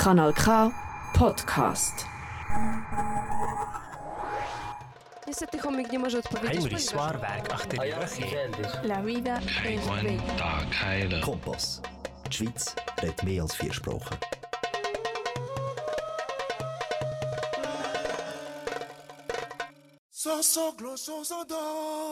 Kanal K Podcast. Niestety chomik nie może odpowiedzieć. Henry Swarberg, ach ty La vida es bella. Kompass. Die Schweiz redet mehr als vier Sprachen. So, so, glow, so, so, do.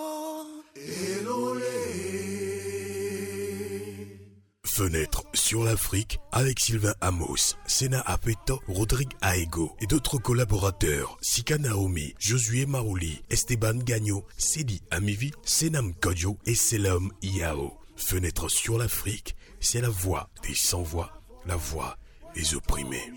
Fenêtre sur l'Afrique avec Sylvain Amos, Sena Apeto, Rodrigue Aego et d'autres collaborateurs, Sika Naomi, Josué Marouli, Esteban Gagno, Sedi Amivi, Senam Kodjo et Selam Yao. Fenêtre sur l'Afrique, c'est la voix des sans-voix, la voix des opprimés.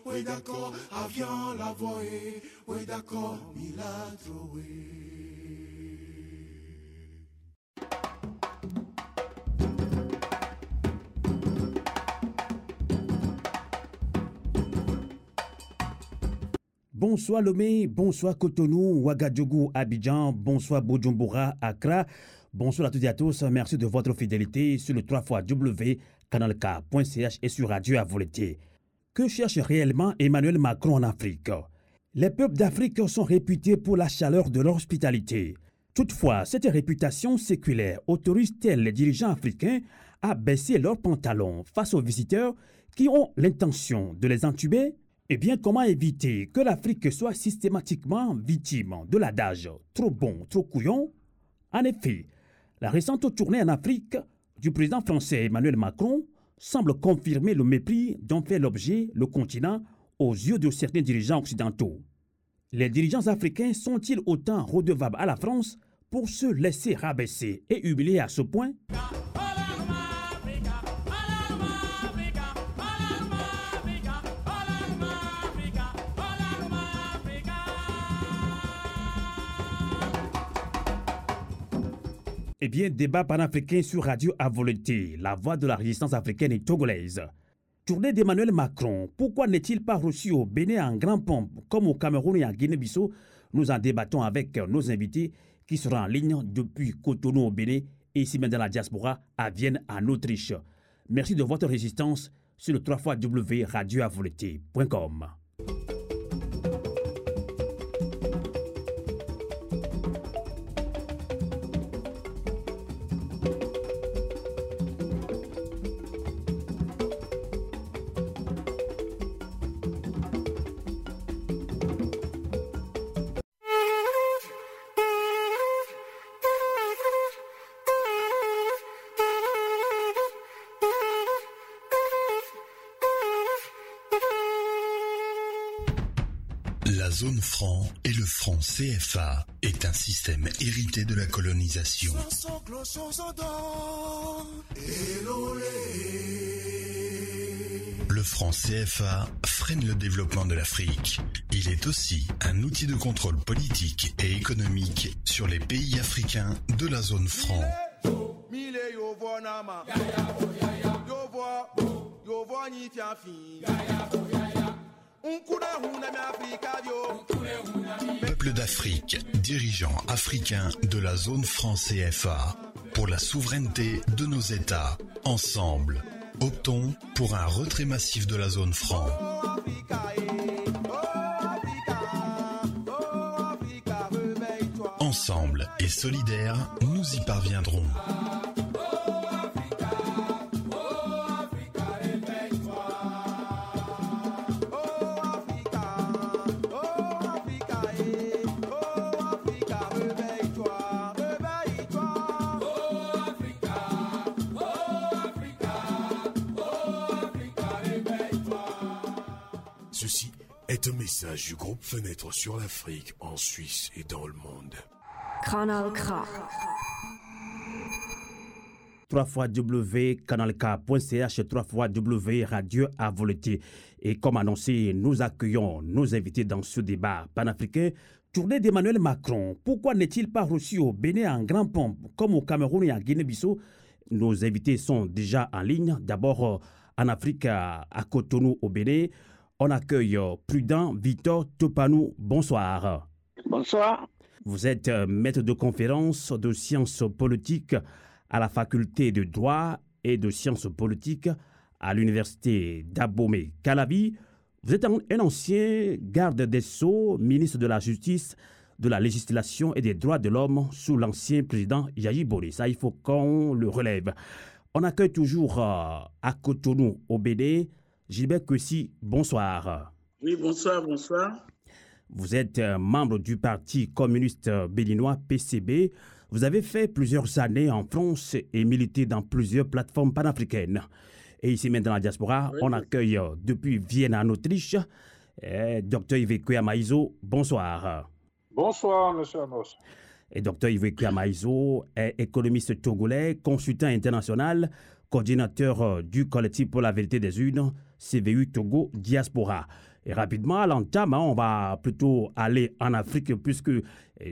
Oui d'accord, avian la voix. Oui d'accord, milagro eh. Bonsoir Lomé, bonsoir Cotonou, Ouagadougou, Abidjan, bonsoir Bujumbura, Accra. Bonsoir à toutes et à tous, merci de votre fidélité sur le 3 fois canalk.ch et sur Radio à. Que cherche réellement Emmanuel Macron en Afrique? Les peuples d'Afrique sont réputés pour la chaleur de leur hospitalité. Toutefois, cette réputation séculaire autorise-t-elle les dirigeants africains à baisser leurs pantalons face aux visiteurs qui ont l'intention de les entuber? Eh bien, comment éviter que l'Afrique soit systématiquement victime de l'adage trop bon, trop couillon En effet, la récente tournée en Afrique du président français Emmanuel Macron semble confirmer le mépris dont fait l'objet le continent aux yeux de certains dirigeants occidentaux. Les dirigeants africains sont-ils autant redevables à la France pour se laisser rabaisser et humilier à ce point? Eh bien, débat panafricain sur Radio à la voix de la résistance africaine et togolaise. Tournée d'Emmanuel Macron, pourquoi n'est-il pas reçu au Bénin en grand pompe comme au Cameroun et en Guinée-Bissau? Nous en débattons avec nos invités qui seront en ligne depuis Cotonou au Bénin et ici même dans la diaspora à Vienne en Autriche. Merci de votre résistance sur le 3 W radioavolonté.com. et le franc CFA est un système hérité de la colonisation. Le franc CFA freine le développement de l'Afrique. Il est aussi un outil de contrôle politique et économique sur les pays africains de la zone franc. Peuple d'Afrique, dirigeants africains de la zone franc CFA, pour la souveraineté de nos États, ensemble, optons pour un retrait massif de la zone franc. Ensemble et solidaires, nous y parviendrons. Message du groupe Fenêtre sur l'Afrique en Suisse et dans le monde. Kanal K. 3 fois W, canalk.ch, 3 fois W, radio à volonté. Et comme annoncé, nous accueillons nos invités dans ce débat panafricain. Tournée d'Emmanuel Macron, pourquoi n'est-il pas reçu au Bénin en grand pompe, comme au Cameroun et en Guinée-Bissau? Nos invités sont déjà en ligne. D'abord, euh, en Afrique, à, Cotonou, au Bénin, on accueille euh, Prudent Victor Topanou. Bonsoir. Bonsoir. Vous êtes euh, maître de conférence de sciences politiques à la faculté de droit et de sciences politiques à l'université d'Abomey Calavi. Vous êtes un ancien garde des Sceaux, ministre de la Justice, de la législation et des droits de l'homme sous l'ancien président Yahi Boris. Ça, il faut qu'on le relève. On accueille toujours à Cotonou, au Bénin, Gilbert Kessi. Bonsoir. Oui, bonsoir, bonsoir. Vous êtes euh, membre du Parti communiste béninois PCB. Vous avez fait plusieurs années en France et milité dans plusieurs plateformes panafricaines. Et ici, maintenant, la diaspora, on accueille euh, depuis Vienne en Autriche, Dr Yves Maïzo. Bonsoir. Bonsoir, monsieur Amos. Et Dr Yves Maïzo est économiste togolais, consultant international, coordinateur euh, du collectif pour la vérité des urnes, CVU Togo Diaspora. Et rapidement, à l'entame, hein, on va plutôt aller en Afrique, puisque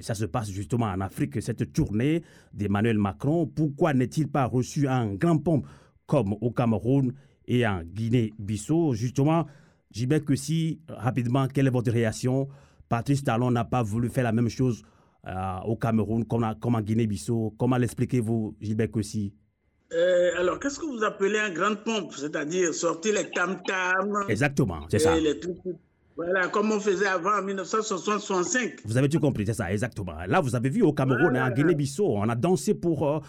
ça se passe justement en Afrique, cette tournée d'Emmanuel Macron. Pourquoi n'est-il pas reçu en grand pompe comme au Cameroun et en Guinée-Bissau? Justement, j'y que si, rapidement, quelle est votre réaction? Patrice Talon n'a pas voulu faire la même chose euh, au Cameroun comme, en Guinée-Bissau. Comment l'expliquez-vous, Gilbert Kossi euh, alors, qu'est-ce que vous appelez un grand pompe? C'est-à-dire sortir les tam-tams Exactement, c'est ça. voilà, comme on faisait avant en 1965. Vous avez tout compris, c'est ça, exactement. Là, vous avez vu au Cameroun, en Guinée-Bissau, on a dansé pour. Euh,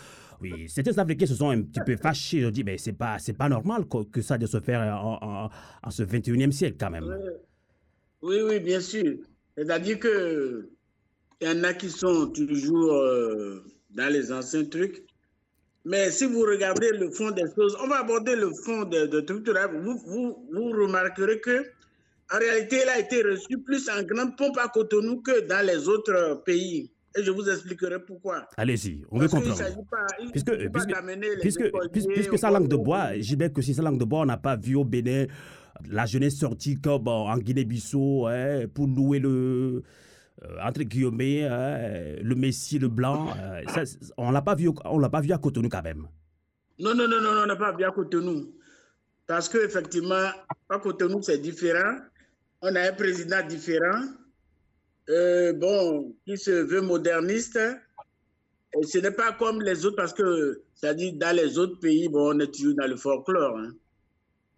oui, certains Africains se sont un petit peu fâchés. Ils ont dit, mais c'est pas, c'est pas normal que, ça de se faire en, en, ce 21e siècle, quand même. Oui, oui, bien sûr. C'est-à-dire que il y en a qui sont toujours euh, dans les anciens trucs. Mais si vous regardez le fond des choses, on va aborder le fond de, de trucs. Vous, vous, vous, remarquerez que en réalité, il a été reçu plus en grande pompe à Cotonou que dans les autres pays. Et je vous expliquerai pourquoi. Allez-y, on veut comprendre. puisque, puisque, puisque, puisque, sa langue de bois, j'y que si sa langue de bois, on n'a pas vu au Bénin la jeunesse sortie comme en Guinée-Bissau hein, pour louer le, euh, entre guillemets, hein, le Messie, le blanc. Euh, on l'a l'a pas vu à Cotonou quand même. Non, non, non, non, on n'a pas vu à Cotonou. Parce qu'effectivement, à Cotonou, c'est différent. On a un président différent, euh, bon, qui se veut moderniste. Et ce n'est pas comme les autres, parce que, dit, dans les autres pays, bon, on est toujours dans le folklore. Hein.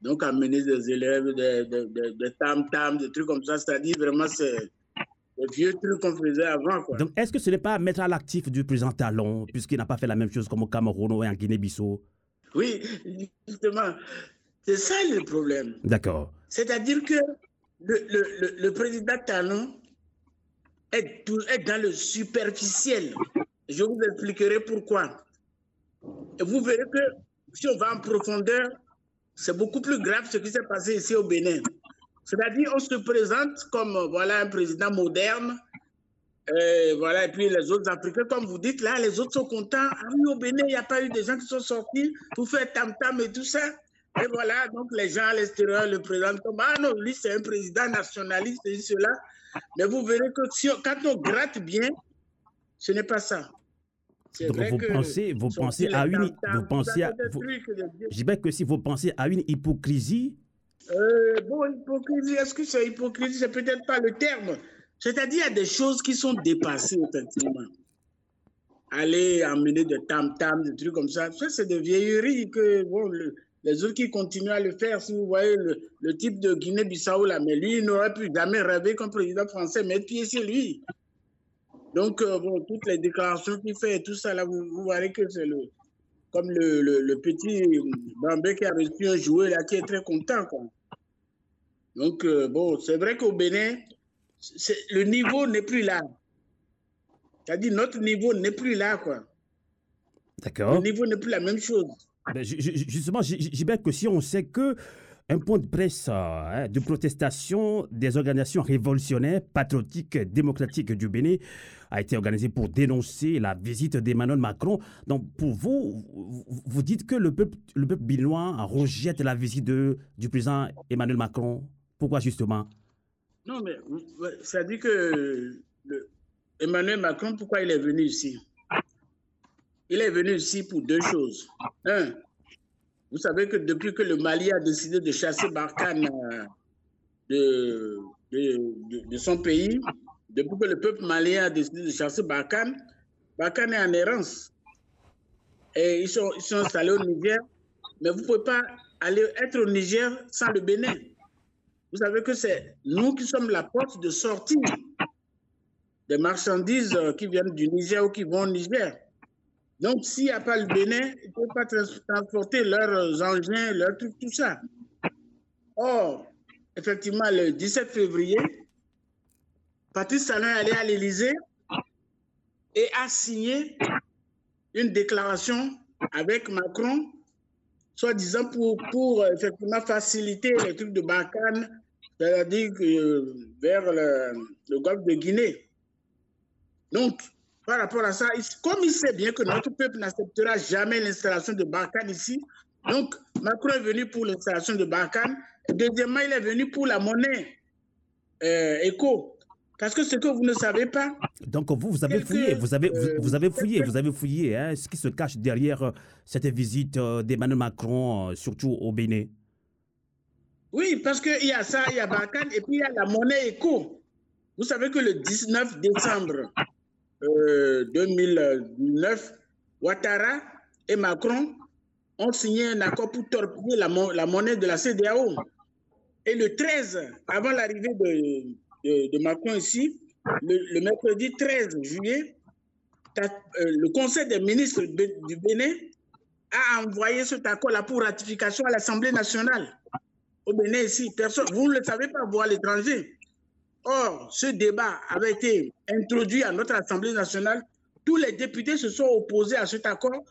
Donc, amener des élèves, des tam-tam, des trucs comme ça, c'est-à-dire vraiment, c'est les vieux trucs qu'on faisait avant. Quoi. Donc, est-ce que ce n'est pas mettre à l'actif du président Talon, puisqu'il n'a pas fait la même chose comme au Cameroun ou en Guinée-Bissau? Oui, justement. C'est ça le problème. D'accord. C'est-à-dire que le, le, le, président Talon est, est dans le superficiel. Je vous expliquerai pourquoi. Et vous verrez que si on va en profondeur, c'est beaucoup plus grave ce qui s'est passé ici au Bénin. C'est-à-dire, on se présente comme voilà un président moderne, euh, voilà, et puis les autres Africains, comme vous dites là, les autres sont contents. Ah oui, au Bénin, il n'y a pas eu des gens qui sont sortis pour faire tam-tam et tout ça. Et voilà, donc les gens à l'extérieur le présentent comme Ah non, lui, c'est un président nationaliste et cela. Mais vous verrez que si, quand on gratte bien, ce n'est pas ça. Donc vous pensez, vous pensez à une, vous pensez à, je dis que si vous pensez à une hypocrisie. Euh, bon, hypocrisie, est-ce que c'est hypocrisie? C'est peut-être pas le terme. C'est-à-dire, il y a des choses qui sont dépassées, effectivement. Aller emmener des tam-tam, des trucs comme ça, ça, c'est des vieilleries que, bon, les autres qui continuent à le faire, si vous voyez le, type de Guinée-Bissau là, mais lui, il n'aurait pu jamais rêver qu'un président français mette pied sur lui. Donc, euh, bon, toutes les déclarations qu'il fait tout ça, là, vous, vous voyez que c'est le, comme le, le, petit Bambé qui a reçu un jouet, là, qui est très content, quoi. Donc, euh, bon, c'est vrai qu'au Bénin, le niveau n'est plus là. C'est-à-dire, notre niveau n'est plus là, quoi. D'accord. Le niveau n'est plus la même chose. Ben, justement, j'espère que si on sait que un point de presse hein, de protestation des organisations révolutionnaires, patriotiques, démocratiques du Bénin a été organisé pour dénoncer la visite d'Emmanuel Macron. Donc, pour vous, vous dites que le peuple, le rejette la visite de, du président Emmanuel Macron. Pourquoi justement? Non, mais ça dit que Emmanuel Macron, pourquoi il est venu ici? Il est venu ici pour deux choses. Un, vous savez que depuis que le Mali a décidé de chasser Barkhane euh, de, son pays, depuis que le peuple malien a décidé de chasser Barkhane, Barkhane est en errance. Et ils sont, ils sont installés au Niger, mais vous ne pouvez pas aller être au Niger sans le Bénin. Vous savez que c'est nous qui sommes la porte de sortie des marchandises euh, qui viennent du Niger ou qui vont au Niger. Donc, s'il n'y a pas le Bénin, ils ne peuvent pas transporter leurs engins, leurs trucs, tout ça. Or, effectivement, le 17 février, Patrice Talon est allé à l'Élysée et a signé une déclaration avec Macron, soi-disant pour, pour effectivement faciliter les trucs de Barkhane, c'est-à-dire vers le, le golfe de Guinée. Donc, par rapport à ça, comme il sait bien que notre peuple n'acceptera jamais l'installation de Barkhane ici, donc Macron est venu pour l'installation de Barkhane. Deuxièmement, il est venu pour la monnaie euh, éco. Parce que ce que vous ne savez pas. Donc vous, vous avez fouillé, vous avez, vous, avez fouillé, vous avez fouillé hein, ce qui se cache derrière euh, cette visite euh, d'Emmanuel Macron, surtout au Bénin. Oui, parce qu'il y a ça, il y a Barkhane et puis il y a la monnaie éco. Vous savez que le 19 décembre, 2009, euh, Ouattara et Macron ont signé un accord pour torpiller la, monnaie de la CDAO. Et le 13, avant l'arrivée de, de, Macron ici, le, mercredi 13 juillet, euh, le Conseil des ministres du Bénin a envoyé cet accord-là pour ratification à l'Assemblée nationale. Au Bénin ici, personne, vous ne le savez pas, vous à l'étranger. Or, ce débat avait été introduit à notre Assemblée nationale. Tous les députés se sont opposés à cet accord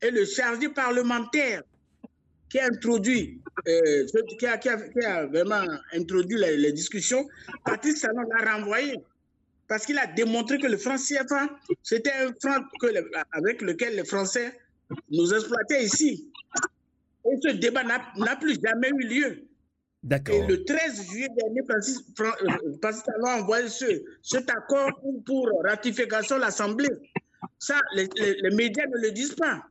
et le chargé parlementaire qui a introduit, euh, qui, a, vraiment introduit les, discussions, Patrice Salon l'a renvoyé parce qu'il a démontré que le franc CFA, c'était un franc avec lequel les Français nous exploitaient ici. Et ce débat n'a plus jamais eu lieu. Et le 13 juillet dernier, Francis, Talon a envoyé ce, cet accord pour, ratification de l'Assemblée. Ça, les, médias ne le disent pas.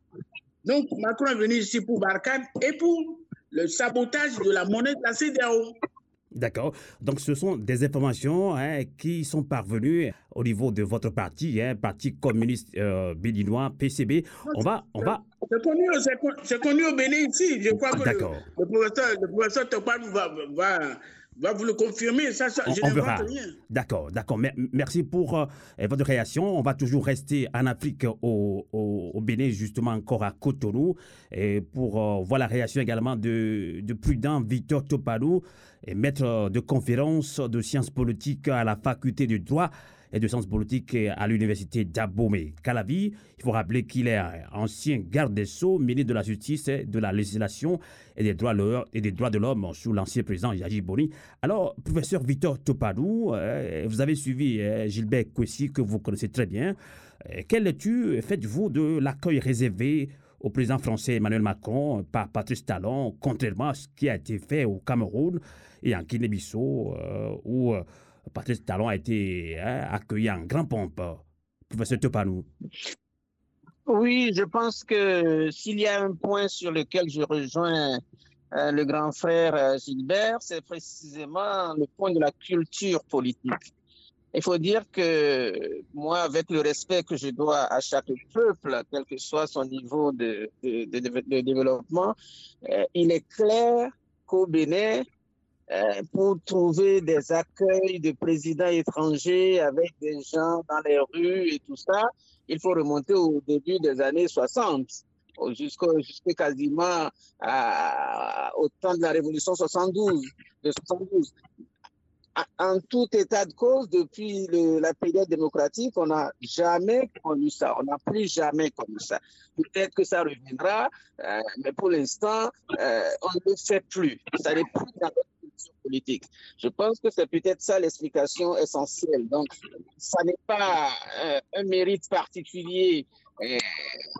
Donc, Macron est venu ici pour Barkhane et pour le sabotage de la monnaie de la CDAO. D'accord. Donc, ce sont des informations hein, qui sont parvenues au niveau de votre parti, hein, Parti communiste euh, béninois, PCB. On va, on va. C'est connu, connu, au Bénin ici. Je crois que le, le, professeur, le professeur va, va, va vous le confirmer. Ça, ça on, je verra. D'accord, d'accord. Merci pour euh, votre réaction. On va toujours rester en Afrique, au, au, Bénin, justement, encore à Cotonou, et pour euh, voir la réaction également de, de Prudent Victor Topanou, maître de conférence de sciences politiques à la faculté de droit et de sciences politiques à l'université d'Abomey. Calavi, il faut rappeler qu'il est ancien garde des Sceaux, ministre de la Justice, de la législation et des droits, et de l'homme sous l'ancien président Yaji Boni. Alors, professeur Victor Topadou, euh, vous avez suivi euh, Gilbert Kwesi, que vous connaissez très bien. Euh, quelle lecture faites-vous de l'accueil réservé au président français Emmanuel Macron par Patrice Talon, contrairement à ce qui a été fait au Cameroun et en Guinée-Bissau, où Patrice Talon a été hein, accueilli en grand pompe. Professeur Topanou. Oui, je pense que s'il y a un point sur lequel je rejoins euh, le grand frère euh, Gilbert, c'est précisément le point de la culture politique. Il faut dire que moi, avec le respect que je dois à chaque peuple, quel que soit son niveau de, développement, euh, il est clair qu'au Bénin, euh, pour trouver des accueils de présidents étrangers avec des gens dans les rues et tout ça, il faut remonter au début des années 60, jusqu'à quasiment au temps de la Révolution 72, de 72. En tout état de cause, depuis la période démocratique, on n'a jamais connu ça. On n'a plus jamais connu ça. Peut-être que ça reviendra, euh, mais pour l'instant, euh, on ne le fait plus. Ça n'est plus dans notre politique. Je pense que c'est peut-être ça l'explication essentielle. Donc, ça n'est pas euh, un mérite particulier euh,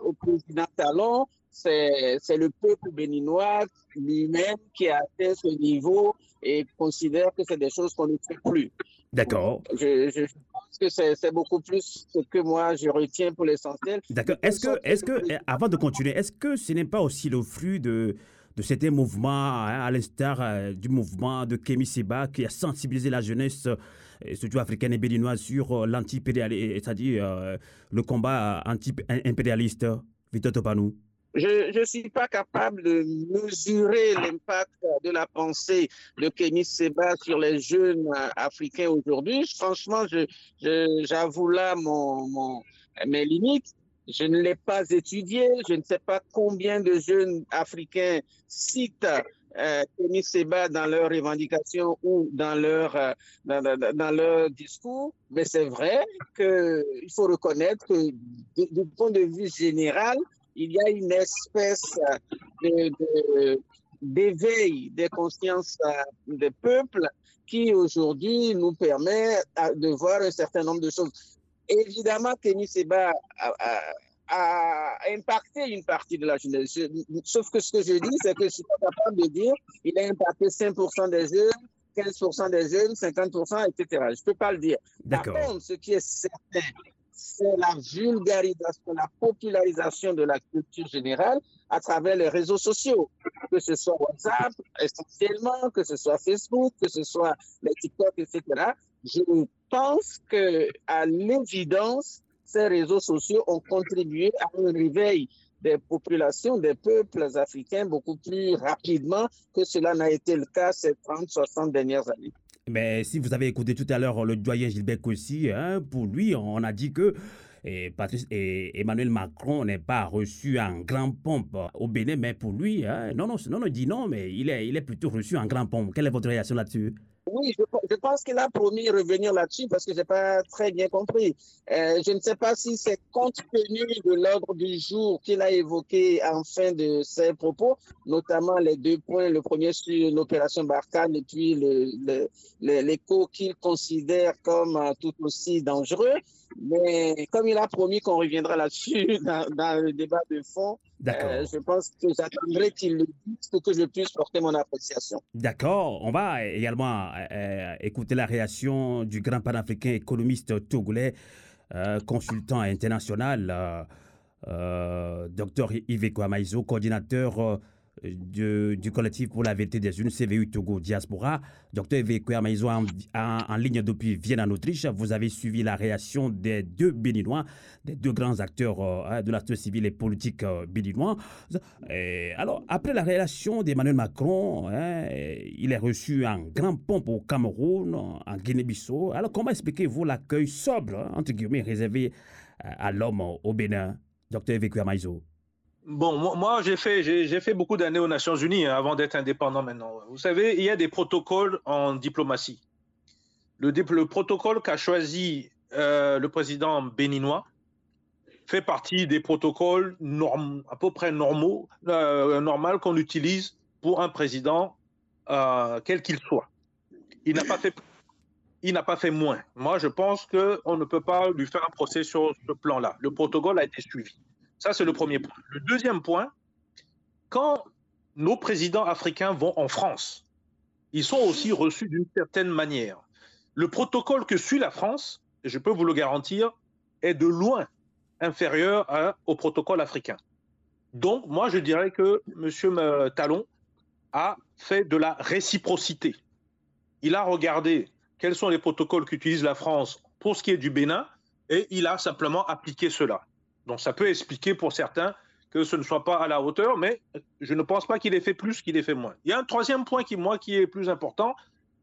au président Talon, c'est le peuple béninois lui-même qui a atteint ce niveau et considère que c'est des choses qu'on ne fait plus. D'accord. Je, je, pense que c'est beaucoup plus ce que moi je retiens pour l'essentiel. D'accord. Est-ce que, est que, eh, avant de continuer, est-ce que ce n'est pas aussi le fruit de, de certains mouvements, hein, à l'instar euh, du mouvement de Kémy Seba, qui a sensibilisé la jeunesse, euh, surtout africaine et béninoise, sur euh, l'anti-impérialisme, c'est-à-dire le combat anti-impérialiste Victor Topanou je ne suis pas capable de mesurer l'impact de la pensée de Kémy Seba sur les jeunes africains aujourd'hui. Franchement, j'avoue là mes limites. Je ne l'ai pas étudié. Je ne sais pas combien de jeunes Africains citent euh, Seba dans leurs revendications ou dans leur, euh, dans, leur discours. Mais c'est vrai qu'il faut reconnaître que du, point de vue général, il y a une espèce de, d'éveil des consciences euh, des peuples qui aujourd'hui nous permet euh, de voir un certain nombre de choses. Évidemment, Kenny Seba a, impacté une partie de la jeunesse. sauf que ce que je dis, c'est que je suis pas capable de dire il a impacté 5% des jeunes, 15% des jeunes, 50%, etc. Je ne peux pas le dire. Par contre, ce qui est certain, c'est la vulgarisation, la popularisation de la culture générale à travers les réseaux sociaux, que ce soit WhatsApp essentiellement, que ce soit Facebook, que ce soit les TikTok, etc. Je pense que, à l'évidence, ces réseaux sociaux ont contribué à un réveil des populations, des peuples africains beaucoup plus rapidement que cela n'a été le cas ces 30, 60 dernières années. Mais si vous avez écouté tout à l'heure le doyen Gilbert Kossi, hein, pour lui, on a dit que Patrice et Emmanuel Macron n'est pas reçu en grand pompe au Bénin, mais pour lui, hein, non, non, non, non, dit non, mais il est, il est plutôt reçu en grand pompe. Quelle est votre réaction là-dessus? Oui, je, pense qu'il a promis revenir là-dessus parce que je n'ai pas très bien compris. Euh, je ne sais pas si c'est compte tenu de l'ordre du jour qu'il a évoqué en fin de ses propos, notamment les deux points, le premier sur l'opération Barkhane et puis l'écho le, qu'il considère comme euh, tout aussi dangereux. Mais comme il a promis qu'on reviendra là-dessus dans, le débat de fond, euh, je pense que j'attendrai qu'il le dise pour que je puisse porter mon appréciation. D'accord. On va également euh, euh, écouter la réaction du grand panafricain économiste togolais, consultant international, Dr Yves Kwamaïzo, coordinateur du collectif pour la vérité des unes, CVU Togo Diaspora. Docteur Evekwea Maïzo en, en, ligne depuis Vienne en Autriche. Vous avez suivi la réaction des deux Béninois, des deux grands acteurs euh, de la société civile et politique euh, béninois. alors, après la réaction d'Emmanuel Macron, hein, il est reçu en grand pompe au Cameroun, en Guinée-Bissau. Alors, comment expliquez-vous l'accueil sobre, hein, entre guillemets, réservé euh, à l'homme au Bénin, docteur Evekwea Maïzo Bon, moi, j'ai fait, fait beaucoup d'années aux Nations Unies hein, avant d'être indépendant maintenant. Vous savez, il y a des protocoles en diplomatie. Le, le protocole qu'a choisi euh, le président béninois fait partie des protocoles à peu près normaux, euh, normal qu'on utilise pour un président, euh, quel qu'il soit. Il n'a pas fait il n'a pas fait moins. Moi, je pense qu'on ne peut pas lui faire un procès sur ce plan-là. Le protocole a été suivi. Ça, c'est le premier point. Le deuxième point, quand nos présidents africains vont en France, ils sont aussi reçus d'une certaine manière. Le protocole que suit la France, et je peux vous le garantir, est de loin inférieur au protocole africain. Donc, moi, je dirais que M. Talon a fait de la réciprocité. Il a regardé quels sont les protocoles qu'utilise la France pour ce qui est du Bénin, et il a simplement appliqué cela. Donc ça peut expliquer pour certains que ce ne soit pas à la hauteur, mais je ne pense pas qu'il ait fait plus qu'il ait fait moins. Il y a un troisième point qui, moi, qui est plus important,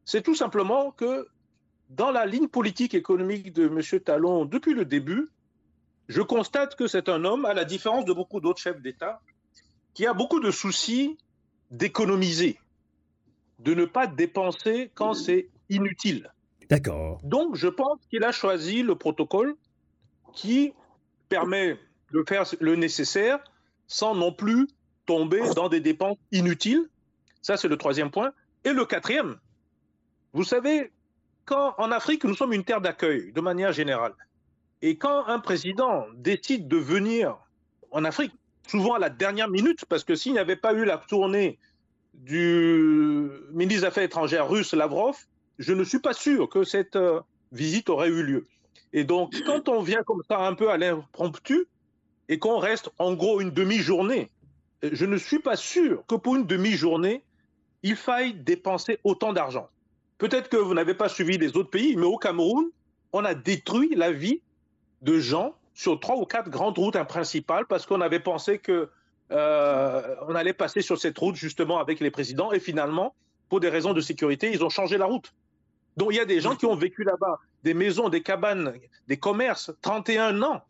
c'est tout simplement que dans la ligne politique économique de M. Talon depuis le début, je constate que c'est un homme, à la différence de beaucoup d'autres chefs d'État, qui a beaucoup de soucis d'économiser, de ne pas dépenser quand c'est inutile. D'accord. Donc, je pense qu'il a choisi le protocole qui permet de faire le nécessaire sans non plus tomber dans des dépenses inutiles. Ça, c'est le troisième point. Et le quatrième, vous savez, quand en Afrique, nous sommes une terre d'accueil de manière générale. Et quand un président décide de venir en Afrique, souvent à la dernière minute, parce que s'il n'y avait pas eu la tournée du ministre des Affaires étrangères russe Lavrov, je ne suis pas sûr que cette euh, visite aurait eu lieu. Et donc, quand on vient comme ça un peu à l'impromptu et qu'on reste en gros une demi-journée, je ne suis pas sûr que pour une demi-journée, il faille dépenser autant d'argent. Peut-être que vous n'avez pas suivi les autres pays, mais au Cameroun, on a détruit la vie de gens sur trois ou quatre grandes routes principales parce qu'on avait pensé que euh, on allait passer sur cette route justement avec les présidents et finalement, pour des raisons de sécurité, ils ont changé la route. Donc il y a des gens qui ont vécu là-bas, des maisons, des cabanes, des commerces, 31 ans,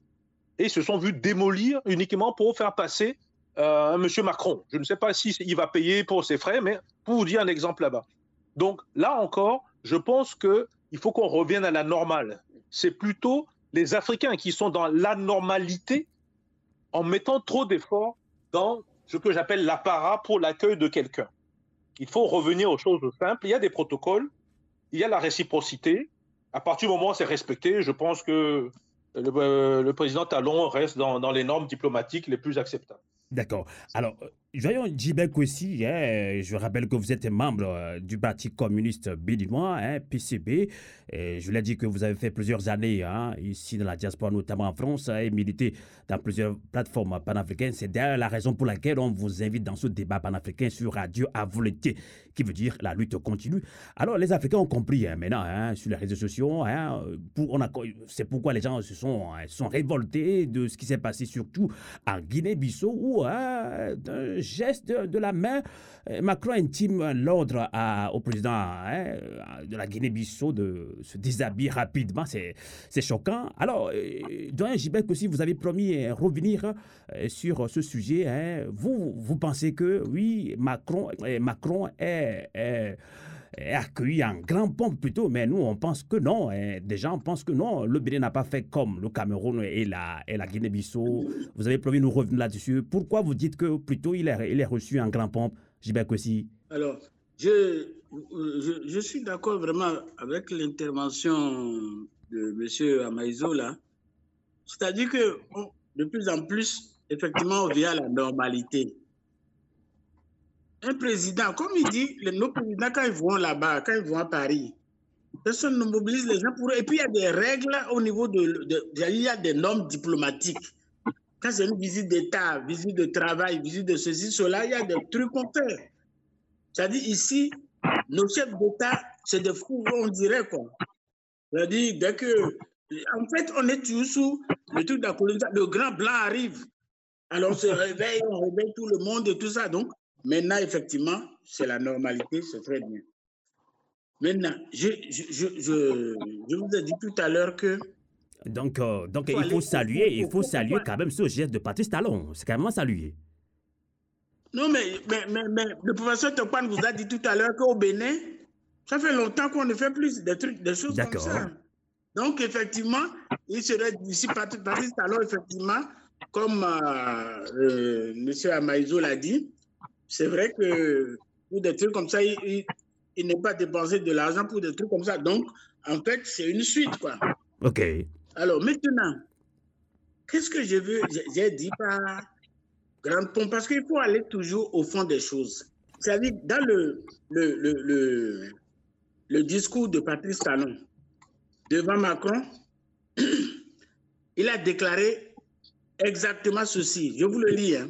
et se sont vus démolir uniquement pour faire passer euh, M. Macron. Je ne sais pas s'il il va payer pour ses frais, mais pour vous dire un exemple là-bas. Donc là encore, je pense qu'il faut qu'on revienne à la normale. C'est plutôt les Africains qui sont dans l'anormalité en mettant trop d'efforts dans ce que j'appelle l'apparat pour l'accueil de quelqu'un. Il faut revenir aux choses simples. Il y a des protocoles, il y a la réciprocité. À partir du moment où c'est respecté, je pense que le, euh, président Talon reste dans, les normes diplomatiques les plus acceptables. D'accord. Alors, Voyons, Djibek aussi, hein, je rappelle que vous êtes membre euh, du Parti communiste béninois, hein, PCB. Et je l'ai dit que vous avez fait plusieurs années hein, ici dans la diaspora, notamment en France, et milité dans plusieurs plateformes panafricaines. C'est d'ailleurs la raison pour laquelle on vous invite dans ce débat panafricain sur Radio à volonté, qui veut dire la lutte continue. Alors, les Africains ont compris maintenant sur les réseaux sociaux. Pour, c'est pourquoi les gens se sont, sont révoltés de ce qui s'est passé, surtout en Guinée-Bissau, où geste de, la main, euh, Macron intime l'ordre au président hein, de la Guinée-Bissau de se déshabiller rapidement. C'est choquant. Alors, euh, Doyen Gibek aussi, vous avez promis de revenir euh, sur ce sujet. Hein. Vous, vous pensez que, oui, Macron, Macron est, est accueilli en grand pompe plutôt, mais nous on pense que non. Hein. Des gens pensent que non. Le Bénin n'a pas fait comme le Cameroun et la, et la Guinée-Bissau. Vous avez promis de nous revenir là-dessus. Pourquoi vous dites que plutôt il est, il est reçu en grand pompe, Gilbert aussi Alors, je, je, suis d'accord vraiment avec l'intervention de M. Amaïzo. C'est-à-dire que de plus en plus, effectivement, on vient à la normalité un président, comme il dit, nos présidents, quand ils vont là-bas, quand ils vont à Paris, personne ne mobilise les gens pour eux. Et puis, il y a des règles au niveau de, Il y a des normes diplomatiques. Quand c'est une visite d'État, visite de travail, visite de ceci, cela, il y a des trucs qu'on fait. C'est-à-dire, ici, nos chefs d'État, c'est des fous, on dirait, quoi. C'est-à-dire, dès que. En fait, on est toujours sous le truc de la colonisation. Le grand blanc arrive. Alors, on se réveille, on réveille tout le monde et tout ça. Donc, Maintenant, effectivement, c'est la normalité, c'est très bien. Maintenant, je, je, je, je, vous ai dit tout à l'heure que. Donc, euh, donc il faut saluer, il faut saluer quand même ce geste de Patrice Talon. C'est quand même saluer. Non, mais, mais, mais, le professeur Tokpan vous a dit tout à l'heure qu'au Bénin, ça fait longtemps qu'on ne fait plus des trucs, des choses comme ça. Donc, effectivement, il serait d'ici Patrice Talon, effectivement, comme euh, euh, M. Amaïzo l'a dit, c'est vrai que pour des trucs comme ça, il, n'est pas dépensé de l'argent pour des trucs comme ça. Donc, en fait, c'est une suite, quoi. OK. Alors, maintenant, qu'est-ce que je veux J'ai dit par grande pompe, parce qu'il faut aller toujours au fond des choses. C'est-à-dire, dans le, le, le, le, discours de Patrice Talon devant Macron, il a déclaré exactement ceci. Je vous le lis. Hein.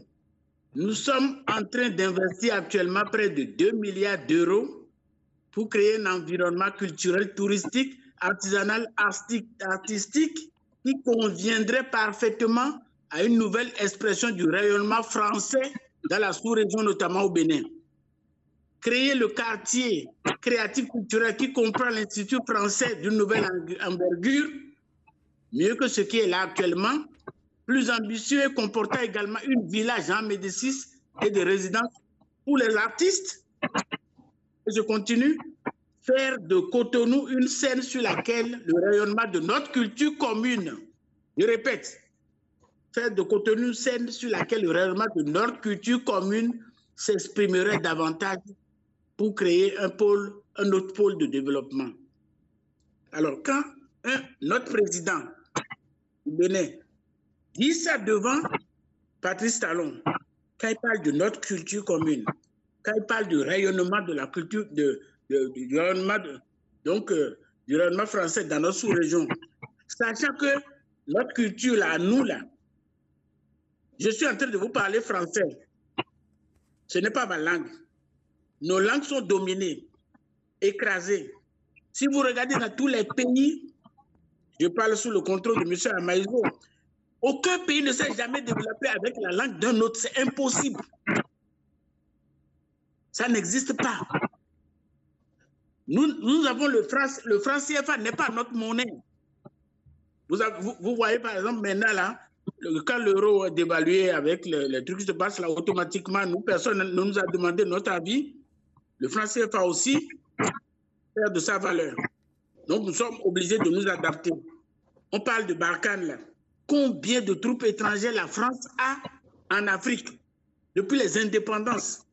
Nous sommes en train d'investir actuellement près de 2 milliards d'euros pour créer un environnement culturel, touristique, artisanal, artistique qui conviendrait parfaitement à une nouvelle expression du rayonnement français dans la sous-région, notamment au Bénin. Créer le quartier créatif culturel qui comprend l'Institut français d'une nouvelle envergure, mieux que ce qui est là actuellement, plus ambitieux et comportant également une village en Médicis et des résidences pour les artistes. je continue. Faire de Cotonou une scène sur laquelle le rayonnement de notre culture commune, je répète, faire de Cotonou une scène sur laquelle le rayonnement de notre culture commune s'exprimerait davantage pour créer un autre pôle de développement. Alors, quand notre président venait dit ça devant Patrice Talon, quand il parle de notre culture commune, quand il parle du rayonnement de la culture, du rayonnement, donc, euh, du rayonnement français dans notre sous-région, Sachant que notre culture, là, nous, là, je suis en train de vous parler français. Ce n'est pas ma langue. Nos langues sont dominées, écrasées. Si vous regardez dans tous les pays, je parle sous le contrôle de M. Amaïzo, aucun pays ne s'est jamais développé avec la langue d'un autre. C'est impossible. Ça n'existe pas. Nous, avons le franc, le franc CFA n'est pas notre monnaie. Vous, voyez par exemple maintenant quand l'euro est dévalué avec le, truc qui se passe là automatiquement, nous, personne ne nous a demandé notre avis. Le franc CFA aussi perd de sa valeur. Donc nous sommes obligés de nous adapter. On parle de Barkhane là. Combien de troupes étrangères la France a en Afrique depuis les indépendances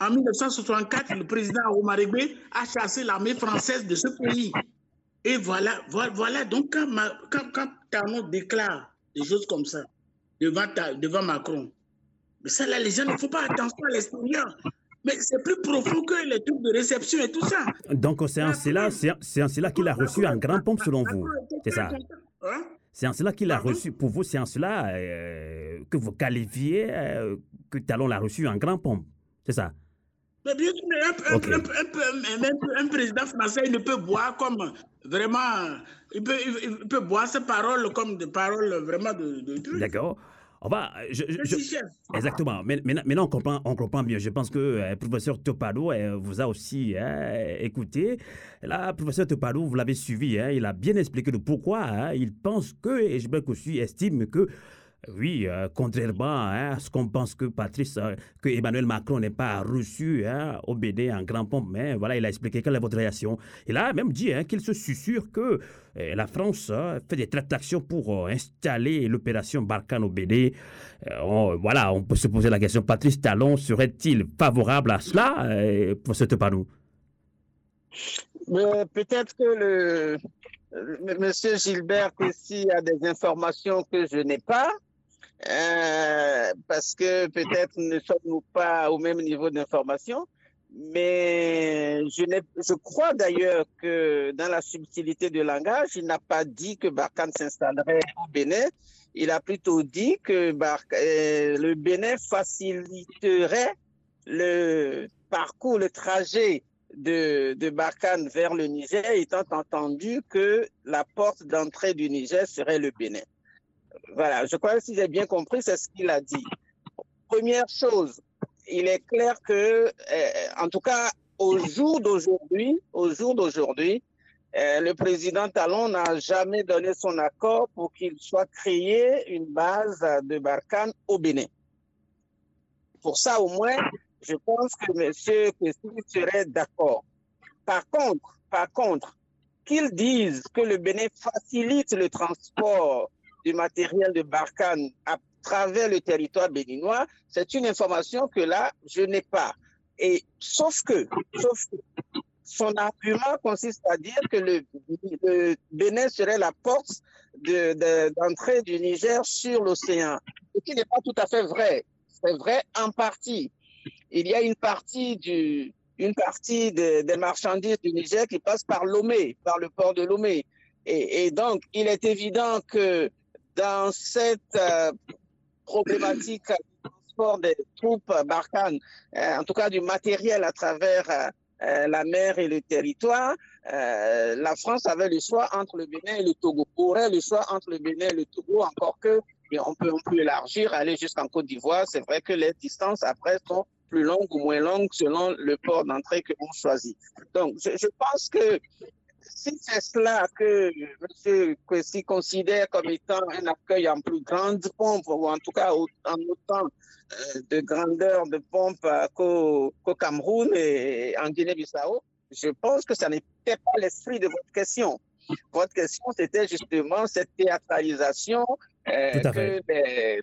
En 1964, le président Omarégbe a chassé l'armée française de ce pays. Et voilà, voilà, donc quand, quand, quand déclare des choses comme ça devant, devant Macron, mais ça là, les gens ne font pas attention à l'extérieur. Mais c'est plus profond que les trucs de réception et tout ça. Donc c'est en cela, cela qu'il a reçu un grand pompe selon vous. C'est ça. Hein? C'est en cela qu'il a reçu, pour vous, c'est en cela euh, que vous qualifiez euh, que Talon l'a reçu en grand pompe. C'est ça? Mais bien sûr, un, un, président français ne peut boire comme vraiment. Il peut, il peut boire ses paroles comme des paroles vraiment de. de D'accord. On va. Je, exactement. Mais, maintenant, on comprend, on comprend mieux. Je pense que le euh, professeur Topado vous a aussi hein, écouté. Là, professeur Topado, vous l'avez suivi. Hein, il a bien expliqué le pourquoi. Hein. il pense que, et je aussi estime que oui, euh, contrairement hein, à ce qu'on pense que Patrice, euh, que Emmanuel Macron n'est pas reçu hein, au BD en grand pompe, mais voilà, il a expliqué quelle est votre réaction. Il a même dit hein, qu'il se susurre que euh, la France fait des tractations pour installer l'opération Barkhane au BD. voilà, on peut se poser la question, Patrice Talon serait-il favorable à cela pour ce panneau? Peut-être que le, Monsieur Gilbert ici a des informations que je n'ai pas. Euh, parce que peut-être ne sommes-nous pas au même niveau d'information. Mais je, je crois d'ailleurs que dans la subtilité du langage, il n'a pas dit que Barkhane s'installerait au Bénin. Il a plutôt dit que euh, le Bénin faciliterait le parcours, le trajet de, de Barkhane vers le Niger, étant entendu que la porte d'entrée du Niger serait le Bénin. Voilà, je crois que si j'ai bien compris, c'est ce qu'il a dit. Première chose, il est clair que, euh, en tout cas, au jour d'aujourd'hui, au jour d'aujourd'hui, euh, le président Talon n'a jamais donné son accord pour qu'il soit créé une base de Barkhane au Bénin. Pour ça, au moins, je pense que M. Kessy serait d'accord. Par contre, par contre, qu'ils disent que le Bénin facilite le transport du matériel de Barkhane à travers le territoire béninois, c'est une information que là, je n'ai pas. Et sauf que, sauf que son argument consiste à dire que le, Bénin serait la porte d'entrée du Niger sur l'océan, ce qui n'est pas tout à fait vrai. C'est vrai en partie. Il y a une partie du, partie des marchandises du Niger qui passe par Lomé, par le port de Lomé. Et donc, il est évident que dans cette euh, problématique du transport des troupes Barkhane, euh, en tout cas du matériel à travers euh, la mer et le territoire, la France avait le choix entre le Bénin et le Togo. Aurait le choix entre le Bénin et le Togo, encore que et on peut, on peut élargir, aller jusqu'en Côte d'Ivoire. C'est vrai que les distances après sont plus longues ou moins longues selon le port d'entrée que l'on choisit. Donc, je pense que si c'est cela que M. Kwesi considère comme étant un accueil en plus grande pompe, ou en tout cas en autant euh, de grandeur de pompe euh, qu'au Cameroun et en Guinée-Bissau, je pense que ça n'était pas l'esprit de votre question. Votre question, c'était justement cette théâtralisation euh, que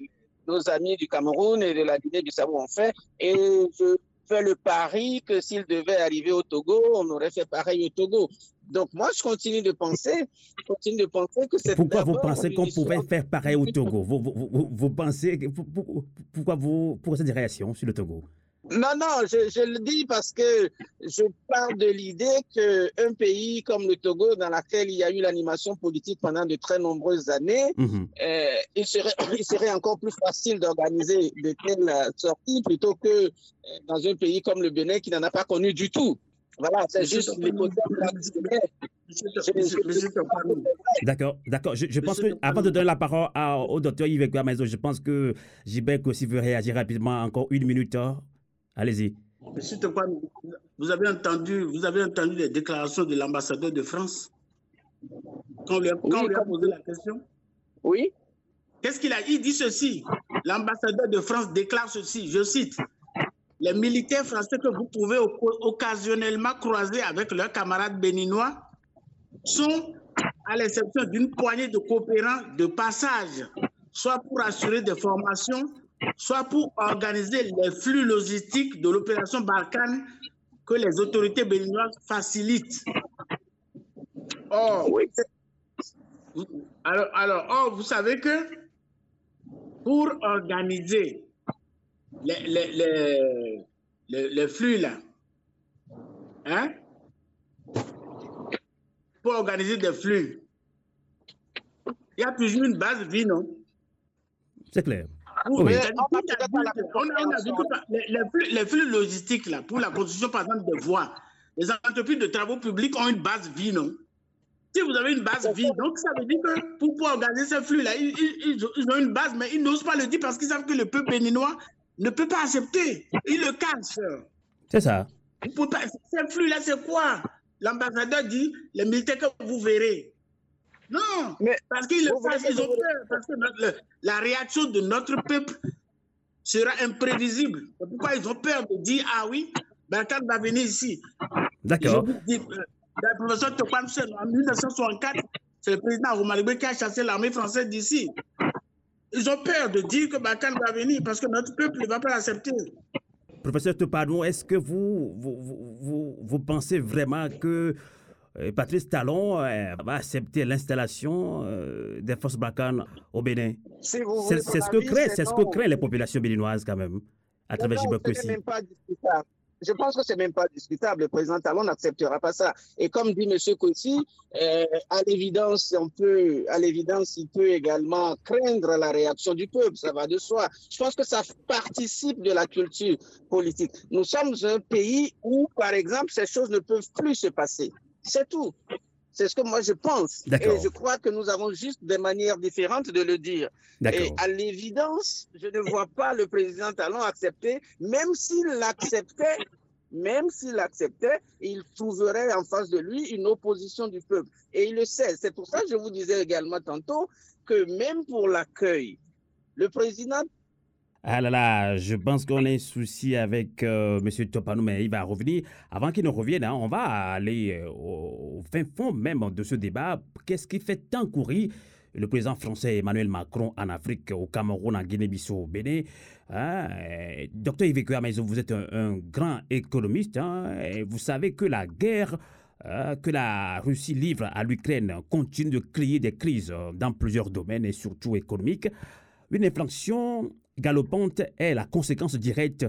nos amis du Cameroun et de la Guinée-Bissau ont fait. Et je fais le pari que s'il devait arriver au Togo, on aurait fait pareil au Togo. Donc moi, je continue de penser, je continue de penser que c'est. Pourquoi vous pensez qu'on pouvait faire pareil au Togo? Vous, vous, vous, pensez pourquoi vous pourquoi cette réaction sur le Togo? Non, non, je, le dis parce que je parle de l'idée qu'un pays comme le Togo, dans lequel il y a eu l'animation politique pendant de très nombreuses années, mhm. euh, il, serait, il serait encore plus facile d'organiser de telles sorties plutôt que euh, dans un pays comme le Bénin qui n'en a pas connu du tout. Voilà, c'est juste D'accord, d'accord. Je, pense que, avant de donner la parole au docteur Yves Maison, je pense que Gibek aussi veut réagir rapidement. Encore une minute. Hein. Allez-y. Monsieur vous avez entendu, vous avez entendu les déclarations de l'ambassadeur de France? Quand on lui a, posé la question? Oui. Qu'est-ce qu'il a dit Il dit ceci. L'ambassadeur de France déclare ceci, je cite. Les militaires français que vous pouvez occasionnellement croiser avec leurs camarades béninois sont, à l'exception d'une poignée de coopérants de passage, soit pour assurer des formations, soit pour organiser les flux logistiques de l'opération Barkhane que les autorités béninoises facilitent. Or, alors, alors vous savez que pour organiser les, les, flux là, hein, pour organiser des flux, il y a toujours une base vie, non? C'est clair. Les, flux, logistiques là, pour la construction, par exemple, de voies, les entreprises de travaux publics ont une base vie, non? Si vous avez une base vie, donc ça veut dire que pour pouvoir organiser ces flux-là, ils, ont une base, mais ils n'osent pas le dire parce qu'ils savent que le peuple béninois ne peut pas accepter. Ils le cachent. C'est ça. Ces flux-là, c'est quoi? L'ambassadeur dit les militaires que vous verrez. Non, mais parce qu'ils ont peur, parce que la réaction de notre peuple sera imprévisible. Pourquoi ils ont peur de dire Ah oui, Barkhane va venir ici D'accord. Euh, le professeur en 1964, c'est le président Romalibé qui a chassé l'armée française d'ici. Ils ont peur de dire que Barkhane va venir parce que notre peuple ne va pas l'accepter. Professeur Topadon, est-ce que vous vous, vous, vous, pensez vraiment que euh, Patrice Talon euh, va accepter l'installation euh, des forces Barkhane au Bénin? c'est ce que crée, ce que crée les populations béninoises quand même à travers aussi. Je pense que c'est même pas discutable. Le président Talon n'acceptera pas ça. Et comme dit M. Kossi, à l'évidence, on peut, à l'évidence, il peut également craindre la réaction du peuple. Ça va de soi. Je pense que ça participe de la culture politique. Nous sommes un pays où, par exemple, ces choses ne peuvent plus se passer. C'est tout. C'est ce que moi je pense. Et je crois que nous avons juste des manières différentes de le dire. Et à l'évidence, je ne vois pas le président Talon accepter, même s'il l'acceptait, même s'il acceptait, il trouverait en face de lui une opposition du peuple. Et il le sait. C'est pour ça que je vous disais également tantôt que même pour l'accueil, le président ah là là, je pense qu'on a un souci avec euh, M. Topanou, mais il va revenir. Avant qu'il ne revienne, hein, on va aller euh, au, fin fond même de ce débat. Qu'est-ce qui fait tant courir le président français Emmanuel Macron en Afrique, au Cameroun, en Guinée-Bissau, au Bénin hein? Docteur Yves Maison, vous êtes un, grand économiste. Hein, et vous savez que la guerre euh, que la Russie livre à l'Ukraine continue de créer des crises dans plusieurs domaines et surtout économiques. Une inflation galopante est la conséquence directe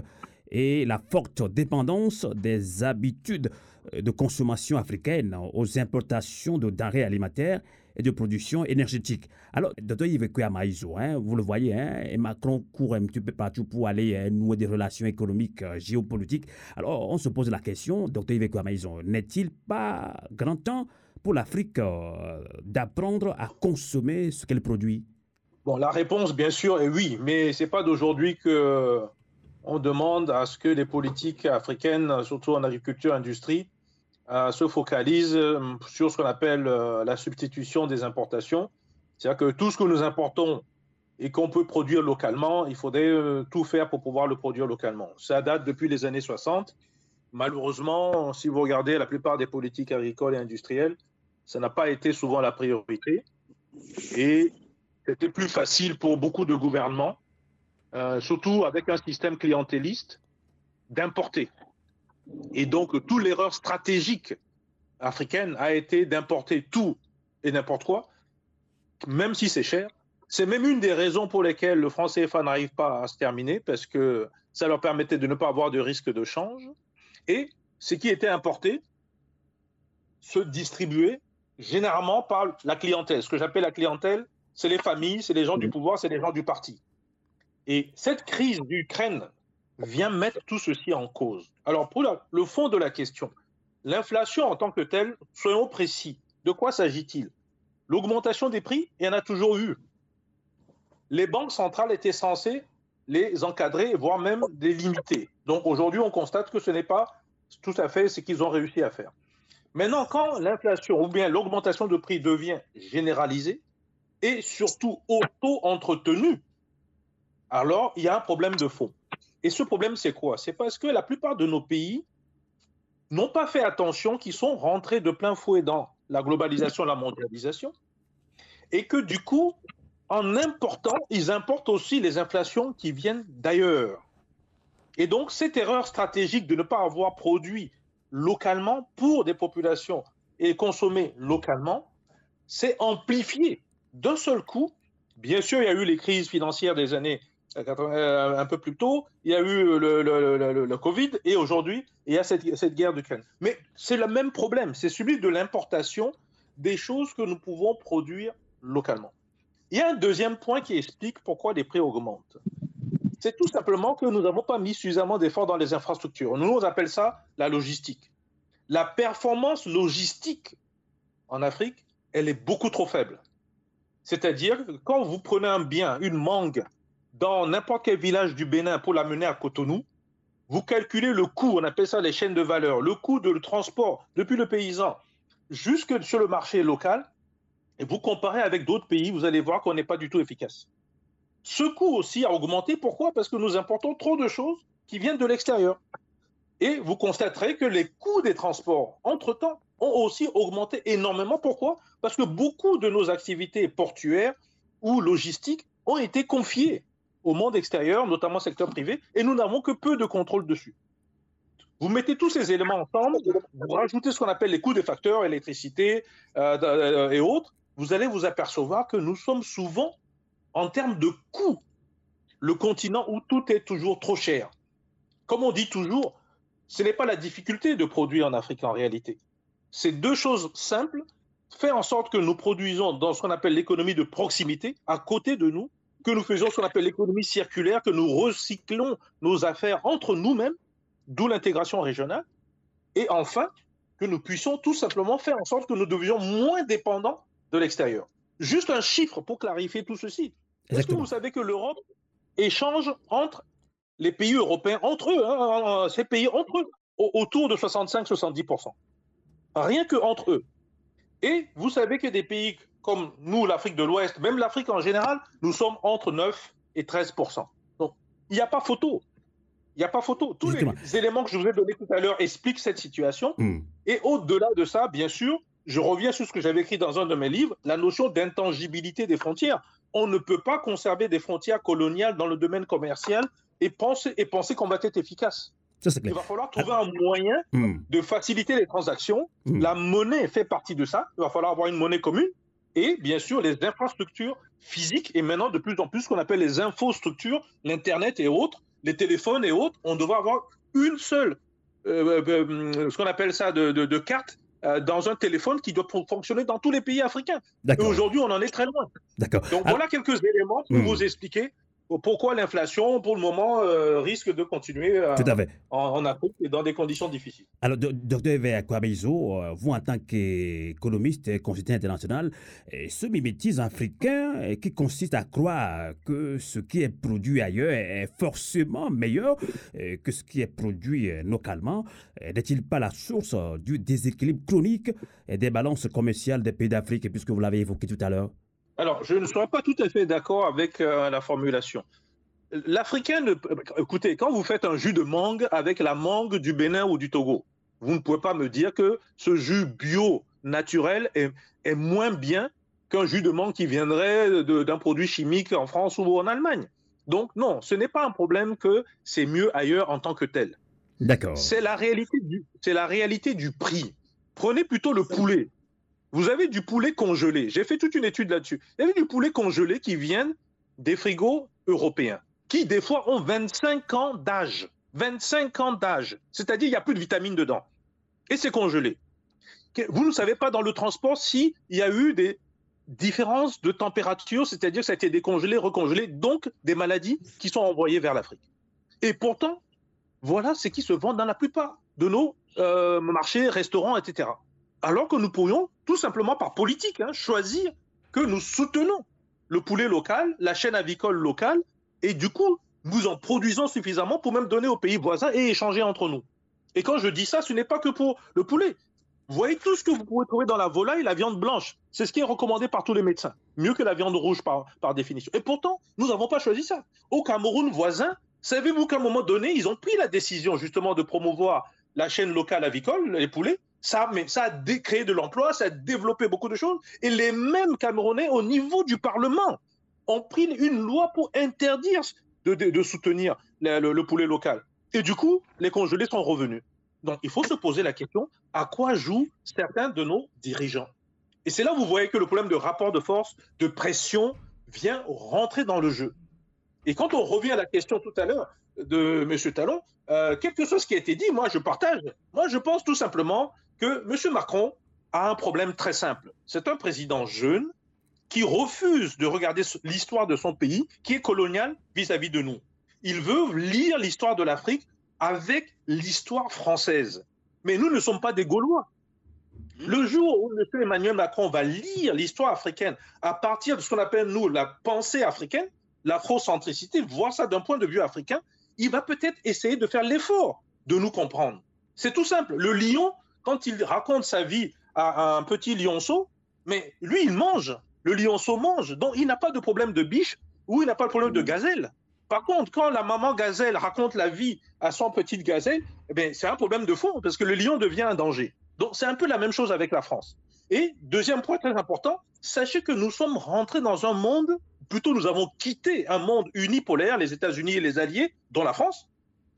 et la forte dépendance des habitudes de consommation africaines aux importations de denrées alimentaires et de production énergétique. Alors, Dr Yves Kouamaïzo, hein, vous le voyez, hein, et Macron court un petit peu partout pour aller hein, nouer des relations économiques, euh, géopolitiques. Alors, on se pose la question, Dr Yves Kouamaïzo, n'est-il pas grand temps pour l'Afrique euh, d'apprendre à consommer ce qu'elle produit? Bon, la réponse, bien sûr, est oui, mais ce n'est pas d'aujourd'hui que on demande à ce que les politiques africaines, surtout en agriculture, industrie, euh, se focalisent euh, sur ce qu'on appelle euh, la substitution des importations. C'est-à-dire que tout ce que nous importons et qu'on peut produire localement, il faudrait tout faire pour pouvoir le produire localement. Ça date depuis les années 60. Malheureusement, si vous regardez la plupart des politiques agricoles et industrielles, ça n'a pas été souvent la priorité. Et c'était plus facile pour beaucoup de gouvernements, euh, surtout avec un système clientéliste, d'importer. Et donc, toute l'erreur stratégique africaine a été d'importer tout et n'importe quoi, même si c'est cher, C'est même une des raisons pour lesquelles le franc CFA n'arrive pas à se terminer, parce que ça leur permettait de ne pas avoir de risque de change. Et ce qui était importé se distribuait généralement par la clientèle. Ce que j'appelle la clientèle, c'est les familles, c'est les gens du pouvoir, c'est les gens du parti. Et cette crise d'Ukraine vient mettre tout ceci en cause. Alors, pour le fond de la question, l'inflation en tant que telle, soyons précis. De quoi s'agit-il? L'augmentation des prix, il y en a toujours eu. Les banques centrales étaient censées les encadrer, voire même les limiter. Donc aujourd'hui, on constate que ce n'est pas tout à fait ce qu'ils ont réussi à faire. Maintenant, quand l'inflation ou bien l'augmentation de prix devient généralisée et surtout auto-entretenue, alors il y a un problème de fond. Et ce problème, c'est quoi? C'est parce que la plupart de nos pays n'ont pas fait attention, qu'ils sont rentrés de plein fouet dans la globalisation, la mondialisation, et que du coup, en important, ils importent aussi les inflations qui viennent d'ailleurs. Et donc, cette erreur stratégique de ne pas avoir produit localement pour des populations et consommer localement, s'est amplifié d'un seul coup. Bien sûr, il y a eu les crises financières des années euh, un peu plus tôt, il y a eu le, Covid et aujourd'hui, il y a cette, cette guerre d'Ukraine. Mais c'est le même problème, c'est celui de l'importation des choses que nous pouvons produire localement. Il y a un deuxième point qui explique pourquoi les prix augmentent. C'est tout simplement que nous n'avons pas mis suffisamment d'efforts dans les infrastructures. Nous, on appelle ça la logistique. La performance logistique en Afrique, elle est beaucoup trop faible. C'est-à-dire que quand vous prenez un bien, une mangue, dans n'importe quel village du Bénin pour l'amener à Cotonou, vous calculez le coût, on appelle ça les chaînes de valeur, le coût de transport depuis le paysan jusque sur le marché local, et vous comparez avec d'autres pays, vous allez voir qu'on n'est pas du tout efficace. Ce coût aussi a augmenté. Pourquoi? Parce que nous importons trop de choses qui viennent de l'extérieur. Et vous constaterez que les coûts des transports, entre-temps, ont aussi augmenté énormément. Pourquoi? Parce que beaucoup de nos activités portuaires ou logistiques ont été confiées au monde extérieur, notamment au secteur privé, et nous n'avons que peu de contrôle dessus. Vous mettez tous ces éléments ensemble, vous rajoutez ce qu'on appelle les coûts des facteurs, électricité euh, euh, et autres, vous allez vous apercevoir que nous sommes souvent, en termes de coûts, le continent où tout est toujours trop cher. Comme on dit toujours, ce n'est pas la difficulté de produire en Afrique en réalité. C'est deux choses simples. Faire en sorte que nous produisons dans ce qu'on appelle l'économie de proximité, à côté de nous, que nous faisons ce qu'on appelle l'économie circulaire, que nous recyclons nos affaires entre nous-mêmes, d'où l'intégration régionale. Et enfin, que nous puissions tout simplement faire en sorte que nous devions moins dépendants de l'extérieur. Juste un chiffre pour clarifier tout ceci. Est-ce que vous savez que l'Europe échange entre les pays européens, entre eux, hein, ces pays entre eux, autour de 65-70%. Rien que entre eux. Et vous savez que des pays comme nous, l'Afrique de l'Ouest, même l'Afrique en général, nous sommes entre 9 et 13%. Donc, il n'y a pas photo. Il n'y a pas photo. Tous les éléments que je vous ai donnés tout à l'heure expliquent cette situation. Hmm. Et au-delà de ça, bien sûr, je reviens sur ce que j'avais écrit dans un de mes livres, la notion d'intangibilité des frontières. On ne peut pas conserver des frontières coloniales dans le domaine commercial et penser, et penser qu'on va être efficace. Il va falloir trouver un moyen hmm. de faciliter les transactions. Hmm. La monnaie fait partie de ça. Il va falloir avoir une monnaie commune. Et bien sûr, les infrastructures physiques et maintenant de plus en plus ce qu'on appelle les infrastructures, l'Internet et autres, les téléphones et autres, on devrait avoir une seule, euh, euh, euh, ce qu'on appelle ça, de, de, de carte euh, dans un téléphone qui doit fonctionner dans tous les pays africains. Et aujourd'hui, on en est très loin. Donc voilà quelques éléments pour hmm. vous expliquer pourquoi l'inflation, pour le moment, euh, risque de continuer euh, En, Afrique et dans des conditions difficiles? Alors, docteur Kwabeizo, vous, en tant qu'économiste et consultant international, ce mimétisme africain qui consiste à croire que ce qui est produit ailleurs est forcément meilleur que ce qui est produit localement, n'est-il pas la source du déséquilibre chronique des balances commerciales des pays d'Afrique, puisque vous l'avez évoqué tout à l'heure? Alors, je ne serais pas tout à fait d'accord avec euh, la formulation. L'Africain, écoutez, quand vous faites un jus de mangue avec la mangue du Bénin ou du Togo, vous ne pouvez pas me dire que ce jus bio naturel est, est moins bien qu'un jus de mangue qui viendrait d'un produit chimique en France ou en Allemagne. Donc non, ce n'est pas un problème que c'est mieux ailleurs en tant que tel. D'accord. C'est la réalité du, c'est la réalité du prix. Prenez plutôt le poulet. Vous avez du poulet congelé. J'ai fait toute une étude là-dessus. Y avait du poulet congelé qui viennent des frigos européens, qui des fois ont 25 ans d'âge. 25 ans d'âge. C'est-à-dire, il n'y a plus de vitamines dedans. Et c'est congelé. Vous ne savez pas dans le transport s'il y a eu des différences de température, c'est-à-dire que ça a été décongelé, recongelé, donc des maladies qui sont envoyées vers l'Afrique. Et pourtant, voilà ce qui se vend dans la plupart de nos euh, marchés, restaurants, etc. Alors que nous pourrions, tout simplement par politique, hein, choisir que nous soutenons le poulet local, la chaîne avicole locale, et du coup, nous en produisons suffisamment pour même donner aux pays voisins et échanger entre nous. Et quand je dis ça, ce n'est pas que pour le poulet. Vous voyez tout ce que vous pouvez trouver dans la volaille, la viande blanche. C'est ce qui est recommandé par tous les médecins. Mieux que la viande rouge par, par définition. Et pourtant, nous n'avons pas choisi ça. Au Cameroun voisin, savez-vous qu'à un moment donné, ils ont pris la décision justement de promouvoir la chaîne locale avicole, les poulets. Ça, mais ça a créé de l'emploi, ça a développé beaucoup de choses. Et les mêmes Camerounais, au niveau du Parlement, ont pris une loi pour interdire de, soutenir le, le, poulet local. Et du coup, les congelés sont revenus. Donc, il faut se poser la question à quoi jouent certains de nos dirigeants? Et c'est là où vous voyez que le problème de rapport de force, de pression, vient rentrer dans le jeu. Et quand on revient à la question tout à l'heure de M. Talon, euh, quelque chose qui a été dit, moi je partage. Moi je pense tout simplement que M. Macron a un problème très simple. C'est un président jeune qui refuse de regarder l'histoire de son pays, qui est colonial vis-à-vis de nous. Il veut lire l'histoire de l'Afrique avec l'histoire française. Mais nous ne sommes pas des Gaulois. Le jour où M. Emmanuel Macron va lire l'histoire africaine à partir de ce qu'on appelle, nous, la pensée africaine, l'afrocentricité, voir ça d'un point de vue africain, il va peut-être essayer de faire l'effort de nous comprendre. C'est tout simple. Le lion, quand il raconte sa vie à un petit lionceau, mais lui, il mange. Le lionceau mange. Donc, il n'a pas de problème de biche ou il n'a pas de problème de gazelle. Par contre, quand la maman gazelle raconte la vie à son petite gazelle, eh c'est un problème de fond parce que le lion devient un danger. Donc, c'est un peu la même chose avec la France. Et deuxième point très important, sachez que nous sommes rentrés dans un monde plutôt nous avons quitté un monde unipolaire, les États-Unis et les Alliés, dont la France,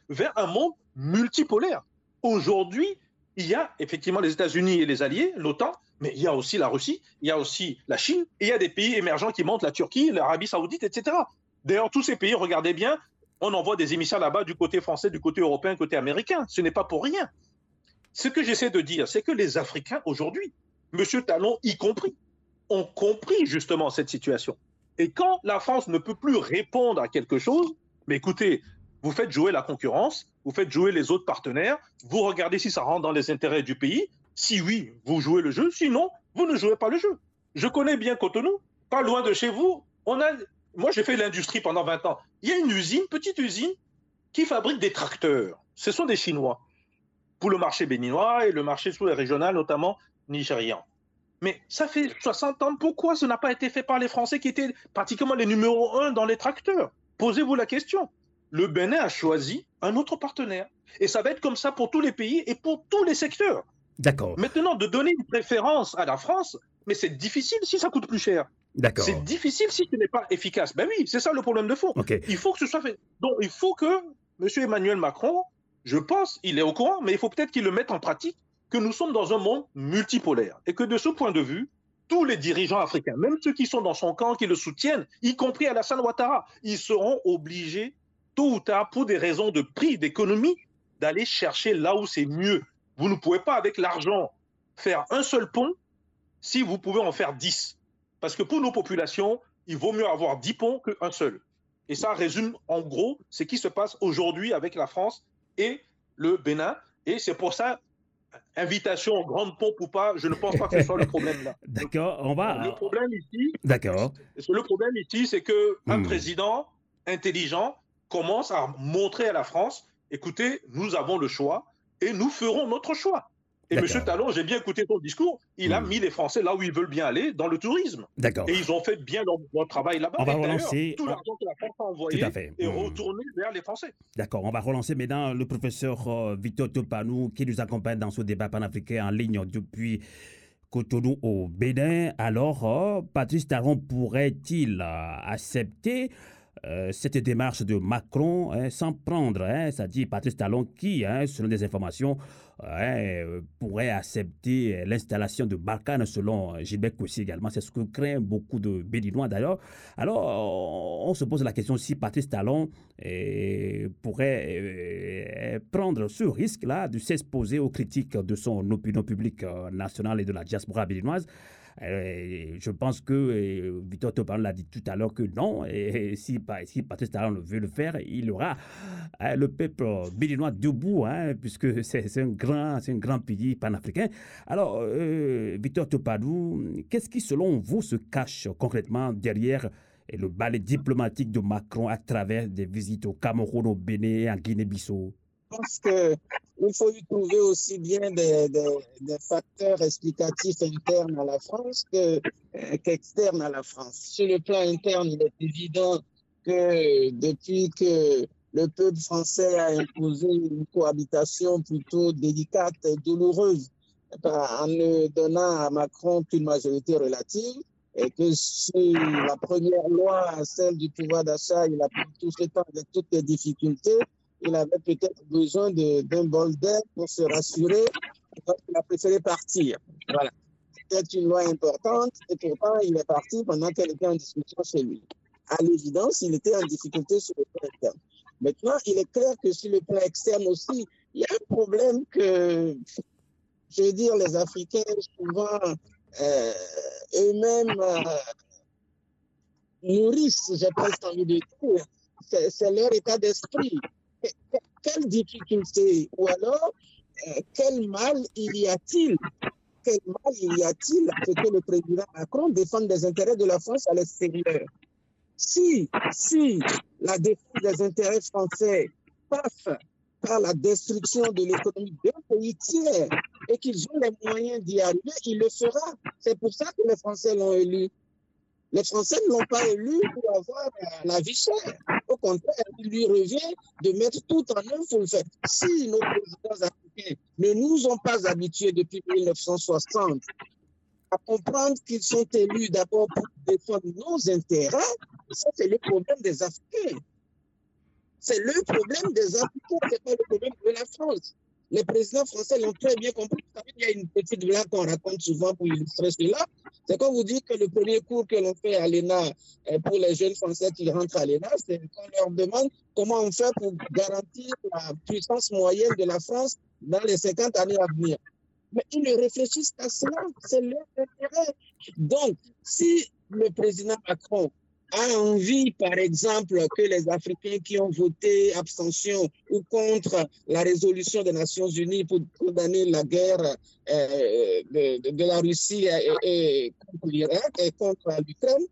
vers un monde multipolaire. Aujourd'hui, il y a effectivement les États-Unis et les Alliés, l'OTAN, mais il y a aussi la Russie, il y a aussi la Chine, et il y a des pays émergents qui montent, la Turquie, l'Arabie saoudite, etc. D'ailleurs, tous ces pays, regardez bien, on envoie des émissaires là-bas du côté français, du côté européen, du côté américain. Ce n'est pas pour rien. Ce que j'essaie de dire, c'est que les Africains aujourd'hui, M. Talon y compris, ont compris justement cette situation. Et quand la France ne peut plus répondre à quelque chose, mais écoutez, vous faites jouer la concurrence, vous faites jouer les autres partenaires, vous regardez si ça rentre dans les intérêts du pays. Si oui, vous jouez le jeu, sinon, vous ne jouez pas le jeu. Je connais bien Cotonou, pas loin de chez vous. Moi, j'ai fait l'industrie pendant 20 ans. Il y a une usine, petite usine, qui fabrique des tracteurs. Ce sont des Chinois pour le marché béninois et le marché sous-régional, notamment nigérian. Mais ça fait 60 ans, pourquoi ce n'a pas été fait par les Français qui étaient pratiquement les numéros un dans les tracteurs? Posez-vous la question. Le Bénin a choisi un autre partenaire. Et ça va être comme ça pour tous les pays et pour tous les secteurs. D'accord. Maintenant, de donner une préférence à la France, mais c'est difficile si ça coûte plus cher. D'accord. C'est difficile si ce n'est pas efficace. Ben oui, c'est ça le problème de fond. Il faut que ce soit fait. Donc, il faut que M. Emmanuel Macron, je pense, il est au courant, mais il faut peut-être qu'il le mette en pratique que nous sommes dans un monde multipolaire et que de ce point de vue, tous les dirigeants africains, même ceux qui sont dans son camp, qui le soutiennent, y compris Alassane Ouattara, ils seront obligés, tôt ou tard, pour des raisons de prix, d'économie, d'aller chercher là où c'est mieux. Vous ne pouvez pas, avec l'argent, faire un seul pont si vous pouvez en faire dix. Parce que pour nos populations, il vaut mieux avoir dix ponts qu'un seul. Et ça résume en gros ce qui se passe aujourd'hui avec la France et le Bénin. Et c'est pour ça invitation en grande pompe ou pas, je ne pense pas que ce soit le problème là. D'accord, on va. Le problème ici. D'accord. Le problème ici, c'est que un Hmm. président intelligent commence à montrer à la France, écoutez, nous avons le choix et nous ferons notre choix. Et M. Talon, j'ai bien écouté ton discours, il a Hmm. mis les Français là où ils veulent bien aller, dans le tourisme. D'accord. Et ils ont fait bien leur, leur travail là-bas. On va Et relancer- Tout l'argent que la France a envoyé Tout à fait. est retourné vers les Français. D'accord, on va relancer maintenant le professeur euh, Victor Topanou qui nous accompagne dans ce débat panafricain en ligne depuis Cotonou au Bénin. Alors, euh, Patrice Taron pourrait-il euh, accepter euh, cette démarche de Macron hein, sans prendre, hein, ça dit Patrice Talon, qui, hein, selon des informations, euh, pourrait accepter l'installation de Barkhane selon Gilbert Koussi également. C'est ce que craignent beaucoup de Béninois d'ailleurs. Alors, on se pose la question si Patrice Talon pourrait prendre ce risque-là de s'exposer aux critiques de son opinion publique nationale et de la diaspora béninoise. Euh, je pense que euh, Victor Topan l'a dit tout à l'heure que non. Et si, si Patrice Talon veut le faire, il aura hein, le peuple béninois debout, hein, puisque c'est un grand, un grand pays panafricain. Alors, euh, Victor Topadou, qu'est-ce qui, selon vous, se cache concrètement derrière le balai diplomatique de Macron à travers des visites au Cameroun, au Bénin et en Guinée-Bissau? Pense qu'il faut y trouver aussi bien des, facteurs explicatifs internes à la France euh, qu'externes à la France. Sur le plan interne, il est évident que depuis que le peuple français a imposé une cohabitation plutôt délicate et douloureuse en ne donnant à Macron qu'une majorité relative, et que sur la première loi, celle du pouvoir d'achat, il a pris tout ce temps avec toutes les difficultés, il avait peut-être besoin d'un bol d'air pour se rassurer. Donc, il a préféré partir. Voilà. C'était une loi importante et pourtant, il est parti pendant qu'elle était en discussion chez lui. À l'évidence, il était en difficulté sur le plan interne. Maintenant, il est clair que sur le plan externe aussi, il y a un problème que, je veux dire, les Africains, souvent, euh, eux-mêmes euh, nourrissent, j'ai presque envie de dire, c'est leur état d'esprit quelle difficulté ou alors euh, quel mal il y a-t-il? Quel mal il y a-t-il à ce que le président Macron défende des intérêts de la France à l'extérieur? Si, si la défense des intérêts français passe par la destruction de l'économie d'un pays tiers et qu'ils ont les moyens d'y arriver, il le fera. C'est pour ça que les Français l'ont élu. Les Français ne l'ont pas élu pour avoir la vie chère. Au contraire, il lui revient de mettre tout en œuvre pour le faire. Si nos présidents africains ne nous ont pas habitués depuis 1960 à comprendre qu'ils sont élus d'abord pour défendre nos intérêts, ça c'est le problème des Africains. C'est le problème des Africains, ce n'est pas le problème de la France. Les présidents français l'ont très bien compris. Il y a une petite blague qu'on raconte souvent pour illustrer cela. C'est quand vous dites que le premier cours que l'on fait à l'ENA euh, pour les jeunes Français qui rentrent à l'ENA, c'est qu'on leur demande comment on fait pour garantir la puissance moyenne de la France dans les 50 années à venir. Mais ils ne réfléchissent qu'à cela, c'est leur intérêt. Donc, si le président Macron a envie, par exemple, que les Africains qui ont voté abstention ou contre la résolution des Nations Unies pour condamner la guerre euh, de, la Russie et, contre l'Irak et contre l'Ukraine,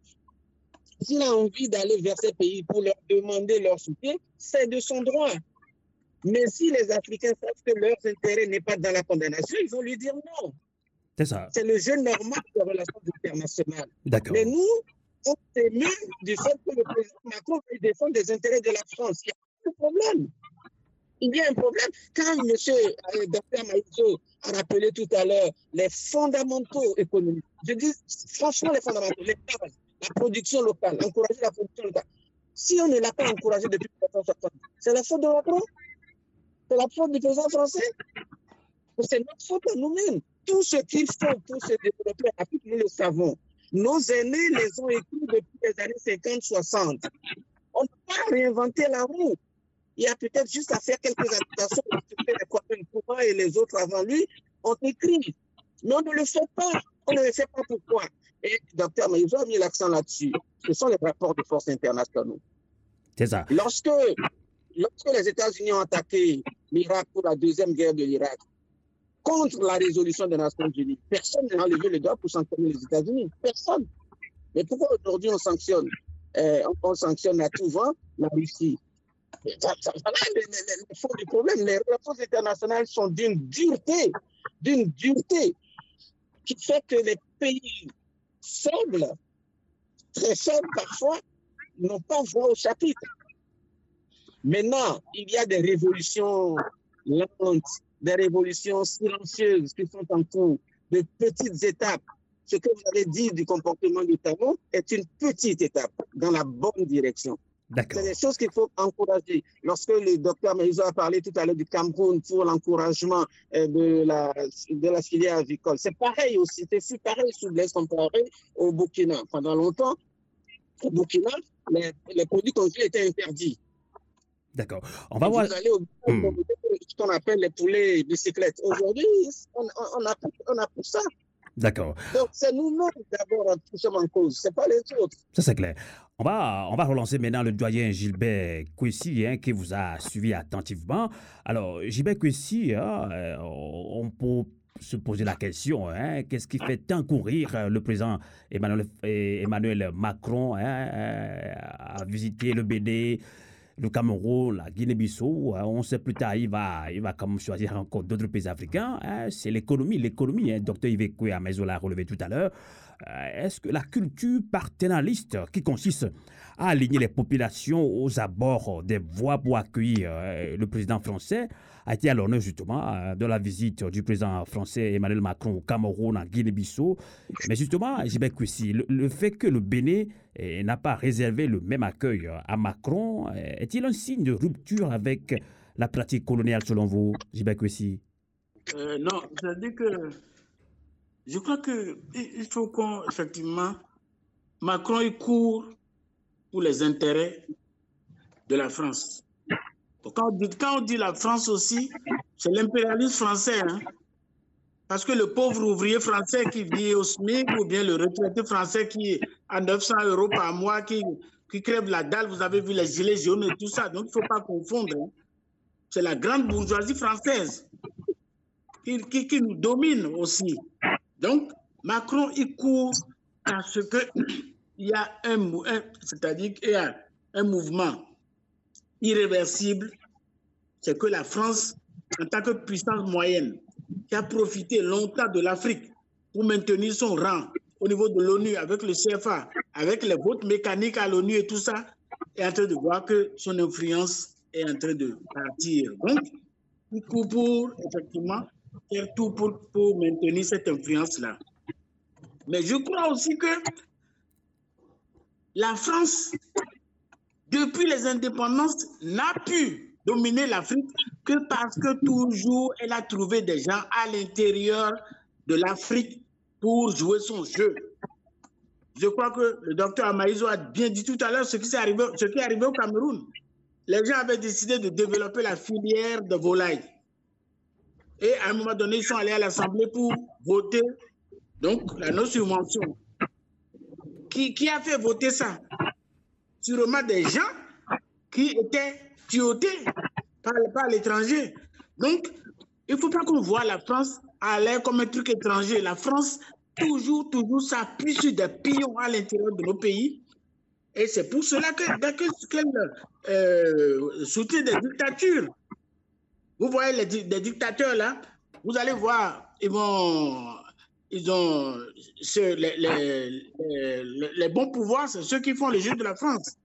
s'il a envie d'aller vers ces pays pour leur demander leur soutien, c'est de son droit. Mais si les Africains savent que leur intérêt n'est pas dans la condamnation, ils vont lui dire non. C'est ça. C'est le jeu normal des relations internationales. D'accord. Mais nous, on témoigne du fait que le président Macron veut défendre des intérêts de la France. Il y a un problème. Il y a un problème. Quand M. Euh, Dr Maïzo a rappelé tout à l'heure les fondamentaux économiques, je dis franchement les fondamentaux, les la production locale, encourager la production locale. Si on ne l'a pas encouragé depuis 1960, c'est la faute de Macron C'est la faute du président français C'est notre faute à nous-mêmes. Tout ce qu'il faut pour se développer Afrique, nous le savons. Nos aînés les ont écrits depuis les années 50-60. On ne peut pas réinventer la roue. Il y a peut-être juste à faire quelques adaptations. Les Kouma et les autres avant lui ont écrit. Mais on ne le fait pas. On ne le fait pas pourquoi Et docteur Maïso a mis l'accent là-dessus. Ce sont les rapports de force internationaux. C'est ça. Lorsque, lorsque les États-Unis ont attaqué l'Irak pour la deuxième guerre de l'Irak, contre la résolution des Nations Unies. Personne n'a levé le doigt pour sanctionner les États-Unis. Personne. Mais pourquoi aujourd'hui on sanctionne euh, on, sanctionne à tout vent la Russie? Voilà le, fond du problème. Les relations internationales sont d'une dureté, d'une dureté qui fait que les pays faibles, très faibles parfois, n'ont pas voix au chapitre. Maintenant, il y a des révolutions lentes, des révolutions silencieuses qui sont en cours, de petites étapes. Ce que vous avez dit du comportement du Talon est une petite étape dans la bonne direction. C'est des choses qu'il faut encourager. Lorsque le docteur Maïzo a parlé tout à l'heure du Cameroun pour l'encouragement euh, de la, de la filière avicole, c'est pareil aussi. C'est pareil sous l'Est comparé au Burkina. Pendant longtemps, au Burkina, les, les produits congelés étaient interdits. D'accord. On va voir. Vous allez au hmm. ce qu'on appelle les poulets bicyclettes. Aujourd'hui, on, on, a, on a pour ça. D'accord. Donc, c'est nous-mêmes d'abord qui sommes en cause, ce n'est pas les autres. Ça, c'est clair. On va, on va relancer maintenant le doyen Gilbert Kwesi, hein, qui vous a suivi attentivement. Alors, Gilbert Kwesi, hein, euh, on peut se poser la question, hein, qu'est-ce qui fait tant courir euh, le président Emmanuel, Emmanuel Macron euh, à visiter le BD le Cameroun, la Guinée-Bissau, hein, on sait plus tard, il va, il va comme choisir encore d'autres pays africains. Hein. c'est l'économie, l'économie. Hein, Docteur Yves Koué l'a relevé tout à l'heure. Euh, est-ce que la culture paternaliste qui consiste à aligner les populations aux abords des voies pour accueillir euh, le président français a été à l'honneur justement euh, de la visite du président français Emmanuel Macron au Cameroun, en Guinée-Bissau. Mais justement, Gilbert le, le fait que le Bénin eh, n'a pas réservé le même accueil à Macron eh, est-il un signe de rupture avec la pratique coloniale selon vous, Gilbert euh, Non, c'est-à-dire que je crois qu'il faut qu'on, effectivement, Macron, il court pour les intérêts de la France. Quand on, dit, la France aussi, c'est l'impérialisme français. Hein. Parce que le pauvre ouvrier français qui vit au SMIC ou bien le retraité français qui est à 900 euros par mois, qui, crève la dalle, vous avez vu les gilets jaunes et tout ça. Donc, il ne faut pas confondre. Hein. C'est la grande bourgeoisie française qui, nous domine aussi. Donc, Macron, il court parce qu'il y a qu'il y a un mouvement irréversible, c'est que la France, en tant que puissance moyenne, qui a profité longtemps de l'Afrique pour maintenir son rang au niveau de l'ONU avec le CFA, avec les votes mécaniques à l'ONU et tout ça, est en train de voir que son influence est en train de partir. Donc, il faut pour, effectivement, faire tout pour, pour maintenir cette influence-là. Mais je crois aussi que la France depuis les indépendances, n'a pu dominer l'Afrique que parce que toujours elle a trouvé des gens à l'intérieur de l'Afrique pour jouer son jeu. Je crois que le docteur Amaïzo a bien dit tout à l'heure ce qui, est arrivé, au Cameroun. Les gens avaient décidé de développer la filière de volaille. Et à un moment donné, ils sont allés à l'Assemblée pour voter donc la non-subvention. Qui a fait voter ça? Sûrement des gens qui étaient tuyautés par, l'étranger. Donc, il ne faut pas qu'on voit la France à l'air comme un truc étranger. La France, toujours, toujours s'appuie sur des pions à l'intérieur de nos pays. Et c'est pour cela qu'elle euh, soutient des dictatures. Vous voyez les, dictateurs là, vous allez voir, ils vont ils ont les, les, bons pouvoirs, c'est ceux qui font les jeux de la France.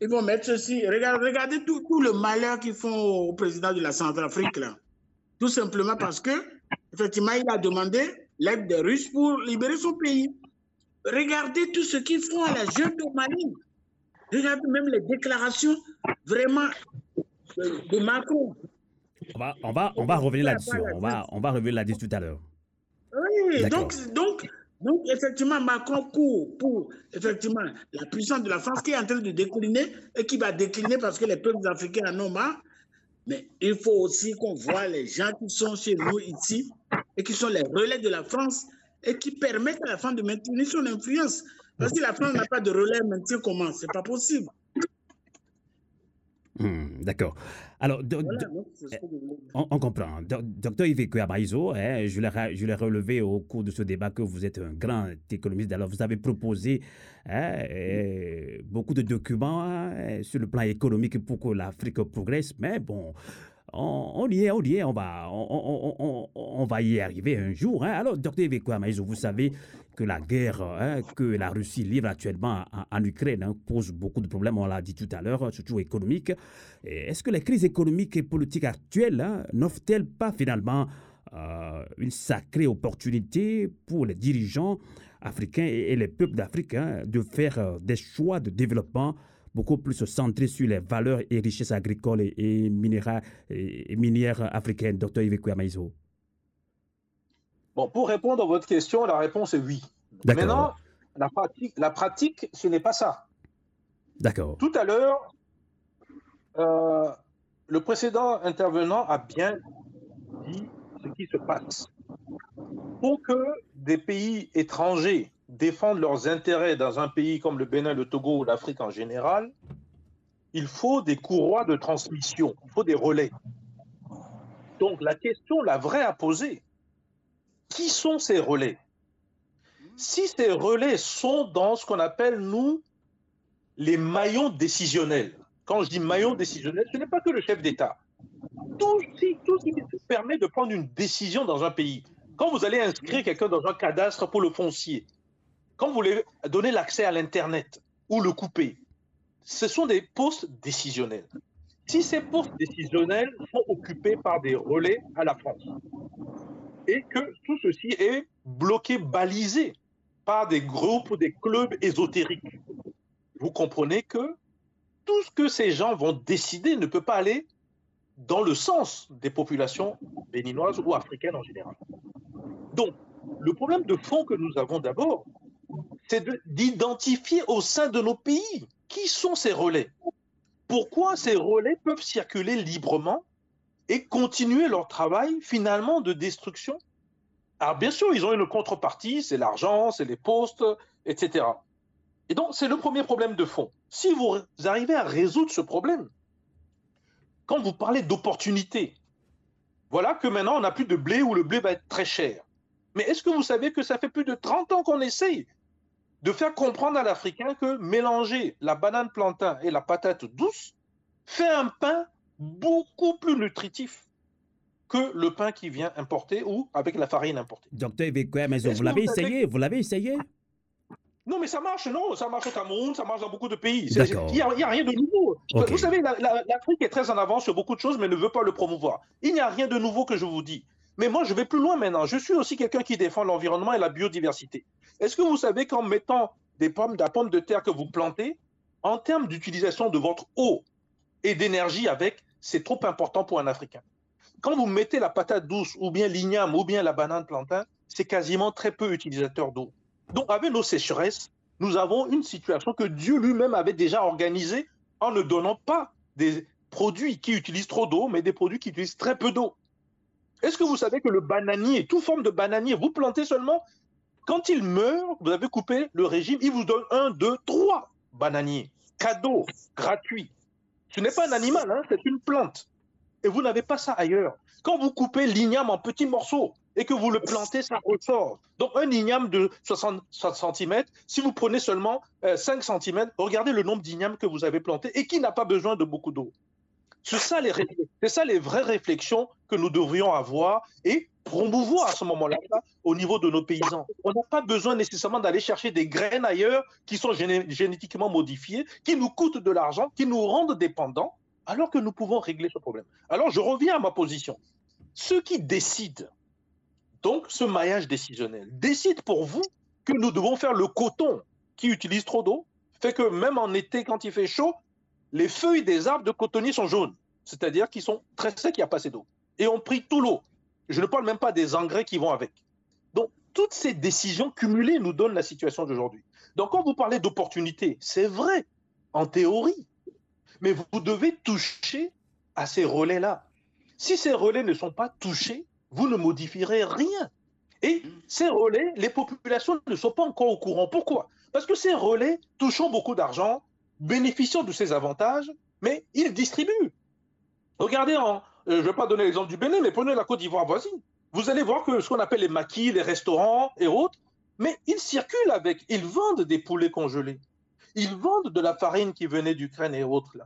Ils vont mettre ceci. Regardez, regardez tout, tout, le malheur qu'ils font au président de la Centrafrique, là. Tout simplement parce que, effectivement, il a demandé l'aide des Russes pour libérer son pays. Regardez tout ce qu'ils font à la jeune de Mali. Regardez même les déclarations vraiment de, Macron. On va, on va, on va revenir là-dessus. On va, on va revenir là-dessus tout à l'heure. Oui, donc, donc, donc, effectivement, Macron court pour effectivement la puissance de la France qui est en train de décliner et qui va décliner parce que les peuples africains en ont marre. Mais il faut aussi qu'on voit les gens qui sont chez nous ici et qui sont les relais de la France et qui permettent à la France de maintenir son influence. Parce que la France n'a pas de relais, maintenant comment? C'est pas possible. Hmm, d'accord. Alors, on, comprend. Docteur Yves Kouyabaïzo, hein, je l'ai relevé au cours de ce débat que vous êtes un grand économiste. Alors, vous avez proposé hein, euh, beaucoup de documents hein, sur le plan économique pour que l'Afrique progresse. Mais bon, on, y est, on y est, on va, on, va y arriver un jour. Alors, docteur Kouyabaïzo, vous savez, que la guerre hein, que la Russie livre actuellement en, Ukraine hein, pose beaucoup de problèmes, on l'a dit tout à l'heure, surtout économiques. Est-ce que les crises économiques et politiques actuelles hein, n'offrent-elles pas finalement euh, une sacrée opportunité pour les dirigeants africains et, les peuples d'Afrique de faire euh, des choix de développement beaucoup plus centré sur les valeurs et richesses agricoles et, et minières africaines, docteur Yves Maïzo Bon, pour répondre à votre question, la réponse est oui. Maintenant, la pratique, la pratique ce n'est pas ça. D'accord. Tout à l'heure, euh, le précédent intervenant a bien dit ce qui se passe. Pour que des pays étrangers défendent leurs intérêts dans un pays comme le Bénin, le Togo ou l'Afrique en général, il faut des courroies de transmission, il faut des relais. Donc la question, la vraie à poser, qui sont ces relais? Si ces relais sont dans ce qu'on appelle, nous, les maillons décisionnels, quand je dis maillon décisionnel, ce n'est pas que le chef d'État. Tout ce qui permet de prendre une décision dans un pays. Quand vous allez inscrire quelqu'un dans un cadastre pour le foncier, quand vous voulez donner l'accès à l'Internet ou le couper, ce sont des postes décisionnels. Si ces postes décisionnels sont occupés par des relais à la France et que tout ceci est bloqué, balisé par des groupes ou des clubs ésotériques, vous comprenez que tout ce que ces gens vont décider ne peut pas aller dans le sens des populations béninoises ou africaines en général. Donc, le problème de fond que nous avons d'abord, c'est d'identifier au sein de nos pays qui sont ces relais. Pourquoi ces relais peuvent circuler librement et continuer leur travail finalement de destruction? Alors bien sûr, ils ont une contrepartie, c'est l'argent, c'est les postes, etc. Et donc, c'est le premier problème de fond. Si vous arrivez à résoudre ce problème, quand vous parlez d'opportunité, voilà que maintenant on n'a plus de blé ou le blé va être très cher. Mais est-ce que vous savez que ça fait plus de 30 ans qu'on essaye de faire comprendre à l'Africain que mélanger la banane plantain et la patate douce fait un pain beaucoup plus nutritif que le pain qui vient importé ou avec la farine importée. Docteur mais vous l'avez essayé, vous l'avez essayé? Non, mais ça marche, non, ça marche au Cameroun, ça marche dans beaucoup de pays. Il n'y a, rien de nouveau. Vous savez, l'Afrique est très en avance sur beaucoup de choses, mais ne veut pas le promouvoir. Il n'y a rien de nouveau que je vous dis. Mais moi, je vais plus loin maintenant. Je suis aussi quelqu'un qui défend l'environnement et la biodiversité. Est-ce que vous savez qu'en mettant des pommes, de la de terre que vous plantez, en termes d'utilisation de votre eau et d'énergie avec, c'est trop important pour un Africain? Quand vous mettez la patate douce, ou bien l'igname, ou bien la banane plantain, c'est quasiment très peu utilisateur d'eau. Donc, avec nos sécheresses, nous avons une situation que Dieu lui-même avait déjà organisée en ne donnant pas des produits qui utilisent trop d'eau, mais des produits qui utilisent très peu d'eau. Est-ce que vous savez que le bananier, toute forme de bananier, vous plantez seulement, quand il meurt, vous avez coupé le régime, il vous donne un, deux, trois bananiers. Cadeau, gratuit. Ce n'est pas un animal, hein, c'est une plante. Et vous n'avez pas ça ailleurs. Quand vous coupez l'igname en petits morceaux, et que vous le plantez, ça ressort. Donc un igname de 60, cm, si vous prenez seulement 5 euh, cm, regardez le nombre d'ignames que vous avez plantés et qui n'a pas besoin de beaucoup d'eau. C'est ça, les, vraies réflexions que nous devrions avoir et promouvoir à ce moment-là au niveau de nos paysans. On n'a pas besoin nécessairement d'aller chercher des graines ailleurs qui sont génétiquement modifiées, qui nous coûtent de l'argent, qui nous rendent dépendants, alors que nous pouvons régler ce problème. Alors je reviens à ma position. Ceux qui décident donc, ce maillage décisionnel décide pour vous que nous devons faire le coton qui utilise trop d'eau, fait que même en été, quand il fait chaud, les feuilles des arbres de cotonnier sont jaunes, c'est-à-dire qu'ils sont très secs, il n'y a pas assez d'eau. Et on prie tout l'eau. Je ne parle même pas des engrais qui vont avec. Donc, toutes ces décisions cumulées nous donnent la situation d'aujourd'hui. Donc, quand vous parlez d'opportunité, c'est vrai, en théorie, mais vous devez toucher à ces relais-là. Si ces relais ne sont pas touchés, vous ne modifierez rien. Et ces relais, les populations ne sont pas encore au courant. Pourquoi? Parce que ces relais, touchant beaucoup d'argent, bénéficiant de ces avantages, mais ils distribuent. Regardez, euh, je ne vais pas donner l'exemple du Bénin, mais prenez la Côte d'Ivoire voisine. Vous allez voir que ce qu'on appelle les maquis, les restaurants et autres, mais ils circulent avec, ils vendent des poulets congelés. Ils vendent de la farine qui venait d'Ukraine et autres.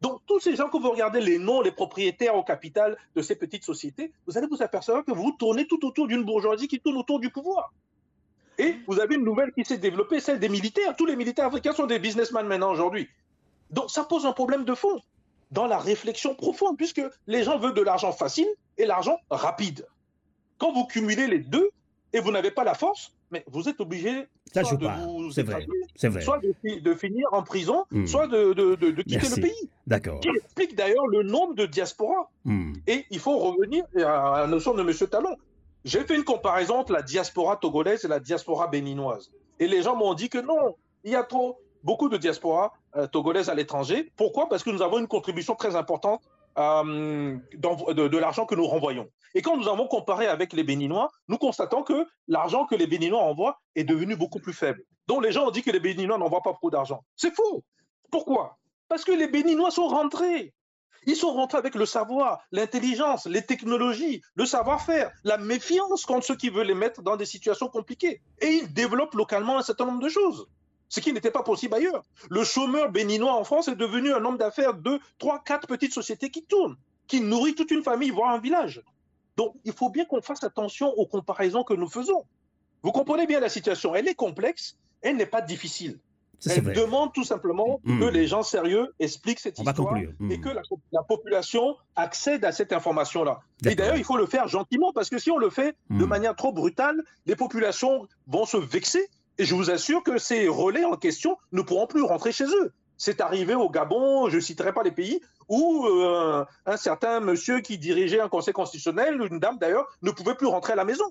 Donc, tous ces gens, que vous regardez les noms, les propriétaires au capital de ces petites sociétés, vous allez vous apercevoir que vous tournez tout autour d'une bourgeoisie qui tourne autour du pouvoir. Et vous avez une nouvelle qui s'est développée, celle des militaires. Tous les militaires africains sont des businessmen maintenant aujourd'hui. Donc, ça pose un problème de fond dans la réflexion profonde, puisque les gens veulent de l'argent facile et l'argent rapide. Quand vous cumulez les deux, et vous n'avez pas la force, mais vous êtes obligé Ça, soit de pas. vous C'est vrai. vrai. soit de, de finir en prison, Hmm. soit de, de- de- quitter Merci. le pays. D'accord. Qui explique d'ailleurs le nombre de diasporas. Hmm. Et il faut revenir à la notion de M. Talon. J'ai fait une comparaison entre la diaspora togolaise et la diaspora béninoise. Et les gens m'ont dit que non, il y a trop, beaucoup de diaspora euh, togolaise à l'étranger. Pourquoi? Parce que nous avons une contribution très importante euh, de, de l'argent que nous renvoyons. Et quand nous avons comparé avec les Béninois, nous constatons que l'argent que les Béninois envoient est devenu beaucoup plus faible. Donc les gens ont dit que les Béninois n'envoient pas beaucoup d'argent. C'est faux. Pourquoi? Parce que les Béninois sont rentrés. Ils sont rentrés avec le savoir, l'intelligence, les technologies, le savoir-faire, la méfiance contre ceux qui veulent les mettre dans des situations compliquées. Et ils développent localement un certain nombre de choses, ce qui n'était pas possible ailleurs. Le chômeur béninois en France est devenu un homme d'affaires de 3, 4 petites sociétés qui tournent, qui nourrit toute une famille, voire un village. Donc il faut bien qu'on fasse attention aux comparaisons que nous faisons. Vous comprenez bien la situation, elle est complexe, elle n'est pas difficile. Ça, Elle demande tout simplement Mm. que les gens sérieux expliquent cette On histoire conclure. Mm. et que la, la population accède à cette information-là. Et d'ailleurs, il faut le faire gentiment parce que si on le fait de Mm. manière trop brutale, les populations vont se vexer. Et je vous assure que ces relais en question ne pourront plus rentrer chez eux. C'est arrivé au Gabon, je ne citerai pas les pays, où euh, un certain monsieur qui dirigeait un conseil constitutionnel, une dame d'ailleurs, ne pouvait plus rentrer à la maison.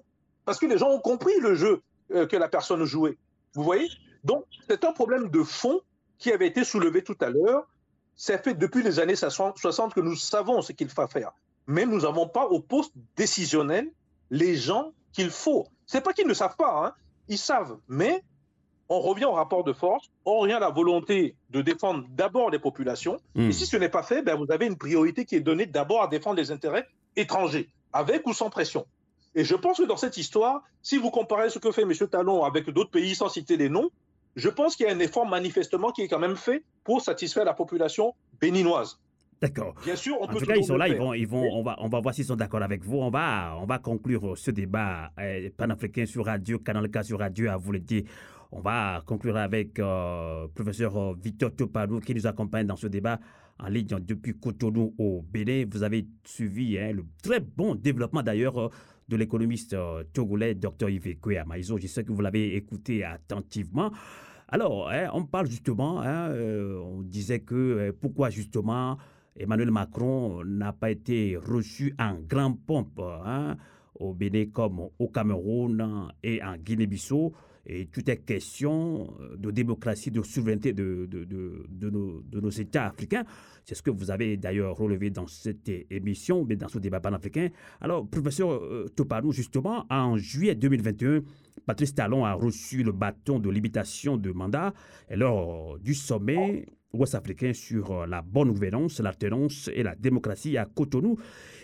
Parce que les gens ont compris le jeu euh, que la personne jouait. Vous voyez? Donc, c'est un problème de fond qui avait été soulevé tout à l'heure. C'est fait depuis les années 60 que nous savons ce qu'il faut faire. Mais nous n'avons pas au poste décisionnel les gens qu'il faut. C'est pas qu'ils ne savent pas, hein. ils savent. Mais on revient au rapport de force, on revient à la volonté de défendre d'abord les populations. Mm. Et si ce n'est pas fait, ben, vous avez une priorité qui est donnée d'abord à défendre les intérêts étrangers, avec ou sans pression. Et je pense que dans cette histoire, si vous comparez ce que fait M. Talon avec d'autres pays sans citer les noms, je pense qu'il y a un effort manifestement qui est quand même fait pour satisfaire la population béninoise. D'accord. Bien sûr, on En peut tout cas, ils sont là, ils vont, ils vont, on va, on va voir s'ils sont d'accord avec vous. On va, on va conclure ce débat euh, panafricain sur radio, Canal K sur radio, à vous le dire. On va conclure avec euh, professeur euh, Victor Topadou qui nous accompagne dans ce débat en ligne depuis Cotonou au Bénin. Vous avez suivi hein, le très bon développement d'ailleurs euh, de l'économiste euh, togolais Dr Yves Maïzo. Je sais que vous l'avez écouté attentivement. Alors, hein, on parle justement, hein, euh, on disait que euh, pourquoi justement Emmanuel Macron n'a pas été reçu en grand pompe hein, au Bénin comme au Cameroun et en Guinée-Bissau. Et tout est question de démocratie, de souveraineté de, de, de, de nos, États africains. C'est ce que vous avez d'ailleurs relevé dans cette émission, mais dans ce débat panafricain. Alors, professeur euh, Topanou, justement, en juillet 2021, Patrice Talon a reçu le bâton de limitation de mandat lors du sommet ouest-africain sur euh, la bonne gouvernance, l'alternance et la démocratie à Cotonou.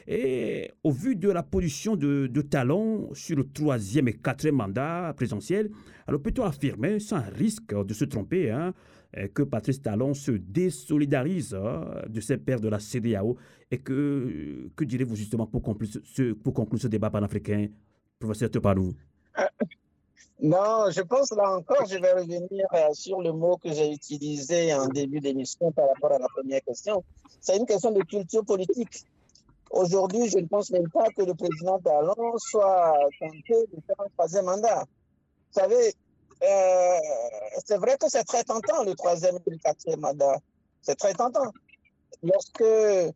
Et au vu de la position de, Talon sur le troisième et quatrième mandat présidentiel, alors peut-on affirmer, sans risque de se tromper, hein, euh, que Patrice Talon se désolidarise hein, de ses pairs de la CDAO et que, que direz-vous justement pour conclure ce, pour conclure ce débat panafricain, professeur Topanou Non, je pense là encore, je vais revenir euh, sur le mot que j'ai utilisé en début d'émission par rapport à la première question. C'est une question de culture politique. Aujourd'hui, je ne pense même pas que le président Talon soit tenté de faire un troisième mandat. Vous savez, euh, c'est vrai que c'est très tentant le troisième et le quatrième mandat. C'est très tentant. Lorsque euh,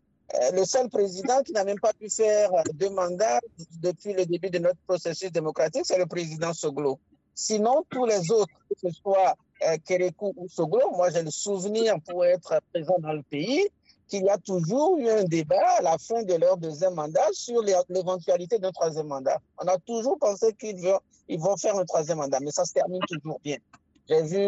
le seul président qui n'a même pas pu faire deux mandats depuis le début de notre processus démocratique, c'est le président Soglo. Sinon, tous les autres, que ce soit euh, Kérékou ou Soglo, moi j'ai le souvenir pour être présent dans le pays qu'il y a toujours eu un débat à la fin de leur deuxième mandat sur l'éventualité d'un troisième mandat. On a toujours pensé qu'ils vont, faire un troisième mandat, mais ça se termine toujours bien. J'ai vu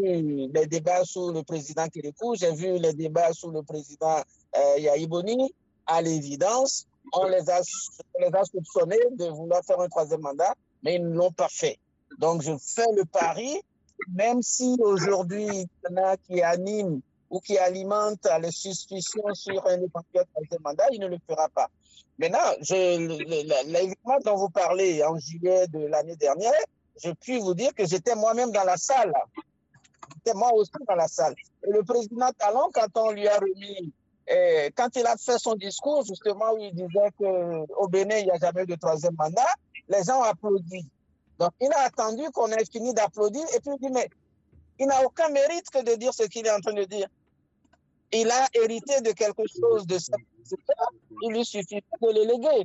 les débats sous le président Kérékou, j'ai vu les débats sous le président euh. À l'évidence, on les, a, on les a soupçonnés de vouloir faire un troisième mandat, mais ils ne l'ont pas fait. Donc, je fais le pari, même si aujourd'hui, il y en a qui animent ou qui alimentent les suspicions sur un éventuel troisième mandat, il ne le fera pas. Maintenant, l'événement dont vous parlez en juillet de l'année dernière, je puis vous dire que j'étais moi-même dans la salle. J'étais moi aussi dans la salle. Et le président Talon, quand on lui a remis, eh, quand il a fait son discours, justement, où il disait qu'au Bénin, il n'y a jamais de troisième mandat, les gens ont applaudi. Donc, il a attendu qu'on ait fini d'applaudir et puis il dit, mais il n'a aucun mérite que de dire ce qu'il est en train de dire. Il a hérité de quelque chose de ça. Il lui suffit de l'éléguer.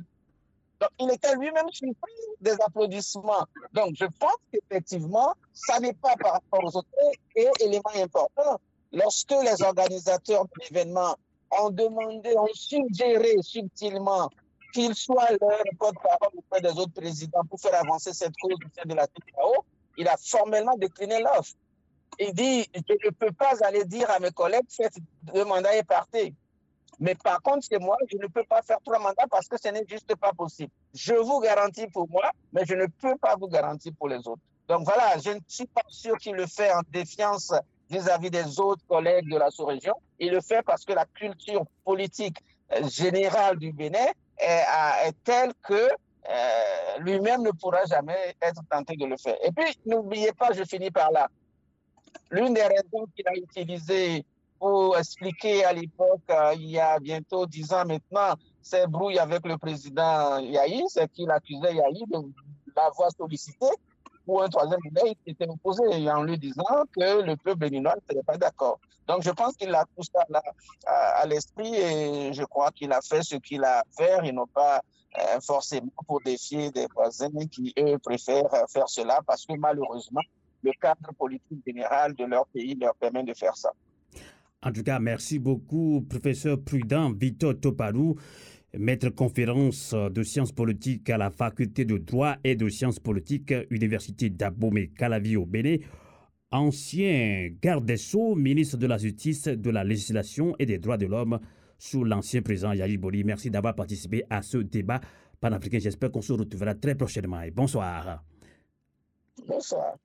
Donc, il était lui-même surpris des applaudissements. Donc, je pense qu'effectivement, ça n'est pas par rapport aux autres. Et élément important, lorsque les organisateurs de l'événement ont demandé, ont suggéré subtilement qu'il soit leur porte-parole auprès des autres présidents pour faire avancer cette cause de la TKO, il a formellement décliné l'offre. Il dit, je ne peux pas aller dire à mes collègues, faites deux mandats et partez. Mais par contre, c'est moi, je ne peux pas faire trois mandats parce que ce n'est juste pas possible. Je vous garantis pour moi, mais je ne peux pas vous garantir pour les autres. Donc voilà, je ne suis pas sûr qu'il le fait en défiance vis-à-vis des autres collègues de la sous-région. Il le fait parce que la culture politique euh, générale du Bénin est, est telle que euh, lui-même ne pourra jamais être tenté de le faire. Et puis, n'oubliez pas, je finis par là, l'une des raisons qu'il a utilisées pour expliquer à l'époque, euh, il y a bientôt dix ans maintenant, ses brouilles avec le président Yahi, c'est qu'il accusait Yahi de l'avoir sollicité pour un troisième mandat, il s'était opposé en lui disant que le peuple béninois n'était pas d'accord. Donc je pense qu'il a tout ça à l'esprit et je crois qu'il a fait ce qu'il a à faire et non pas euh, forcément pour défier des voisins qui, eux, préfèrent faire cela parce que malheureusement, le cadre politique général de leur pays leur permet de faire ça. En tout cas, merci beaucoup, professeur Prudent Victor Toparou, maître conférence de sciences politiques à la faculté de droit et de sciences politiques, Université d'Abomey Calavi au Bénin, ancien garde des Sceaux, ministre de la Justice, de la législation et des droits de l'homme sous l'ancien président Yahi Boli. Merci d'avoir participé à ce débat panafricain. J'espère qu'on se retrouvera très prochainement. Et bonsoir. Bonsoir.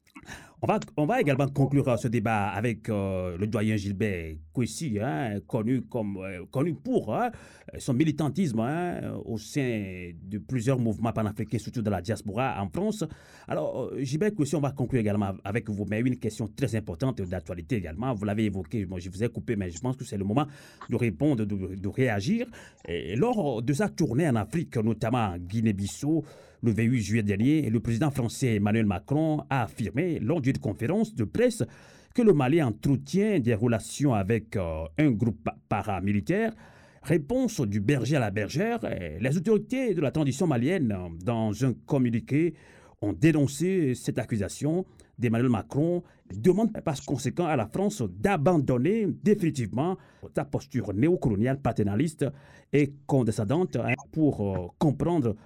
On va, on va également conclure ce débat avec euh, le doyen Gilbert Kouessi, hein, connu, comme, euh, connu pour hein, son militantisme hein, au sein de plusieurs mouvements panafricains, surtout de la diaspora en France. Alors, euh, Gilbert Kouessi, on va conclure également avec vous, mais une question très importante d'actualité également. Vous l'avez évoqué, moi je vous ai coupé, mais je pense que c'est le moment de répondre, de, réagir. Lors de sa tournée en Afrique, notamment en Guinée-Bissau, le 28 juillet dernier, le président français Emmanuel Macron a affirmé lors d'une conférence de presse que le Mali entretient des relations avec euh, un groupe paramilitaire. Réponse du berger à la bergère, les autorités de la transition malienne, dans un communiqué, ont dénoncé cette accusation d'Emmanuel Macron, demande par conséquent à la France d'abandonner définitivement sa posture néocoloniale, paternaliste et condescendante hein, pour euh, comprendre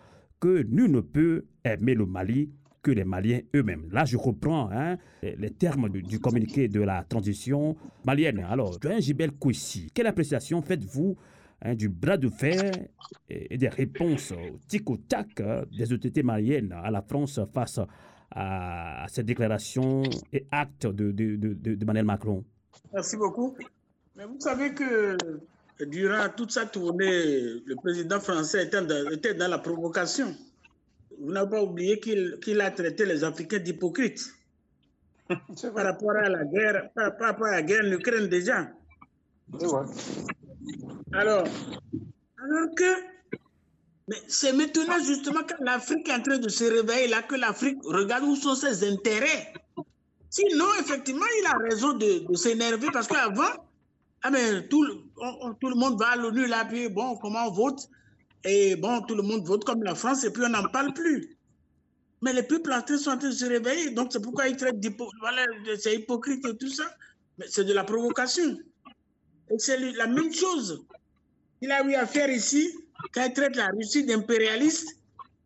que nul ne peut aimer le Mali que les Maliens eux-mêmes. Là, je reprends hein, les termes du, communiqué de la transition malienne. Alors, Joël Gibel Kouissi, quelle appréciation faites-vous hein, du bras de fer et, des réponses tic au tac hein, des autorités maliennes à la France face à, à cette déclaration et acte de, de Emmanuel Macron? Merci beaucoup. Mais vous savez que durant toute sa tournée, le président français était dans, était dans la provocation. Vous n'avez pas oublié qu'il qu a traité les Africains d'hypocrites par rapport à la guerre, par, par rapport à la guerre en Ukraine déjà. Alors, alors que, c'est maintenant justement quand l'Afrique est en train de se réveiller là que l'Afrique regarde où sont ses intérêts. Sinon, effectivement, il a raison de, de s'énerver parce qu'avant, ah mais tout, on, tout le monde va à l'ONU là, puis bon, comment on vote? Et bon, tout le monde vote comme la France et puis on n'en parle plus. Mais les peuples sont en train de se réveiller, donc c'est pourquoi ils traitent d'hypocrite, voilà, c'est hypocrite et tout ça. Mais c'est de la provocation. Et c'est la même chose. Il a eu à faire ici, quand il traite la Russie d'impérialiste,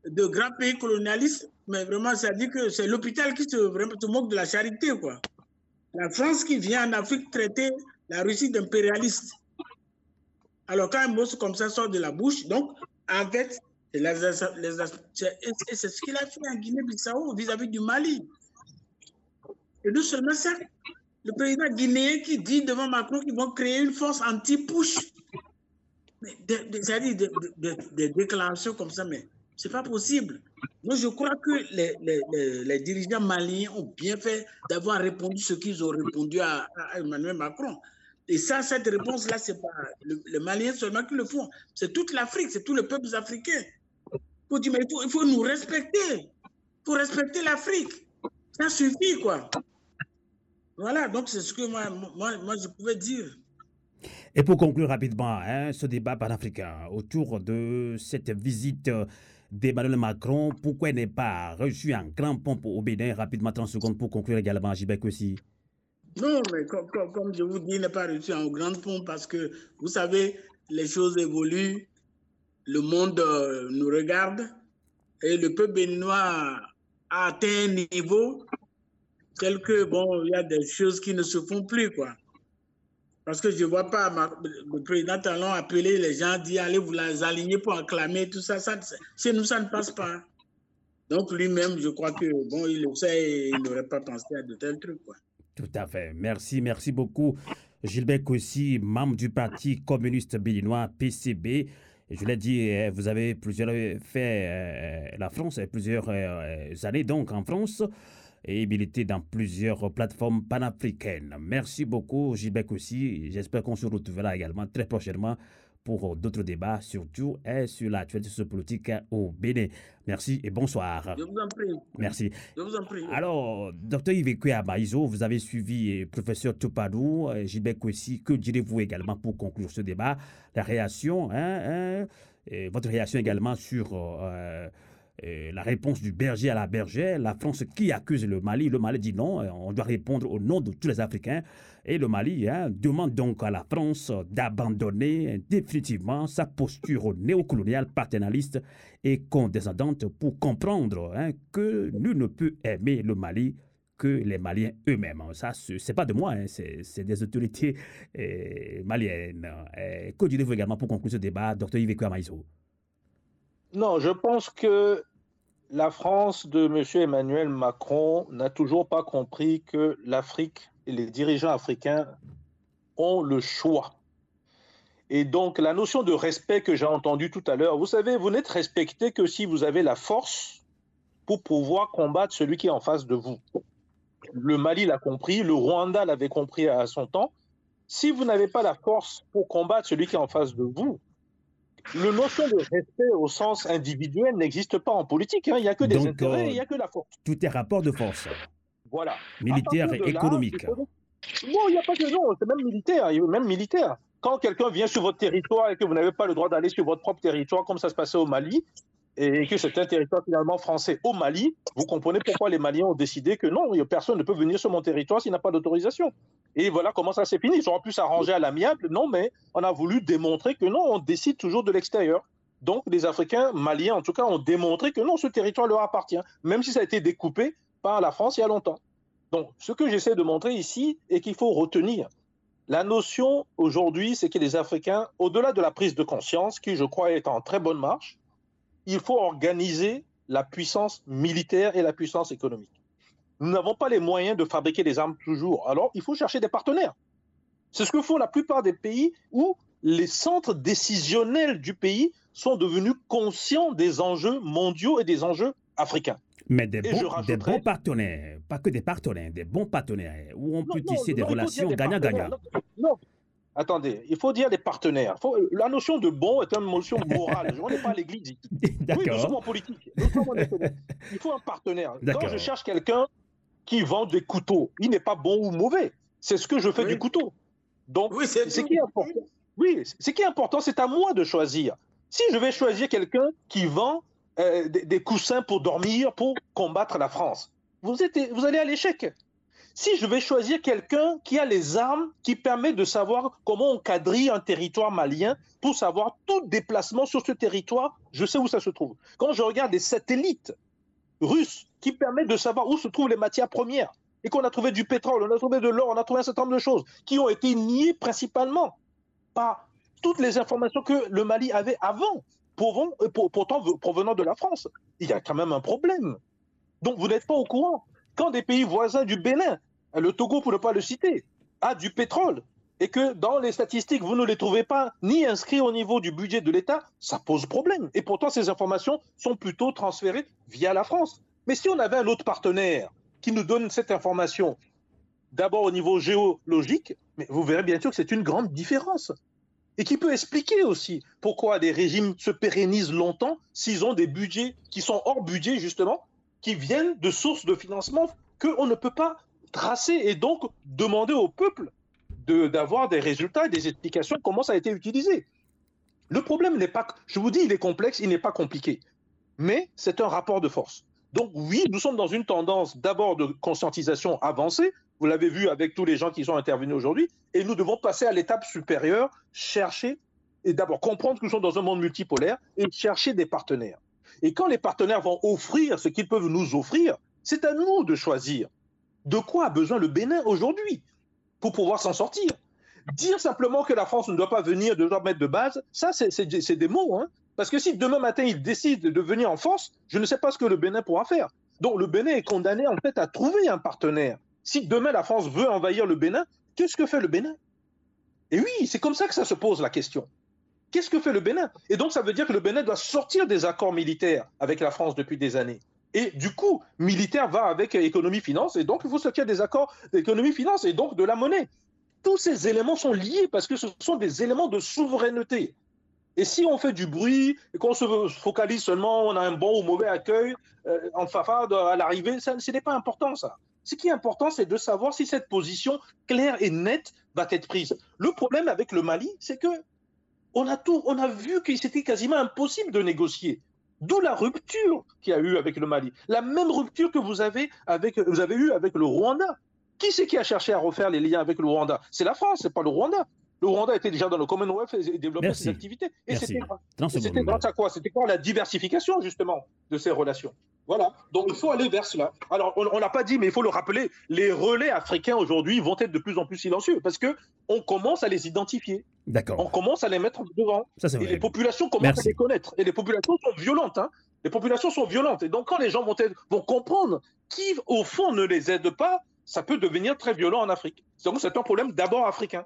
de grand pays colonialiste, mais vraiment, ça dit que c'est l'hôpital qui se, vraiment, se moque de la charité, quoi. La France qui vient en Afrique traiter la Russie d'impérialiste. Alors, quand un mot comme ça sort de la bouche, donc, en fait, c'est ce qu'il a fait en Guinée-Bissau vis-à-vis du Mali. Et non seulement ça, le président guinéen qui dit devant Macron qu'ils vont créer une force anti-push. C'est-à-dire des, déclarations comme ça, mais c'est pas possible. Moi, je crois que les, les, les, dirigeants maliens ont bien fait d'avoir répondu ce qu'ils ont répondu à, Emmanuel Macron. Et ça, cette réponse-là, c'est pas le, les Maliens seulement qui le font. C'est toute l'Afrique, c'est tous les peuples africains. Il faut dire, mais il faut, il nous respecter. faut respecter l'Afrique. Ça suffit, quoi. Voilà, donc c'est ce que moi, moi, moi, je pouvais dire. Et pour conclure rapidement hein, ce débat panafricain autour de cette visite d'Emmanuel Macron, pourquoi n'est pas reçu en grand pompe au Bénin Rapidement, 30 secondes pour conclure également, Jibek aussi. Non, mais comme, je vous dis, il n'est pas reçu en grande pompe parce que, vous savez, les choses évoluent, le monde euh, nous regarde et le peuple béninois a atteint un niveau tel que, bon, il y a des choses qui ne se font plus, quoi. Parce que je ne vois pas le président Talon appeler les gens, dire allez vous les aligner pour acclamer, tout ça, ça. Chez nous, ça ne passe pas. Donc lui-même, je crois que, bon, il le sait et il n'aurait pas pensé à de tels trucs, quoi. Tout à fait. Merci, merci beaucoup. Gilbert Kossi, membre du Parti communiste béninois, PCB. Je l'ai dit, euh, vous avez plusieurs fait euh, la France, plusieurs euh, années donc en France et milité dans plusieurs plateformes panafricaines. Merci beaucoup, Gilbert aussi. J'espère qu'on se retrouvera également très prochainement pour d'autres débats, surtout et sur l'actualité politique au Bénin. Merci et bonsoir. Je vous en prie. Merci. Je vous en prie. Alors, docteur Yves Abaïzo, vous avez suivi professeur Topadou, Gilbert Kouessi. Que direz-vous également pour conclure ce débat? La réaction, hein, hein et votre réaction également sur euh, la réponse du berger à la bergère, la France qui accuse le Mali, le Mali dit non, on doit répondre au nom de tous les Africains. Et le Mali hein, demande donc à la France d'abandonner définitivement sa posture néocoloniale, paternaliste et condescendante pour comprendre hein, que nul ne peut aimer le Mali que les Maliens eux-mêmes. Ça, c'est pas de moi, hein, c'est des autorités eh, maliennes. Que direz-vous également pour conclure ce débat, Dr Yves Maïso Non, je pense que la France de M. Emmanuel Macron n'a toujours pas compris que l'Afrique et les dirigeants africains ont le choix. Et donc la notion de respect que j'ai entendue tout à l'heure, vous savez, vous n'êtes respecté que si vous avez la force pour pouvoir combattre celui qui est en face de vous. Le Mali l'a compris, le Rwanda l'avait compris à son temps. Si vous n'avez pas la force pour combattre celui qui est en face de vous, le notion de respect au sens individuel n'existe pas en politique. Hein. Il n'y a que des intérêts, il n'y a que la force. Tout est rapport de force. Voilà. Militaire et économique. Non, il n'y a pas que non, c'est même militaire, même militaire. Quand quelqu'un vient sur votre territoire et que vous n'avez pas le droit d'aller sur votre propre territoire, comme ça se passait au Mali, et que c'est un territoire finalement français au Mali, vous comprenez pourquoi les Maliens ont décidé que non, personne ne peut venir sur mon territoire s'il n'a pas d'autorisation. Et voilà comment ça s'est fini. Ils auraient pu s'arranger à l'amiable, non, mais on a voulu démontrer que non, on décide toujours de l'extérieur. Donc les Africains maliens, en tout cas, ont démontré que non, ce territoire leur appartient, même si ça a été découpé par la France il y a longtemps. Donc ce que j'essaie de montrer ici est qu'il faut retenir. La notion aujourd'hui, c'est que les Africains, au-delà de la prise de conscience, qui je crois est en très bonne marche, il faut organiser la puissance militaire et la puissance économique. Nous n'avons pas les moyens de fabriquer des armes toujours. Alors, il faut chercher des partenaires. C'est ce que font la plupart des pays où les centres décisionnels du pays sont devenus conscients des enjeux mondiaux et des enjeux africains. Mais des, bons, partenaires, pas que des partenaires, des bons partenaires, où on peut tisser des relations gagnant-gagnant. Non, Attendez, il faut dire des partenaires. la notion de bon est une notion morale. On n'est pas à l'église Oui, nous sommes en politique. il faut un partenaire. Quand je cherche quelqu'un qui vend des couteaux, il n'est pas bon ou mauvais. C'est ce que je fais du couteau. Donc, oui, c'est ce qui est important. Oui, ce qui est important, c'est à moi de choisir. Si je vais choisir quelqu'un qui vend euh, des, coussins pour dormir, pour combattre la France, vous, êtes, vous allez à l'échec. Si je vais choisir quelqu'un qui a les armes qui permet de savoir comment on quadrille un territoire malien pour savoir tout déplacement sur ce territoire, je sais où ça se trouve. Quand je regarde des satellites russes qui permettent de savoir où se trouvent les matières premières et qu'on a trouvé du pétrole, on a trouvé de l'or, on a trouvé un certain nombre de choses qui ont été niées principalement par toutes les informations que le Mali avait avant, pourtant provenant de la France. Il y a quand même un problème. Donc vous n'êtes pas au courant. Quand des pays voisins du Bénin, le Togo pour ne pas le citer, a du pétrole, et que dans les statistiques, vous ne les trouvez pas ni inscrits au niveau du budget de l'État, ça pose problème. Et pourtant, ces informations sont plutôt transférées via la France. Mais si on avait un autre partenaire qui nous donne cette information, d'abord au niveau géologique, mais vous verrez bien sûr que c'est une grande différence. Et qui peut expliquer aussi pourquoi des régimes se pérennisent longtemps s'ils ont des budgets qui sont hors budget, justement, qui viennent de sources de financement qu'on ne peut pas tracer et donc demander au peuple d'avoir des résultats et des explications de comment ça a été utilisé. Le problème n'est pas, je vous dis, il est complexe, il n'est pas compliqué, mais c'est un rapport de force. Donc oui, nous sommes dans une tendance d'abord de conscientisation avancée, vous l'avez vu avec tous les gens qui sont intervenus aujourd'hui, et nous devons passer à l'étape supérieure, chercher et d'abord comprendre que nous sommes dans un monde multipolaire et chercher des partenaires. Et quand les partenaires vont offrir ce qu'ils peuvent nous offrir, c'est à nous de choisir de quoi a besoin le Bénin aujourd'hui pour pouvoir s'en sortir. Dire simplement que la France ne doit pas venir, doit mettre de base, ça, c'est des mots. Hein. Parce que si demain matin, il décide de venir en France, je ne sais pas ce que le Bénin pourra faire. Donc le Bénin est condamné en fait à trouver un partenaire. Si demain la France veut envahir le Bénin, qu'est-ce que fait le Bénin? Et oui, c'est comme ça que ça se pose la question. Qu'est-ce que fait le Bénin? Et donc ça veut dire que le Bénin doit sortir des accords militaires avec la France depuis des années. Et du coup, militaire va avec économie-finance, et donc il faut sortir des accords d'économie-finance, et donc de la monnaie. Tous ces éléments sont liés parce que ce sont des éléments de souveraineté. Et si on fait du bruit et qu'on se focalise seulement, on a un bon ou mauvais accueil euh, en fafa à l'arrivée, ce n'est pas important ça. Ce qui est important, c'est de savoir si cette position claire et nette va être prise. Le problème avec le Mali, c'est que on a vu que c'était quasiment impossible de négocier. D'où la rupture qu'il y a eu avec le Mali. La même rupture que vous avez, avec, vous avez eu avec le Rwanda. Qui c'est qui a cherché à refaire les liens avec le Rwanda? C'est la France, c'est pas le Rwanda. Le Rwanda était déjà dans le Commonwealth et développait ses activités. Et c'était grâce à quoi? C'était quoi la diversification, justement, de ces relations? Voilà. Donc il faut aller vers cela. Alors on n'a pas dit, mais il faut le rappeler, les relais africains aujourd'hui vont être de plus en plus silencieux parce que on commence à les identifier. D'accord. On commence à les mettre devant. Ça, et les populations commencent à les connaître. Et les populations sont violentes. Hein. Les populations sont violentes. Et donc quand les gens vont, être, vont comprendre qui, au fond, ne les aide pas, ça peut devenir très violent en Afrique. Donc c'est un problème d'abord africain.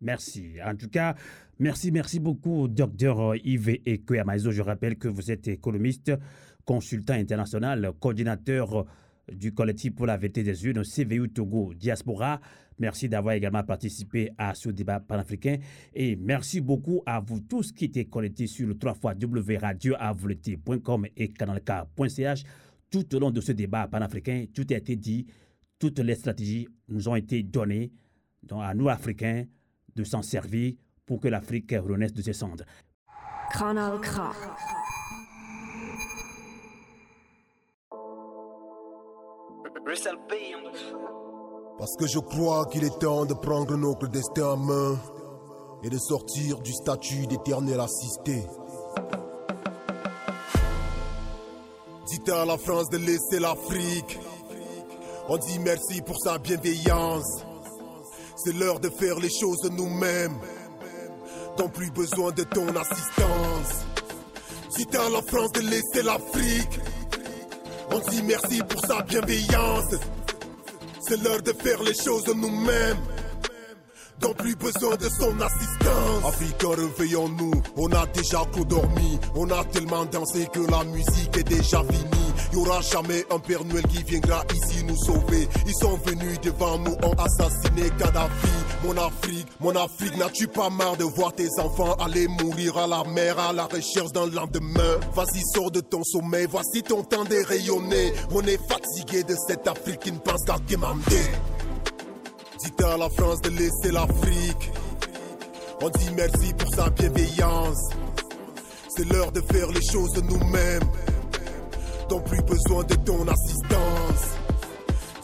Merci. En tout cas, merci, merci beaucoup, docteur Yves Ekoyamazo. Je rappelle que vous êtes économiste, consultant international, coordinateur du collectif pour la vérité des urnes, CVU Togo Diaspora. Merci d'avoir également participé à ce débat panafricain et merci beaucoup à vous tous qui étaient connectés sur le 3 et canalk.ch tout au long de ce débat panafricain. Tout a été dit, toutes les stratégies nous ont été données à nous Africains de s'en servir pour que l'Afrique renaisse de ses cendres. Canal K. Parce que je crois qu'il est temps de prendre notre destin en main et de sortir du statut d'éternel assisté. Dites à la France de laisser l'Afrique. On dit merci pour sa bienveillance. C'est l'heure de faire les choses nous-mêmes. T'as plus besoin de ton assistance. Dites à la France de laisser l'Afrique. On dit merci pour sa bienveillance. C'est l'heure de faire les choses nous-mêmes. T'as plus besoin de son assistance. Africains, réveillons-nous. On a déjà trop dormi. On a tellement dansé que la musique est déjà finie. Y aura jamais un Père Noël qui viendra ici nous sauver. Ils sont venus devant nous, ont assassiné Kadhafi. Mon Afrique, mon Afrique, n'as-tu pas marre de voir tes enfants aller mourir à la mer à la recherche d'un lendemain? Vas-y, sors de ton sommeil, voici ton temps de rayonner. On est fatigué de cette Afrique qui ne pense qu'à demander. Dites à la France de laisser l'Afrique. On dit merci pour sa bienveillance. C'est l'heure de faire les choses nous-mêmes. T'as plus besoin de ton assistance.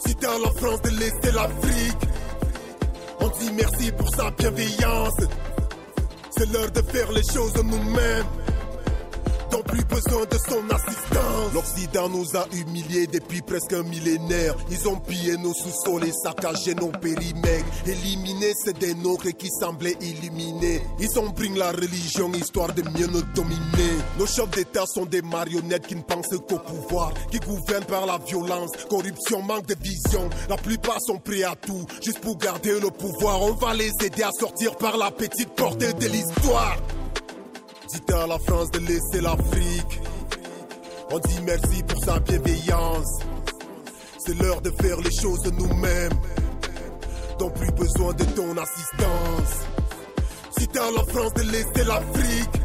Si t'es à la France de laisser l'Afrique, on dit merci pour sa bienveillance. C'est l'heure de faire les choses nous-mêmes plus besoin de son assistance. L'Occident nous a humiliés depuis presque un millénaire. Ils ont pillé nos sous-sols et saccagé nos périmètres. Éliminés, c'est des nôtres qui semblaient illuminés. Ils ont pris la religion histoire de mieux nous dominer. Nos chefs d'État sont des marionnettes qui ne pensent qu'au pouvoir, qui gouvernent par la violence, corruption, manque de vision. La plupart sont prêts à tout, juste pour garder le pouvoir. On va les aider à sortir par la petite porte de l'histoire. Dites à la France de laisser l'Afrique. On dit merci pour sa bienveillance. C'est l'heure de faire les choses nous-mêmes. T'as plus besoin de ton assistance. Dites à la France de laisser l'Afrique.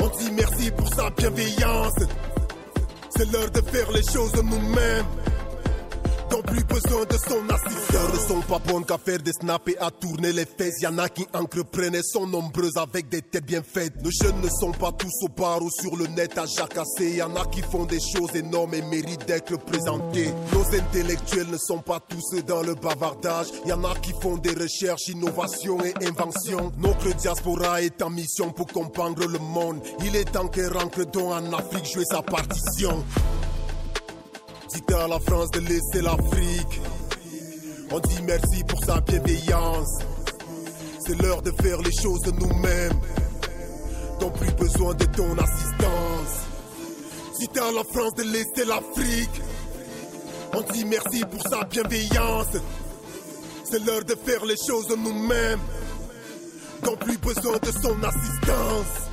On dit merci pour sa bienveillance. C'est l'heure de faire les choses nous-mêmes n'ont plus besoin de son assistant. ne sont pas bonnes qu'à faire des snaps et à tourner les fesses. Y'en a qui entreprennent et sont nombreuses avec des têtes bien faites. Nos jeunes ne sont pas tous au bar ou sur le net à jacasser. Y'en a qui font des choses énormes et méritent d'être présentés. Nos intellectuels ne sont pas tous dans le bavardage. Y'en a qui font des recherches, innovations et inventions. Notre diaspora est en mission pour comprendre le monde. Il est temps que rentre donc en Afrique jouer sa partition. Dites à la France de laisser l'Afrique. On dit merci pour sa bienveillance. C'est l'heure de faire les choses nous-mêmes. N'ont plus besoin de ton assistance. Dites à la France de laisser l'Afrique. On dit merci pour sa bienveillance. C'est l'heure de faire les choses nous-mêmes. N'ont plus besoin de son assistance.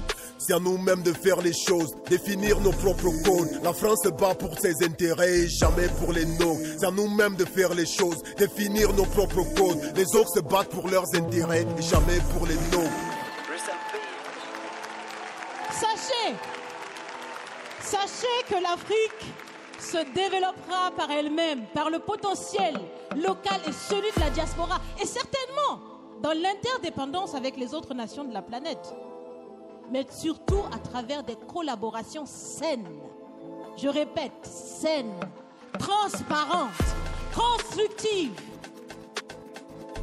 C'est à nous-mêmes de faire les choses, définir nos propres codes. La France se bat pour ses intérêts et jamais pour les nôtres. C'est à nous-mêmes de faire les choses, définir nos propres codes. Les autres se battent pour leurs intérêts et jamais pour les nôtres. Sachez, sachez que l'Afrique se développera par elle-même, par le potentiel local et celui de la diaspora, et certainement dans l'interdépendance avec les autres nations de la planète mais surtout à travers des collaborations saines. Je répète, saines, transparentes, constructives.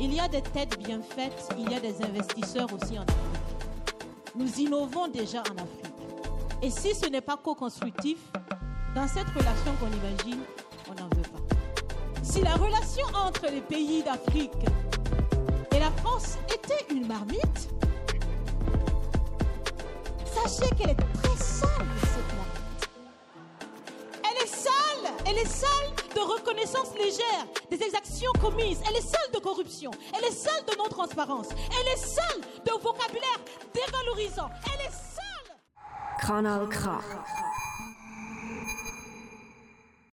Il y a des têtes bien faites, il y a des investisseurs aussi en Afrique. Nous innovons déjà en Afrique. Et si ce n'est pas co-constructif, dans cette relation qu'on imagine, on n'en veut pas. Si la relation entre les pays d'Afrique et la France était une marmite, Sachez qu'elle est très sale, cette planète. Elle est sale. Elle est sale de reconnaissance légère des exactions commises. Elle est sale de corruption. Elle est sale de non-transparence. Elle est sale de vocabulaire dévalorisant. Elle est sale. Canal K.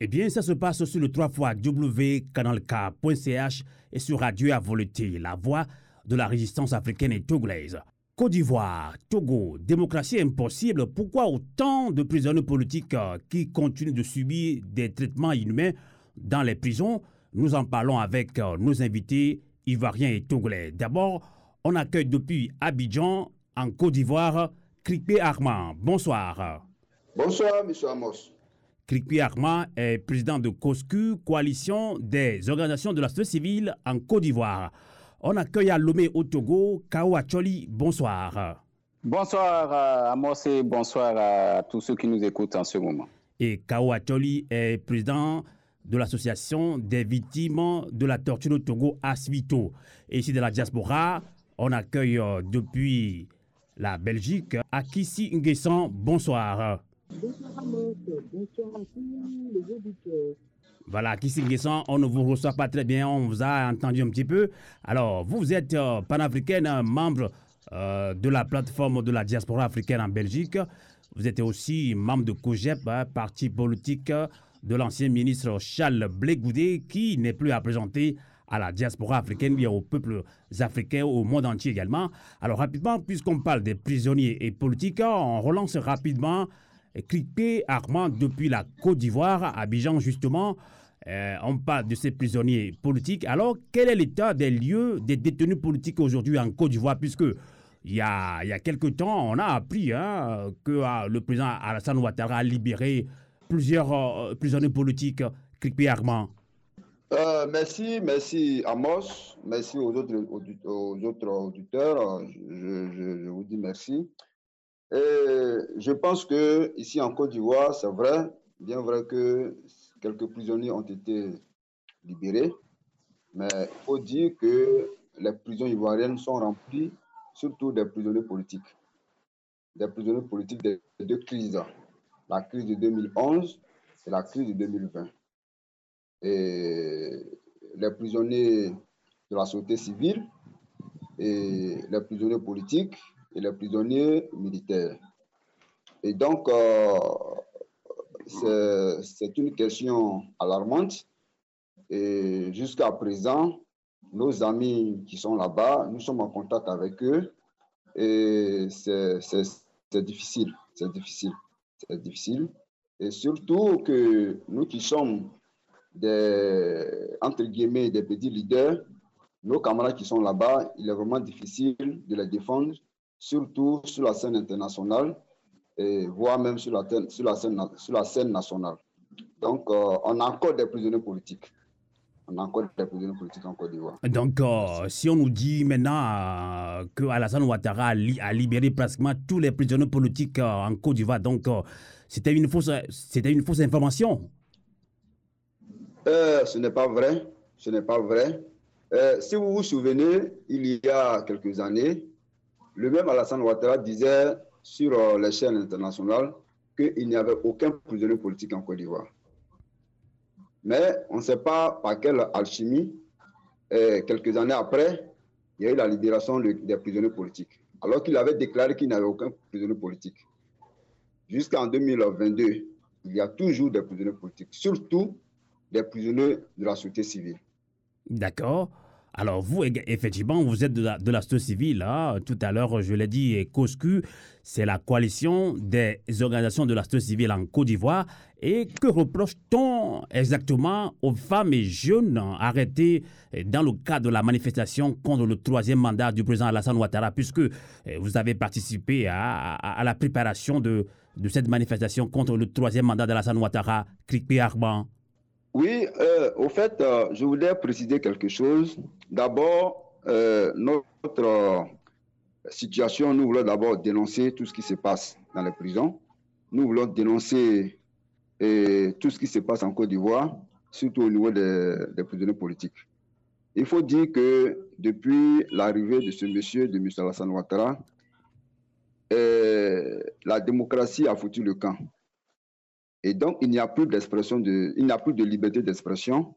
Eh bien, ça se passe sur le 3 fois www.canalk.ch et sur Radio à la voix de la résistance africaine et togolaise. Côte d'Ivoire, Togo, démocratie impossible, pourquoi autant de prisonniers politiques euh, qui continuent de subir des traitements inhumains dans les prisons? Nous en parlons avec euh, nos invités ivoiriens et togolais. D'abord, on accueille depuis Abidjan, en Côte d'Ivoire, Krikpe Armand. Bonsoir. Bonsoir, M. Amos. Krikpe Armand est président de COSCU, coalition des organisations de la société civile en Côte d'Ivoire. On accueille à Lomé au Togo, Kao Acholi, bonsoir. Bonsoir à Amos et bonsoir à tous ceux qui nous écoutent en ce moment. Et Kao Acholi est président de l'association des victimes de la torture au Togo, Asvito. Et ici de la diaspora, on accueille euh, depuis la Belgique Akissi Nguessan, bonsoir. Bonsoir Amos, bonsoir à tous les auditeurs. Voilà, Kissing on ne vous reçoit pas très bien, on vous a entendu un petit peu. Alors, vous êtes euh, panafricaine, membre euh, de la plateforme de la diaspora africaine en Belgique. Vous êtes aussi membre de COGEP, hein, parti politique de l'ancien ministre Charles Blé qui n'est plus à présenter à la diaspora africaine, bien aux peuples africains, au monde entier également. Alors rapidement, puisqu'on parle des prisonniers et politiques, on relance rapidement Cliqué Armand depuis la Côte d'Ivoire, à Abidjan justement. Euh, on parle de ces prisonniers politiques. Alors, quel est l'état des lieux des détenus politiques aujourd'hui en Côte d'Ivoire? Puisque il y, a, y a quelque temps, on a appris hein, que ah, le président Alassane Ouattara a libéré plusieurs euh, prisonniers politiques. Cliqué Armand. Euh, merci, merci Amos, merci aux autres auditeurs. je, vous dis merci. Et je pense que ici en Côte d'Ivoire, c'est vrai, bien vrai que quelques prisonniers ont été libérés, mais il faut dire que les prisons ivoiriennes sont remplies surtout des prisonniers politiques, des prisonniers politiques des deux crises, la crise de 2011 et la crise de 2020. Et les prisonniers de la société civile et les prisonniers politiques et les prisonniers militaires. Et donc, euh, c'est une question alarmante. Et jusqu'à présent, nos amis qui sont là-bas, nous sommes en contact avec eux. Et c'est difficile, c'est difficile, c'est difficile. Et surtout que nous qui sommes des, entre guillemets, des petits leaders, nos camarades qui sont là-bas, il est vraiment difficile de les défendre, surtout sur la scène internationale, et voire même sur la, sur la, scène, sur la scène nationale. Donc, euh, on a encore des prisonniers politiques. On a encore des prisonniers politiques en Côte d'Ivoire. Donc, euh, si on nous dit maintenant euh, que Alassane Ouattara a, libéré pratiquement tous les prisonniers politiques en Côte d'Ivoire, donc c'était une, fausse, une fausse information Ce n'est pas vrai. Ce n'est pas vrai. si vous vous souvenez, il y a quelques années, le même Alassane Ouattara disait sur les chaînes internationales qu'il n'y avait aucun prisonnier politique en Côte d'Ivoire. Mais on ne sait pas par quelle alchimie, quelques années après, il y a eu la libération des prisonniers politiques, alors qu'il avait déclaré qu'il n'avait aucun prisonnier politique. Jusqu'en 2022, il y a toujours des prisonniers politiques, surtout des prisonniers de la société civile. D'accord. Alors vous, effectivement, vous êtes de la, société civile. Tout à l'heure, je l'ai dit, COSCU, c'est la coalition des organisations de la société civile en Côte d'Ivoire. Et que reproche-t-on exactement aux femmes et jeunes arrêtés dans le cadre de la manifestation contre le troisième mandat du président Alassane Ouattara, puisque eh, vous avez participé à, la préparation de, cette manifestation contre le troisième mandat d'Alassane Ouattara, Krikpe Arban? Oui, euh, au fait, euh, je voulais préciser quelque chose. D'abord, euh, notre situation, nous voulons d'abord dénoncer tout ce qui se passe dans les prisons. Nous voulons dénoncer tout ce qui se passe en Côte d'Ivoire, surtout au niveau des, des, prisonniers politiques. Il faut dire que depuis l'arrivée de ce monsieur, de M. Alassane Ouattara, la démocratie a foutu le camp. Et donc, il n'y a plus d'expression, de, il n'y a plus de liberté d'expression.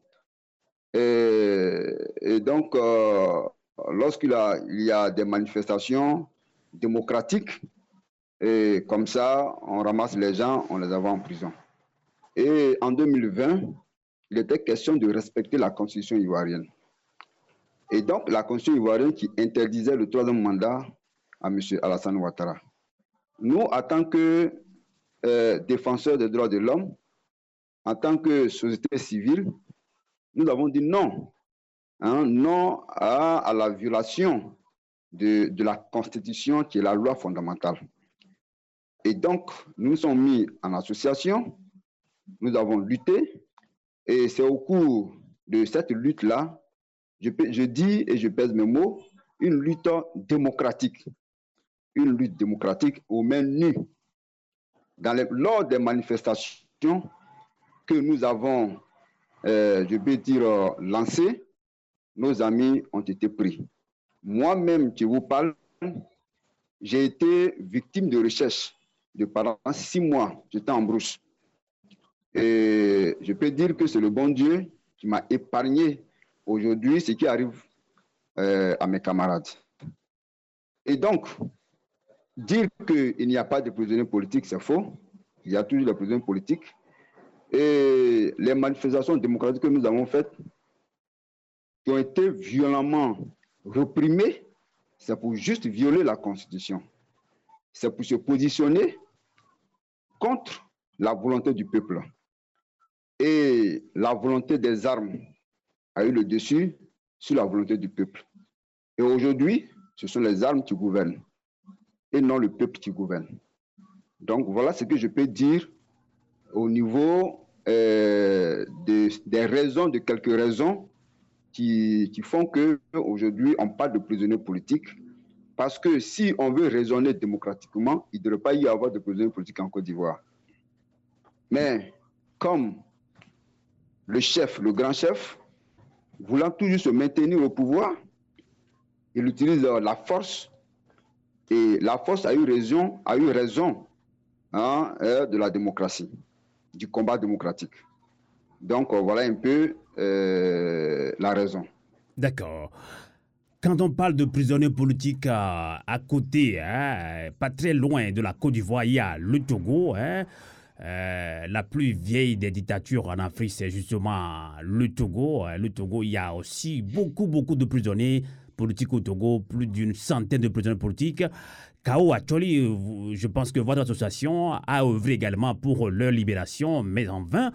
Et, donc, euh, lorsqu'il y a des manifestations démocratiques, comme ça, on ramasse les gens, on les envoie en prison. Et en 2020, il était question de respecter la constitution ivoirienne. Et donc, la constitution ivoirienne qui interdisait le troisième mandat à M. Alassane Ouattara. Nous, en tant que euh, défenseurs des droits de l'homme, en tant que société civile, nous avons dit non. Hein, non à, la violation de, la Constitution qui est la loi fondamentale. Et donc, nous nous sommes mis en association, nous avons lutté, et c'est au cours de cette lutte-là, je dis et je pèse mes mots, une lutte démocratique. Une lutte démocratique aux mains nues lors des manifestations que nous avons, euh, je peux dire, lancées, nos amis ont été pris. Moi-même, qui vous parle, j'ai été victime de recherche de pendant six mois. J'étais en brousse. Et je peux dire que c'est le bon Dieu qui m'a épargné aujourd'hui ce qui arrive euh, à mes camarades. Et donc, Dire qu'il n'y a pas de prisonniers politiques, c'est faux. Il y a toujours des prisonniers politiques. Et les manifestations démocratiques que nous avons faites, qui ont été violemment reprimées, c'est pour juste violer la Constitution. C'est pour se positionner contre la volonté du peuple. Et la volonté des armes a eu le dessus sur la volonté du peuple. Et aujourd'hui, ce sont les armes qui gouvernent et non le peuple qui gouverne. Donc voilà ce que je peux dire au niveau euh, des raisons, de quelques raisons qui, qui font qu'aujourd'hui on parle de prisonniers politiques. Parce que si on veut raisonner démocratiquement, il ne devrait pas y avoir de prisonniers politiques en Côte d'Ivoire. Mais comme le chef, le grand chef, voulant toujours se maintenir au pouvoir, il utilise la force et la force a eu raison, a eu raison hein, euh, de la démocratie, du combat démocratique. Donc euh, voilà un peu euh, la raison. D'accord. Quand on parle de prisonniers politiques à, côté, hein, pas très loin de la Côte d'Ivoire, il y a le Togo. Hein, la plus vieille des dictatures en Afrique, c'est justement le Togo. Le Togo, il y a aussi beaucoup, beaucoup de prisonniers politiques au Togo, plus d'une centaine de prisonniers politiques. Kao Acholi, je pense que votre association a œuvré également pour leur libération, mais en vain.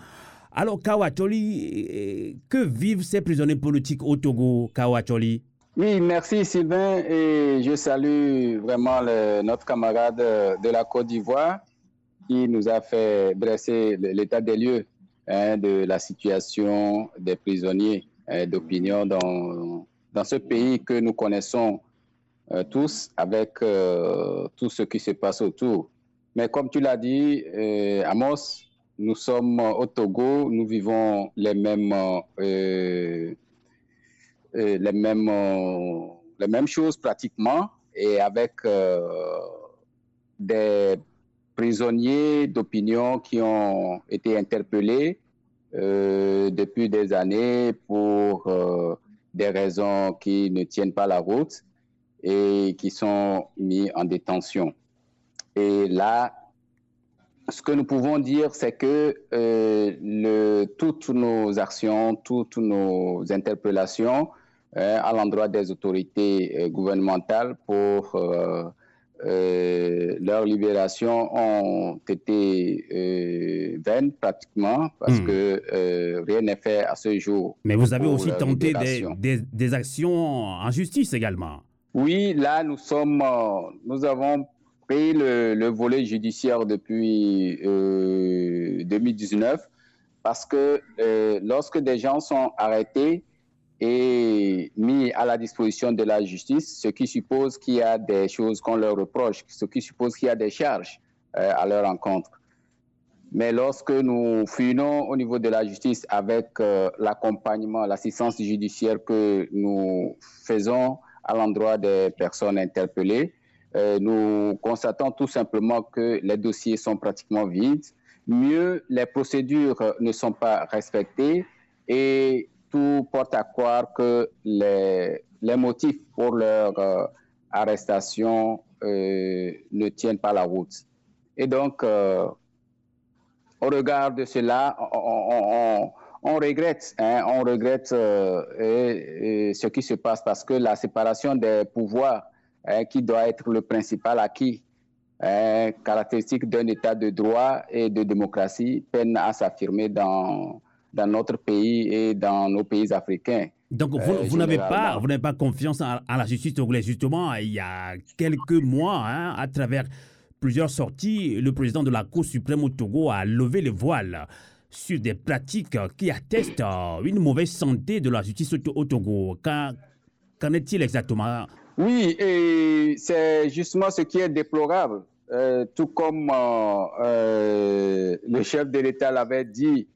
Alors, Kao Acholi, que vivent ces prisonniers politiques au Togo, Kao Acholi oui, merci Sylvain et je salue vraiment notre camarade de la Côte d'Ivoire qui nous a fait dresser l'état des lieux hein, de la situation des prisonniers hein, d'opinion dans, dans ce pays que nous connaissons euh, tous avec euh, tout ce qui se passe autour. Mais comme tu l'as dit, euh, Amos, nous sommes au Togo, nous vivons les mêmes les, mêmes, les mêmes choses pratiquement et avec des prisonniers d'opinion qui ont été interpellés depuis des années pour des raisons qui ne tiennent pas la route et qui sont mis en détention. Et là, ce que nous pouvons dire, c'est que le, toutes nos actions, toutes nos interpellations euh, à l'endroit des autorités euh, gouvernementales pour euh, leur libération ont été vaines pratiquement parce hmm. que rien n'est fait à ce jour. Mais vous avez aussi tenté des, des, actions en justice également. Oui, là nous sommes, nous avons pris le, le volet judiciaire depuis 2019 parce que lorsque des gens sont arrêtés, et mis à la disposition de la justice, ce qui suppose qu'il y a des choses qu'on leur reproche, ce qui suppose qu'il y a des charges euh, à leur encontre. Mais lorsque nous fuyons au niveau de la justice avec euh, l'accompagnement, l'assistance judiciaire que nous faisons à l'endroit des personnes interpellées, euh, nous constatons tout simplement que les dossiers sont pratiquement vides. Mieux, les procédures ne sont pas respectées et tout porte à croire que les, les motifs pour leur euh, arrestation euh, ne tiennent pas la route. Et donc, euh, au regard de cela, on, regrette, hein, on regrette ce qui se passe parce que la séparation des pouvoirs, hein, qui doit être le principal acquis, hein, caractéristique d'un État de droit et de démocratie, peine à s'affirmer dans dans notre pays et dans nos pays africains. Donc, vous, euh, n'avez pas, vous n'avez pas confiance en, la justice togolaise. Justement, il y a quelques mois, hein, à travers plusieurs sorties, le président de la Cour suprême au Togo a levé le voile sur des pratiques qui attestent une mauvaise santé de la justice au, Togo. Qu'en est-il exactement? Oui, et c'est justement ce qui est déplorable. Euh, tout comme euh, le chef de l'État l'avait dit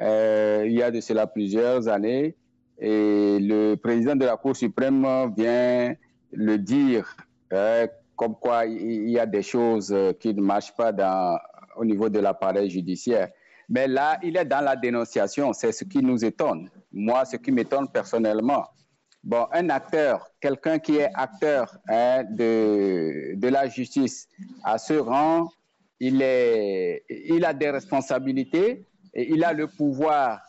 euh, il y a de cela plusieurs années. Et le président de la Cour suprême vient le dire, euh, comme quoi il y a des choses qui ne marchent pas au niveau de l'appareil judiciaire. Mais là, il est dans la dénonciation, c'est ce qui nous étonne. Moi, ce qui m'étonne personnellement, bon, un acteur, quelqu'un qui est acteur hein, de, la justice, à ce rang, il a des responsabilités, et il a le pouvoir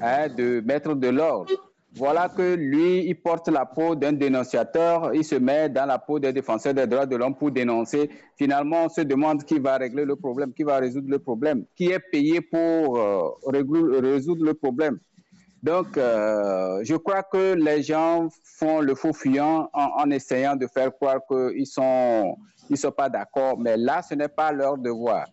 hein, de mettre de l'ordre. Voilà que lui, il porte la peau d'un dénonciateur, il se met dans la peau des défenseurs des droits de l'homme pour dénoncer. Finalement, on se demande qui va régler le problème, qui va résoudre le problème, qui est payé pour euh, résoudre le problème. Donc, euh, je crois que les gens font le faux fuyant en, essayant de faire croire qu'ils ne sont pas d'accord, mais là, ce n'est pas leur devoir.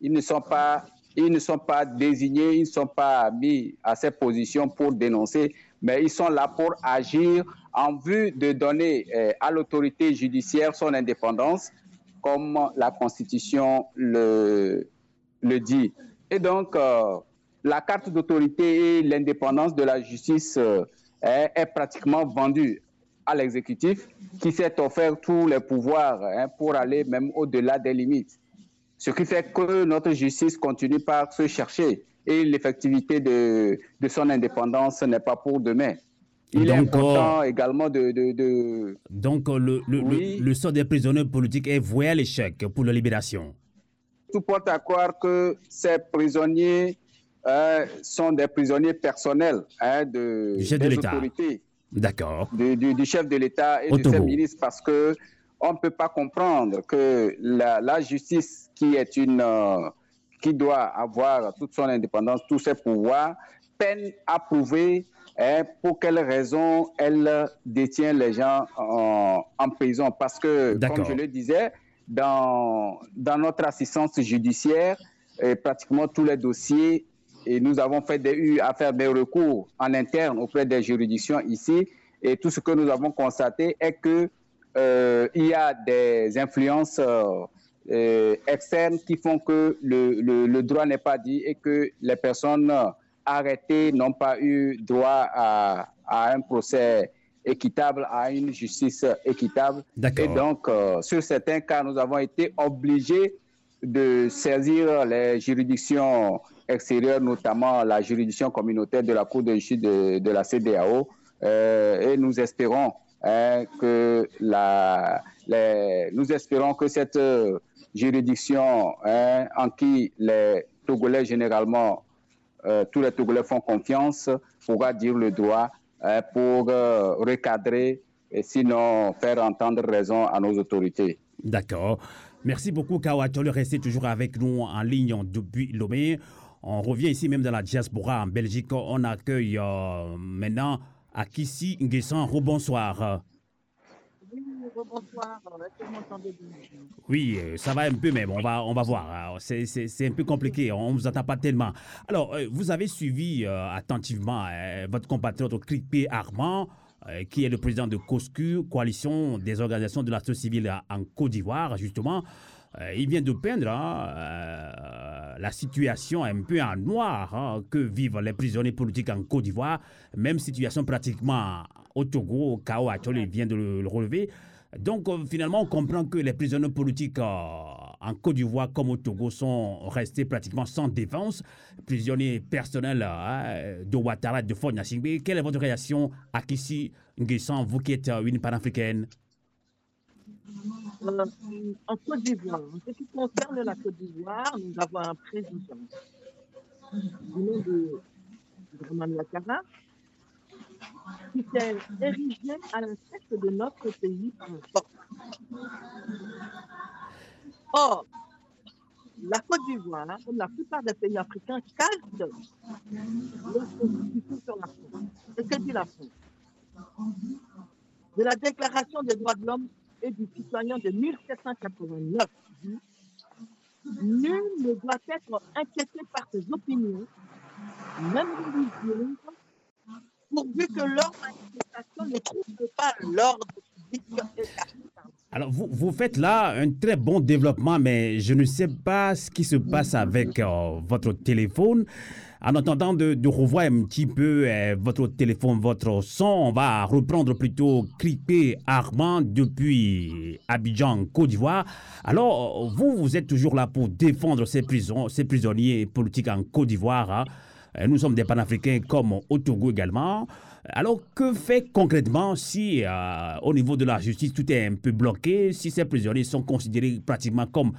Ils ne sont pas ils ne sont pas désignés, ils ne sont pas mis à cette position pour dénoncer, mais ils sont là pour agir en vue de donner euh, à l'autorité judiciaire son indépendance, comme la Constitution le, dit. Et donc, euh, la carte d'autorité et l'indépendance de la justice euh, est, est, pratiquement vendue à l'exécutif qui s'est offert tous les pouvoirs hein, pour aller même au-delà des limites. Ce qui fait que notre justice continue par se chercher et l'effectivité de, de, son indépendance n'est pas pour demain. Il est important également de, de, Donc, le, le, le, sort des prisonniers politiques est voué à l'échec pour la libération. Tout porte à croire que ces prisonniers euh, sont des prisonniers personnels hein, de, du chef de l'État. D'accord. Du, du, chef de l'État et de ses ministres parce que on ne peut pas comprendre que la, justice qui est une qui doit avoir toute son indépendance, tous ses pouvoirs, peine à prouver hein, pour quelles raisons elle détient les gens en, prison. Parce que, comme je le disais, dans, dans notre assistance judiciaire, pratiquement tous les dossiers, et nous avons fait des, eu à faire des recours en interne auprès des juridictions ici, et tout ce que nous avons constaté est que euh, il y a des influences euh, euh, externes qui font que le, le, droit n'est pas dit et que les personnes arrêtées n'ont pas eu droit à, à, un procès équitable, à une justice équitable. Et donc, euh, sur certains cas, nous avons été obligés de saisir les juridictions extérieures, notamment la juridiction communautaire de la Cour de justice de, de la CDAO. Euh, et nous espérons hein, que la, les, nous espérons que cette juridiction hein, en qui les Togolais généralement, euh, tous les Togolais font confiance, pourra dire le droit hein, pour euh, recadrer et sinon faire entendre raison à nos autorités. D'accord. Merci beaucoup, Kawachole. Restez toujours avec nous en ligne depuis Lomé. On revient ici même dans la diaspora en Belgique. On accueille euh, maintenant Akissi Nguessan. Rebonsoir. Bonsoir, Oui, euh, ça va un peu, mais on va, on va voir. C'est un peu compliqué, on ne vous attend pas tellement. Alors, euh, vous avez suivi euh, attentivement votre compatriote Krikpe Armand, qui est le président de COSCU, Coalition des organisations de la société civile en Côte d'Ivoire, justement. Il vient de peindre hein, la situation un peu en noir hein, que vivent les prisonniers politiques en Côte d'Ivoire, même situation pratiquement au Togo, Kao Achole vient de le relever. Donc euh, finalement, on comprend que les prisonniers politiques euh, en Côte d'Ivoire comme au Togo sont restés pratiquement sans défense. Prisonniers personnels euh, de Ouattara, de Fort Nassingbe. Quelle est votre réaction à Kissi Nguessan, vous qui êtes une panafricaine? En Côte d'Ivoire, en ce qui concerne la Côte d'Ivoire, nous avons un président du nom de Roman Ouattara qui s'est érigé à tête de notre pays par force. Or, la Côte d'Ivoire, comme la plupart des pays africains, leur constitution sur la France. Et que dit la France? De la Déclaration des droits de l'homme et du citoyen de 1789 Nul ne doit être inquiété par ses opinions, même religieuses, pourvu que leur manifestation ne trouve pas l'ordre public alors, vous, vous, faites là un très bon développement, mais je ne sais pas ce qui se passe avec euh, votre téléphone. En attendant de, revoir un petit peu euh, votre téléphone, votre son, on va reprendre plutôt Crippé Armand depuis Abidjan, Côte d'Ivoire. Alors, vous, vous êtes toujours là pour défendre ces, prisonniers politiques en Côte d'Ivoire. Hein. Euh, nous sommes des panafricains comme au Togo également. Alors, que fait concrètement si, euh, au niveau de la justice, tout est un peu bloqué, si ces prisonniers sont considérés pratiquement comme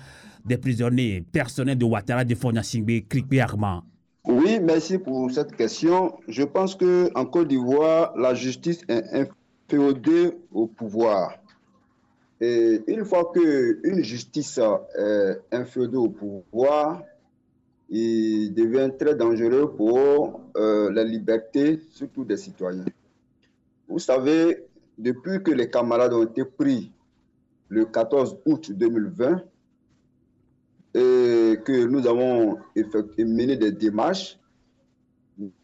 des prisonniers personnels de Ouattara, de Singbe, Krikpe Armand? Oui, merci pour cette question. Je pense qu'en Côte d'Ivoire, la justice est inféodée au pouvoir. Et une fois qu'une justice est inféodée au pouvoir, il devient très dangereux pour euh, la liberté, surtout des citoyens. Vous savez, depuis que les camarades ont été pris le 14 août 2020 et que nous avons mené des démarches,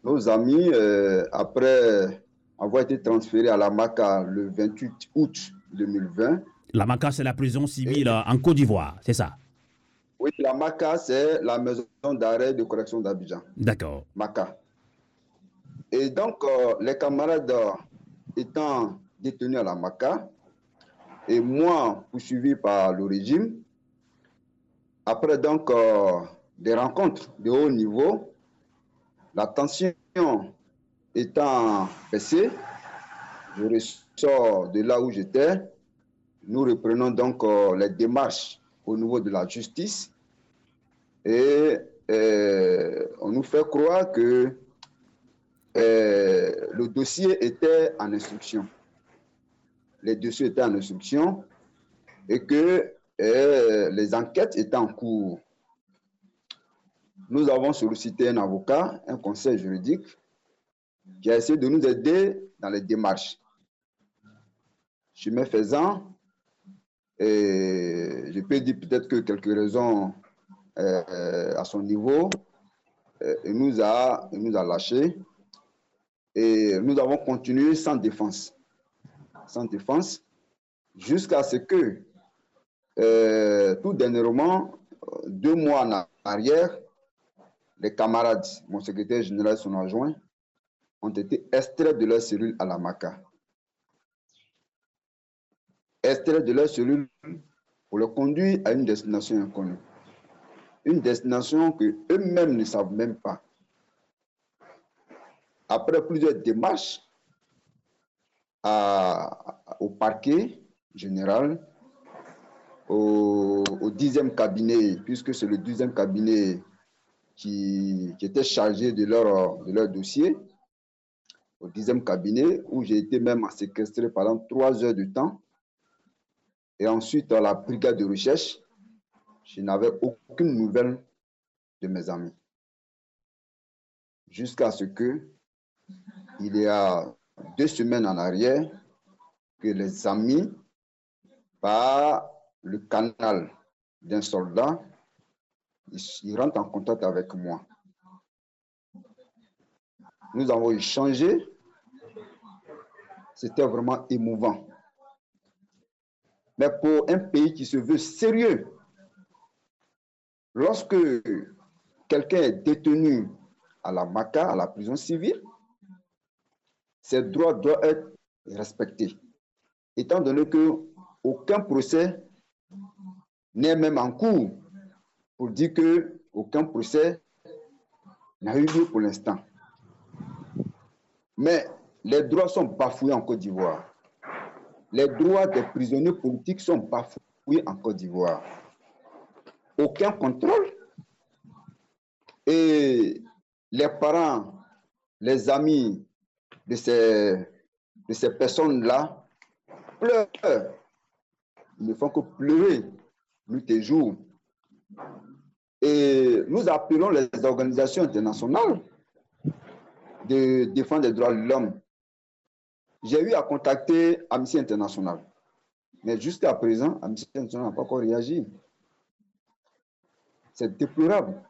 nos amis, euh, après avoir été transférés à la MACA le 28 août 2020. La MACA, c'est la prison civile en Côte d'Ivoire, c'est ça? Oui, la MACA, c'est la maison d'arrêt de correction d'Abidjan. D'accord. MACA. Et donc, euh, les camarades étant détenus à la MACA, et moi poursuivi par le régime, après donc euh, des rencontres de haut niveau, la tension étant baissée, je ressors de là où j'étais, nous reprenons donc euh, les démarches au niveau de la justice et euh, on nous fait croire que le dossier était en instruction. Les dossiers étaient en instruction et que euh, les enquêtes étaient en cours. Nous avons sollicité un avocat, un conseil juridique, qui a essayé de nous aider dans les démarches. Chemin faisant, et je peux dire peut-être que quelques raisons euh, à son niveau, euh, nous a, il nous a lâchés et nous avons continué sans défense. Sans défense, jusqu'à ce que, euh, tout dernièrement, deux mois en arrière, les camarades, mon secrétaire général et son adjoint, ont été extraits de leur cellule à la MACA. Extraits de leur cellule pour le conduire à une destination inconnue. Une destination que eux-mêmes ne savent même pas. Après plusieurs démarches au parquet général, au, dixième cabinet, puisque c'est le dixième cabinet qui, était chargé de leur, de leur dossier, au dixième cabinet, où j'ai été même séquestré pendant trois heures de temps. Et ensuite, dans la brigade de recherche, je n'avais aucune nouvelle de mes amis. Jusqu'à ce que, il y a deux semaines en arrière, que les amis, par le canal d'un soldat, ils rentrent en contact avec moi. Nous avons échangé. C'était vraiment émouvant. Mais pour un pays qui se veut sérieux, lorsque quelqu'un est détenu à la MACA, à la prison civile, ses droits doivent être respectés. Étant donné que aucun procès n'est même en cours pour dire que aucun procès n'a eu lieu pour l'instant. Mais les droits sont bafoués en Côte d'Ivoire. Les droits des prisonniers politiques sont bafoués en Côte d'Ivoire. Aucun contrôle. Et les parents, les amis de ces, de ces personnes-là pleurent. Ils ne font que pleurer nuit et jour. Et nous appelons les organisations internationales de défense des droits de l'homme. J'ai eu à contacter Amnesty International. Mais jusqu'à présent, Amnesty International n'a pas encore réagi. C'est déplorable.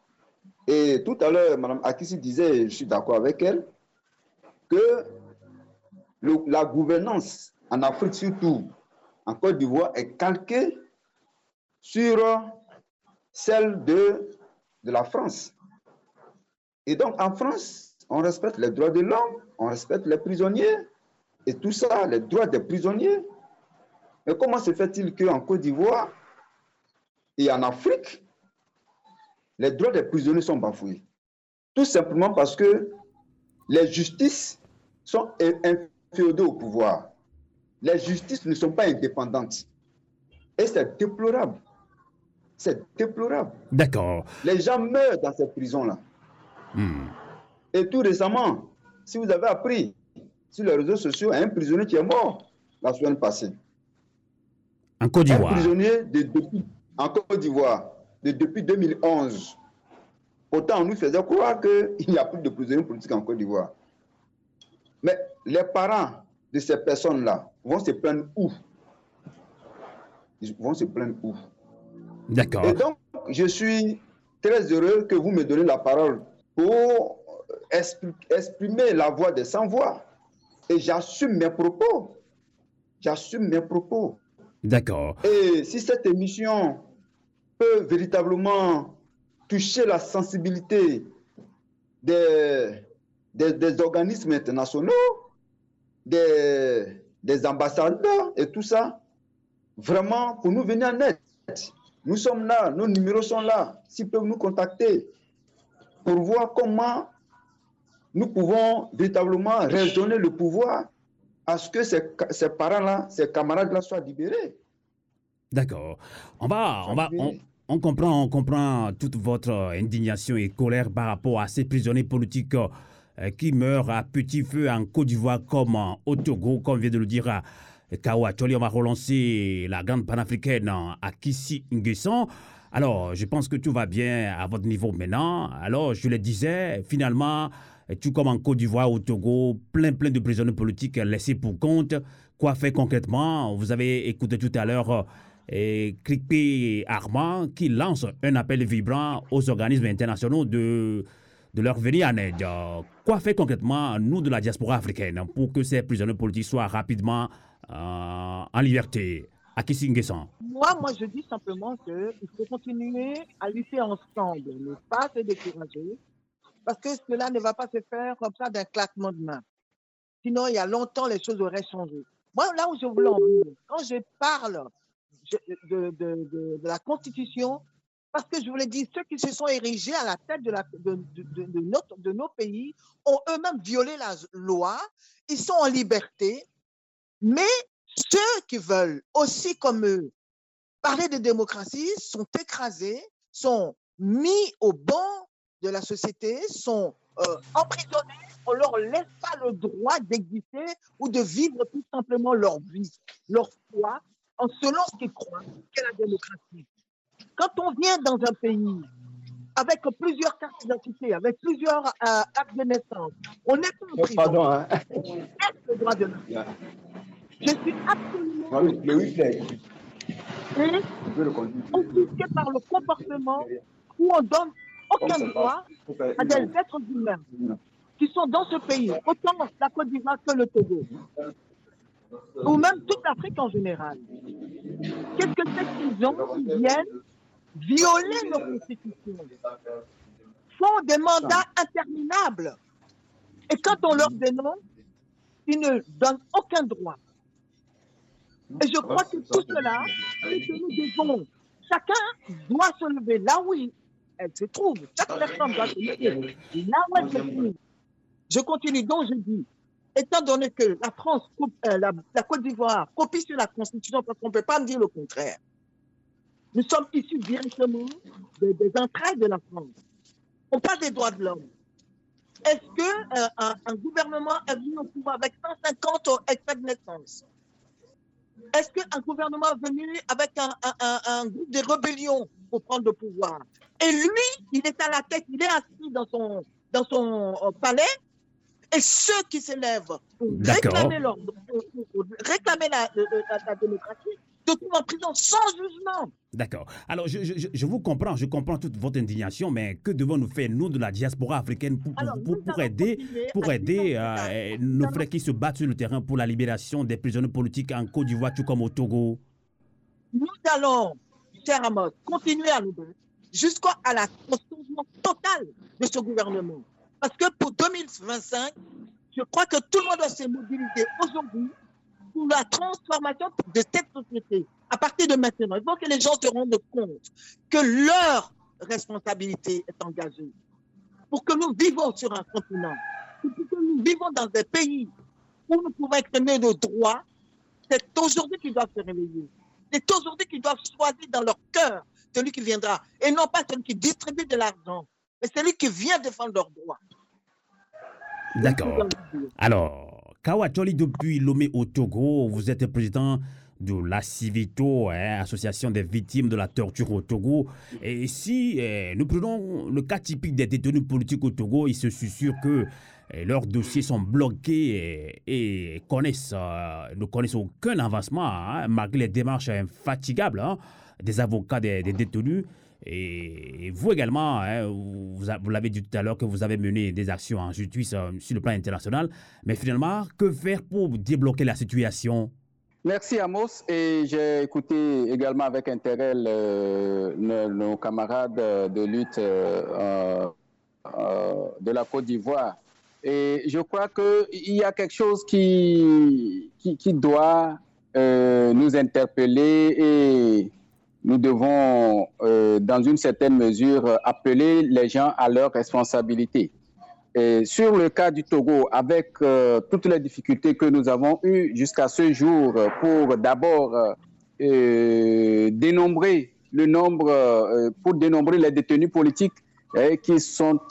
Et tout à l'heure, Mme Akissi disait, je suis d'accord avec elle, que la gouvernance en Afrique, surtout en Côte d'Ivoire, est calquée sur celle de, la France. Et donc, en France, on respecte les droits de l'homme, on respecte les prisonniers, et tout ça, les droits des prisonniers. Mais comment se fait-il qu'en Côte d'Ivoire et en Afrique, les droits des prisonniers sont bafoués? Tout simplement parce que les justices sont inféodées au pouvoir. Les justices ne sont pas indépendantes. Et c'est déplorable. C'est déplorable. D'accord. Les gens meurent dans ces prisons-là. Hmm. Et tout récemment, si vous avez appris sur les réseaux sociaux, un prisonnier qui est mort la semaine passée. En Côte d'Ivoire. Un prisonnier de, depuis, en Côte d'Ivoire, de, depuis 2011. Autant on nous faisait croire qu'il n'y a plus de prisonniers politiques en Côte d'Ivoire. Mais les parents de ces personnes-là vont se plaindre où? Ils vont se plaindre où? D'accord. Et donc, je suis très heureux que vous me donnez la parole pour exprimer la voix des sans-voix. Et j'assume mes propos. J'assume mes propos. D'accord. Et si cette émission peut véritablement toucher la sensibilité des, des, organismes internationaux, des, des ambassadeurs et tout ça, vraiment pour nous venir en aide. Nous sommes là, nos numéros sont là. S'ils peuvent nous contacter pour voir comment nous pouvons véritablement raisonner le pouvoir à ce que ces, ces parents-là, ces camarades-là soient libérés. D'accord. On va, on va, on, comprend, on comprend toute votre indignation et colère par rapport à ces prisonniers politiques euh, qui meurent à petit feu en Côte d'Ivoire comme au Togo, comme vient de le dire Kawa Choli, on va relancer la grande panafricaine à Kissi Nguesson. Alors, je pense que tout va bien à votre niveau maintenant. Alors, je le disais, finalement, tout comme en Côte d'Ivoire, au Togo, plein, plein de prisonniers politiques laissés pour compte. Quoi faire concrètement? Vous avez écouté tout à l'heure et Krikpi Armand qui lance un appel vibrant aux organismes internationaux de, de leur venir en aide. Quoi faire concrètement, nous de la diaspora africaine, pour que ces prisonniers politiques soient rapidement euh, en liberté à Moi, moi, je dis simplement qu'il faut continuer à lutter ensemble, ne pas se décourager, parce que cela ne va pas se faire comme ça d'un claquement de main. Sinon, il y a longtemps, les choses auraient changé. Moi, là où je voulais en venir, quand je parle de, la Constitution, parce que je voulais dire, ceux qui se sont érigés à la tête de, notre, de nos pays ont eux-mêmes violé la loi, ils sont en liberté, mais ceux qui veulent aussi comme eux parler de démocratie sont écrasés, sont mis au banc de la société, sont euh, emprisonnés, on leur laisse pas le droit d'exister ou de vivre tout simplement leur vie, leur foi, en selon ce qu'ils croient qu'est la démocratie. Quand on vient dans un pays avec plusieurs cartes d'identité, avec plusieurs euh, actes de naissance, on n'est pas en prison. Pardon, hein. On le droit de naissance. Je suis absolument. Ah oui, mais oui, Et offusqué par le comportement où on donne aucun droit à des êtres humains qui sont dans ce pays, autant la Côte d'Ivoire que le Togo, ou même toute l'Afrique en général. Qu'est-ce que c'est qu'ils ont qui viennent violer nos constitutions, font des mandats interminables, et quand on leur dénonce, ils ne donnent aucun droit. Et je crois que tout cela, c'est que nous devons, chacun doit se lever là où elle se trouve. Chaque personne doit se lever là où elle se trouve. Je continue, donc je dis, étant donné que la France, euh, la, Côte d'Ivoire copie sur la Constitution, parce qu'on ne peut pas me dire le contraire, nous sommes issus directement des, entrailles de la France. On parle des droits de l'homme. Est-ce qu'un euh, un, gouvernement est venu au pouvoir avec 150 extraits de naissance est-ce qu'un gouvernement est venu avec un, groupe de rébellions pour prendre le pouvoir? Et lui, il est à la tête, il est assis dans son, dans son euh, palais, et ceux qui s'élèvent pour réclamer, réclamer la, la, démocratie trouvent en prison sans jugement. D'accord. Alors, je, je, je, vous comprends, je comprends toute votre indignation, mais que devons-nous faire, nous, de la diaspora africaine, pour, pour, pour, aider, pour aider euh, nos frères qui se battent sur le terrain pour la libération des prisonniers politiques en Côte d'Ivoire, tout comme au Togo? Nous allons, cher Amos, continuer à nous battre jusqu'à la changement total de ce gouvernement. Parce que pour 2025, je crois que tout le monde doit se mobiliser aujourd'hui la transformation de cette société. À partir de maintenant, il faut que les gens se rendent compte que leur responsabilité est engagée. Pour que nous vivons sur un continent, pour que nous vivons dans des pays où nous pouvons exprimer nos droits, c'est aujourd'hui qu'ils doivent se réveiller. C'est aujourd'hui qu'ils doivent choisir dans leur cœur celui qui viendra, et non pas celui qui distribue de l'argent, mais celui qui vient défendre leurs droits. D'accord. Alors, Kawacholi, depuis Lomé au Togo, vous êtes président de la Civito, hein, association des victimes de la torture au Togo. Et si eh, nous prenons le cas typique des détenus politiques au Togo, il se sûr que eh, leurs dossiers sont bloqués et, connaissent, euh, ne connaissent aucun avancement, hein, malgré les démarches infatigables hein, des avocats des détenus. Et vous également, hein, vous, l'avez dit tout à l'heure que vous avez mené des actions en justice euh, sur le plan international. Mais finalement, que faire pour débloquer la situation? Merci Amos. Et j'ai écouté également avec intérêt nos, camarades de lutte euh, euh, de la Côte d'Ivoire. Et je crois qu'il y a quelque chose qui, qui, qui doit nous interpeller et nous devons, euh, dans une certaine mesure, appeler les gens à leurs responsabilités. Sur le cas du Togo, avec euh, toutes les difficultés que nous avons eues jusqu'à ce jour pour d'abord euh, dénombrer le nombre, pour dénombrer les détenus politiques eh, qui sont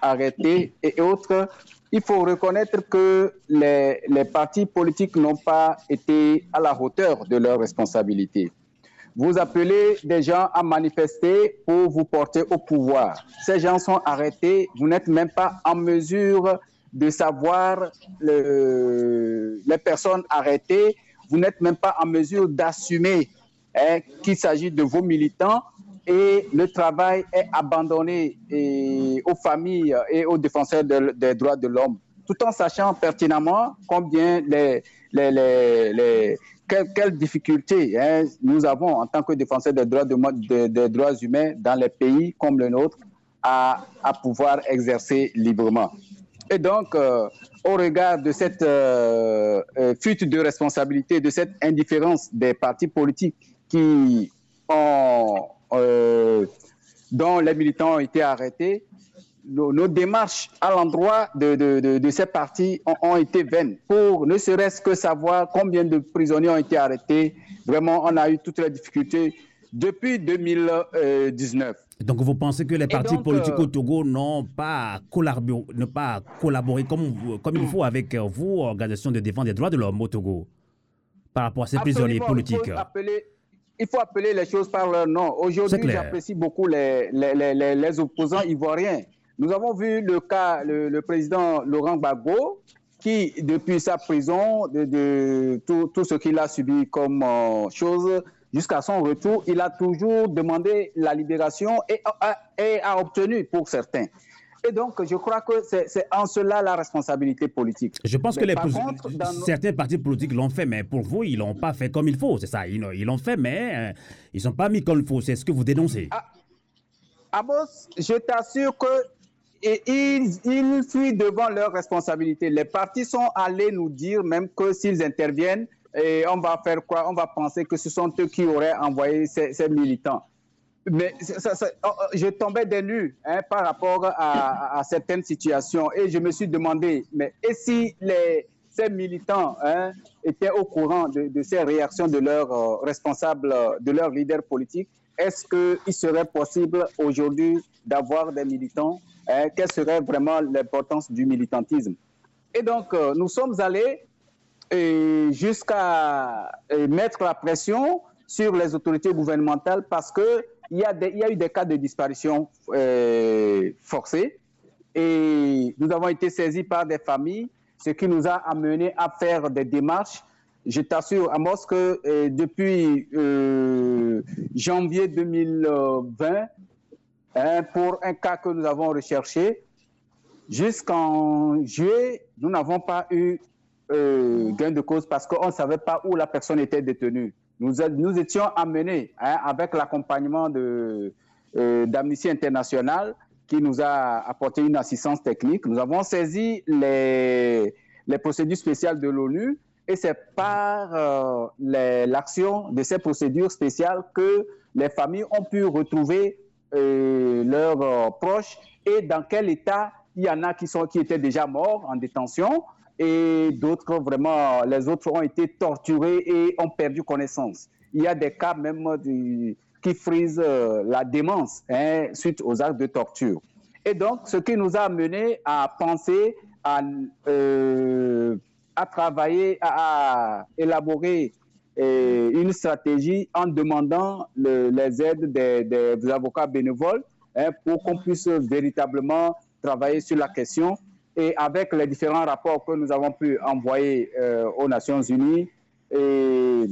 arrêtés et autres, il faut reconnaître que les partis politiques n'ont pas été à la hauteur de leurs responsabilités. Vous appelez des gens à manifester pour vous porter au pouvoir. Ces gens sont arrêtés. Vous n'êtes même pas en mesure de savoir le, les personnes arrêtées. Vous n'êtes même pas en mesure d'assumer hein, qu'il s'agit de vos militants et le travail est abandonné et aux familles et aux défenseurs de- des droits de l'homme, tout en sachant pertinemment combien les, les, les- quelles, quelles difficultés hein, nous avons en tant que défenseurs des droits, humains dans les pays comme le nôtre à, pouvoir exercer librement. Et donc, euh, au regard de cette euh, euh, fuite de responsabilité, de cette indifférence des partis politiques qui ont, dont les militants ont été arrêtés, nos, nos démarches à l'endroit de, de- de- de ces partis ont, ont été vaines. Pour ne serait-ce que savoir combien de prisonniers ont été arrêtés, vraiment, on a eu toutes les difficultés depuis 2019. Donc vous pensez que les partis donc, politiques euh, au Togo n'ont pas collaboré, ne pas collaboré comme, comme il faut avec euh, vous, organisation de défense des droits de l'homme au Togo, par rapport à ces prisonniers politiques Il faut, appeler, il faut appeler les choses par leur nom. Aujourd'hui, j'apprécie beaucoup les, les, les- les- les opposants ivoiriens. Nous avons vu le cas, le, le président Laurent Gbagbo, qui, depuis sa prison, de, de tout, tout ce qu'il a subi comme euh, chose, jusqu'à son retour, il a toujours demandé la libération et a, et a obtenu pour certains. Et donc, je crois que c'est en cela la responsabilité politique. Je pense Mais que les contre, nos- certains partis politiques l'ont fait, mais pour vous, ils l'ont pas fait comme il faut, c'est ça. Ils l'ont- fait, mais euh, ils sont pas mis comme il faut. C'est ce que vous dénoncez. Amos, je t'assure que et ils, fuient devant leurs responsabilités. Les partis sont allés nous dire même que s'ils interviennent, on va faire quoi? On va penser que ce sont eux qui auraient envoyé ces, militants. Mais oh, oh, je tombais des hein, par rapport à, certaines situations et je me suis demandé, mais et si ces militants hein, étaient au courant de, ces réactions de leurs euh, responsables, de leurs leaders politiques, est-ce qu'il serait possible aujourd'hui d'avoir des militants hein, Quelle serait vraiment l'importance du militantisme? Et donc, euh, nous sommes allés jusqu'à euh, mettre la pression sur les autorités gouvernementales parce que il y a, y a eu des cas de disparition euh, forcée et nous avons été saisis par des familles, ce qui nous a amené à faire des démarches. Je t'assure, Amos, que euh, depuis euh, janvier 2020, hein, pour un cas que nous avons recherché, jusqu'en juillet, nous n'avons pas eu euh, gain de cause parce qu'on ne savait pas où la personne était détenue. Nous, étions amenés, hein, avec l'accompagnement euh, d'Amnesty International, qui nous a apporté une assistance technique. Nous avons saisi les, procédures spéciales de l'ONU et c'est par euh, l'action de ces procédures spéciales que les familles ont pu retrouver euh, leurs euh, proches et dans quel état il y en a qui, sont, qui étaient déjà morts en détention et d'autres vraiment, les autres ont été torturés et ont perdu connaissance. Il y a des cas même qui frisent euh, la démence hein, suite aux actes de torture. Et donc, ce qui nous a amené à penser, à, à travailler, à élaborer euh, une stratégie en demandant le- les aides des, avocats bénévoles hein, pour qu'on puisse véritablement travailler sur la question. Et avec les différents rapports que nous avons pu envoyer euh, aux Nations Unies et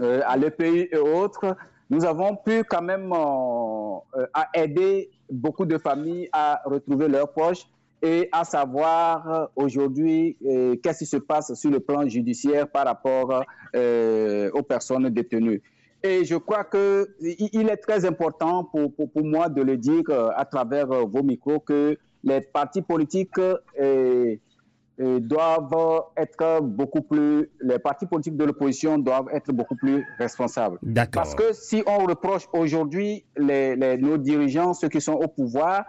euh, à l'EPI et autres, nous avons pu quand même euh, aider beaucoup de familles à retrouver leurs proches et à savoir aujourd'hui euh, qu'est-ce qui se passe sur le plan judiciaire par rapport euh, aux personnes détenues? Et je crois qu'il il est très important pour, pour, pour moi de le dire euh, à travers vos micros que les partis politiques doivent être beaucoup plus, les partis politiques de l'opposition doivent être beaucoup plus responsables. Parce que si on reproche aujourd'hui les, les- nos dirigeants, ceux qui sont au pouvoir,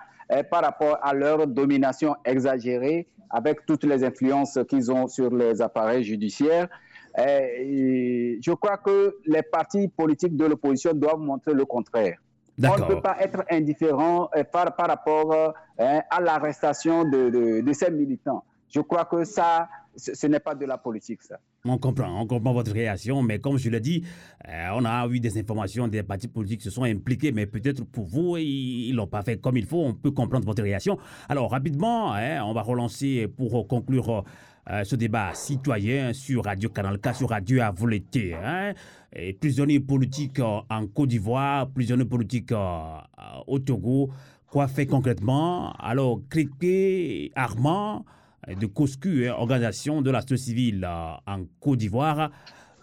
par rapport à leur domination exagérée, avec toutes les influences qu'ils ont sur les appareils judiciaires, et je crois que les partis politiques de l'opposition doivent montrer le contraire. On ne peut pas être indifférent euh, par, par rapport euh, à l'arrestation de, de, ces militants. Je crois que ça, ce, n'est pas de la politique, ça. On comprend, on comprend votre réaction, mais comme je l'ai dit, euh, on a eu des informations des partis politiques se sont impliqués, mais peut-être pour vous, ils l'ont pas fait comme il faut. On peut comprendre votre réaction. Alors, rapidement, hein, on va relancer pour conclure euh, ce débat citoyen sur Radio Canal K, sur Radio à hein, prisonniers politiques euh, en Côte d'Ivoire, prisonniers politiques au Togo. Quoi fait concrètement? Alors, Criquet, Armand, de COSCU, hein, organisation de la société civile en Côte d'Ivoire,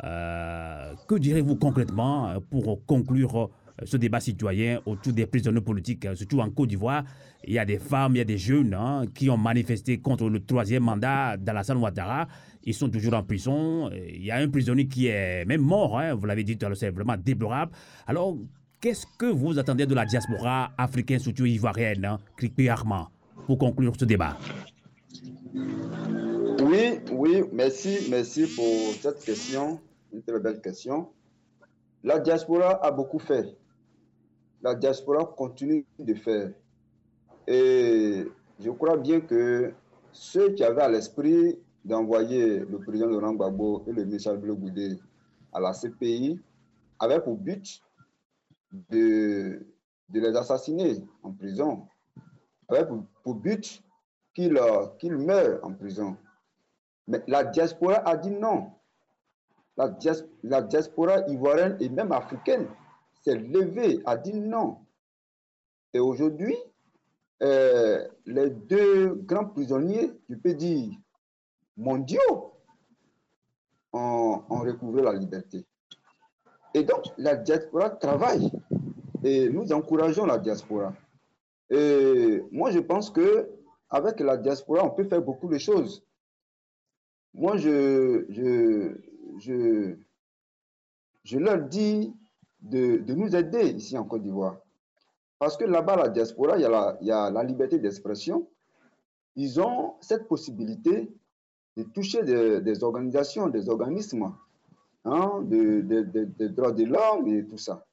que direz-vous concrètement pour conclure ce débat citoyen autour des prisonniers politiques, surtout en Côte d'Ivoire? Il y a des femmes, il y a des jeunes hein, qui ont manifesté contre le troisième mandat d'Alassane Ouattara. Ils sont toujours en prison. Il y a un prisonnier qui est même mort, hein, vous l'avez dit tout à l'heure, c'est vraiment déplorable. Alors, qu'est-ce que vous attendez de la diaspora africaine, surtout ivoirienne, hein, pour conclure ce débat? Oui, oui, merci, merci pour cette question, une très belle question. La diaspora a beaucoup fait. La diaspora continue de faire. Et je crois bien que ceux qui avaient à l'esprit d'envoyer le président Laurent Gbagbo et le Michel Bleu Goudé à la CPI avaient pour but de les assassiner en prison, avaient pour, but qu'ils meurent en prison. Mais la diaspora a dit non. La, la diaspora ivoirienne et même africaine s'est levée, a dit non. Et aujourd'hui, euh, les deux grands prisonniers, je peux dire, mondiaux, ont, recouvré la liberté. Et donc, la diaspora travaille et nous encourageons la diaspora. Et moi, je pense que avec la diaspora, on peut faire beaucoup de choses. Moi, je, je, je, leur dis de, de nous aider ici en Côte d'Ivoire. Parce que là-bas, la diaspora, il y a la, il y a la liberté d'expression. Ils ont cette possibilité de toucher des, organisations, des organismes, hein, de, de, droits de l'homme et tout ça,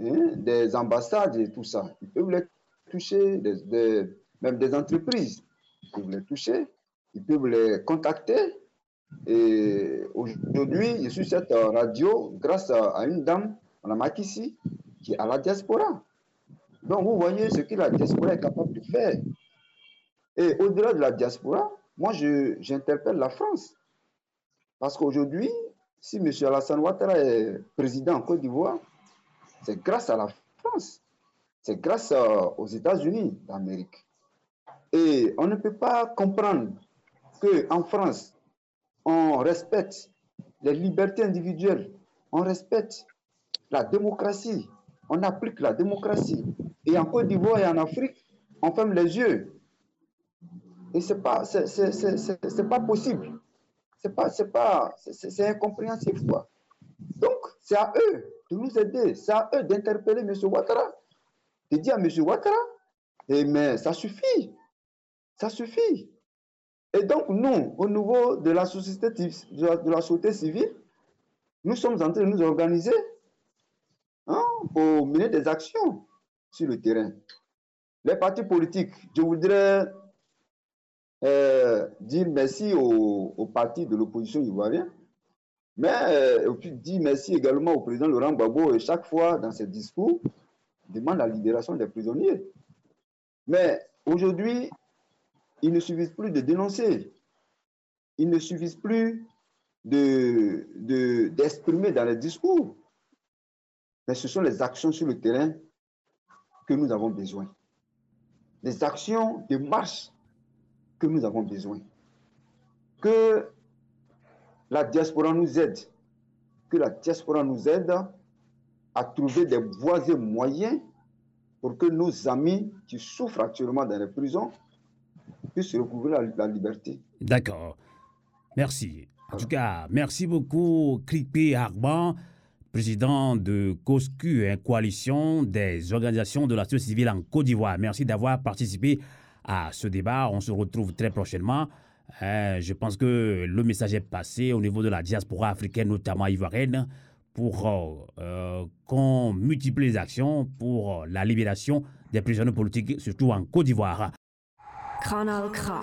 hein, des ambassades et tout ça. Ils peuvent les toucher, des, même des entreprises, peuvent les toucher, ils peuvent les contacter. Et aujourd'hui, je suis cette radio grâce à une dame, Mme Makissi, qui est à la diaspora. Donc, vous voyez ce que la diaspora est capable de faire. Et au-delà de la diaspora, moi, j'interpelle la France. Parce qu'aujourd'hui, si M. Alassane Ouattara est président en Côte d'Ivoire, c'est grâce à la France. C'est grâce aux États-Unis d'Amérique. Et on ne peut pas comprendre qu'en France, on respecte les libertés individuelles, on respecte la démocratie, on applique la démocratie. Et en Côte d'Ivoire et en Afrique, on ferme les yeux. Et ce n'est pas, pas possible. C'est, c'est, incompréhensible. Donc, c'est à eux de nous aider. C'est à eux d'interpeller M. Ouattara. De dire à M. Ouattara, eh, mais ça suffit. Ça suffit. Et donc, nous, au niveau de la société, de la société civile, nous sommes en train de nous organiser hein, pour mener des actions sur le terrain. Les partis politiques, je voudrais euh, dire merci aux, partis de l'opposition ivoirienne, mais euh, dire merci également au président Laurent Gbagbo et chaque fois dans ses discours, demande la libération des prisonniers. Mais aujourd'hui, il ne suffit plus de dénoncer. Il ne suffit plus d'exprimer de, dans les discours. Mais ce sont les actions sur le terrain que nous avons besoin. Des actions de marche que nous avons besoin. Que la diaspora nous aide. Que la diaspora nous aide à trouver des voies et moyens pour que nos amis qui souffrent actuellement dans les prisons puissent recouvrir la, liberté. D'accord. Merci. En tout cas, merci beaucoup, Kripé Arban président de COSCU, une coalition des organisations de la société civile en Côte d'Ivoire. Merci d'avoir participé à ce débat. On se retrouve très prochainement. Euh, je pense que le message est passé au niveau de la diaspora africaine, notamment ivoirienne, pour euh, qu'on multiplie les actions pour la libération des prisonniers politiques, surtout en Côte d'Ivoire. Kanal K.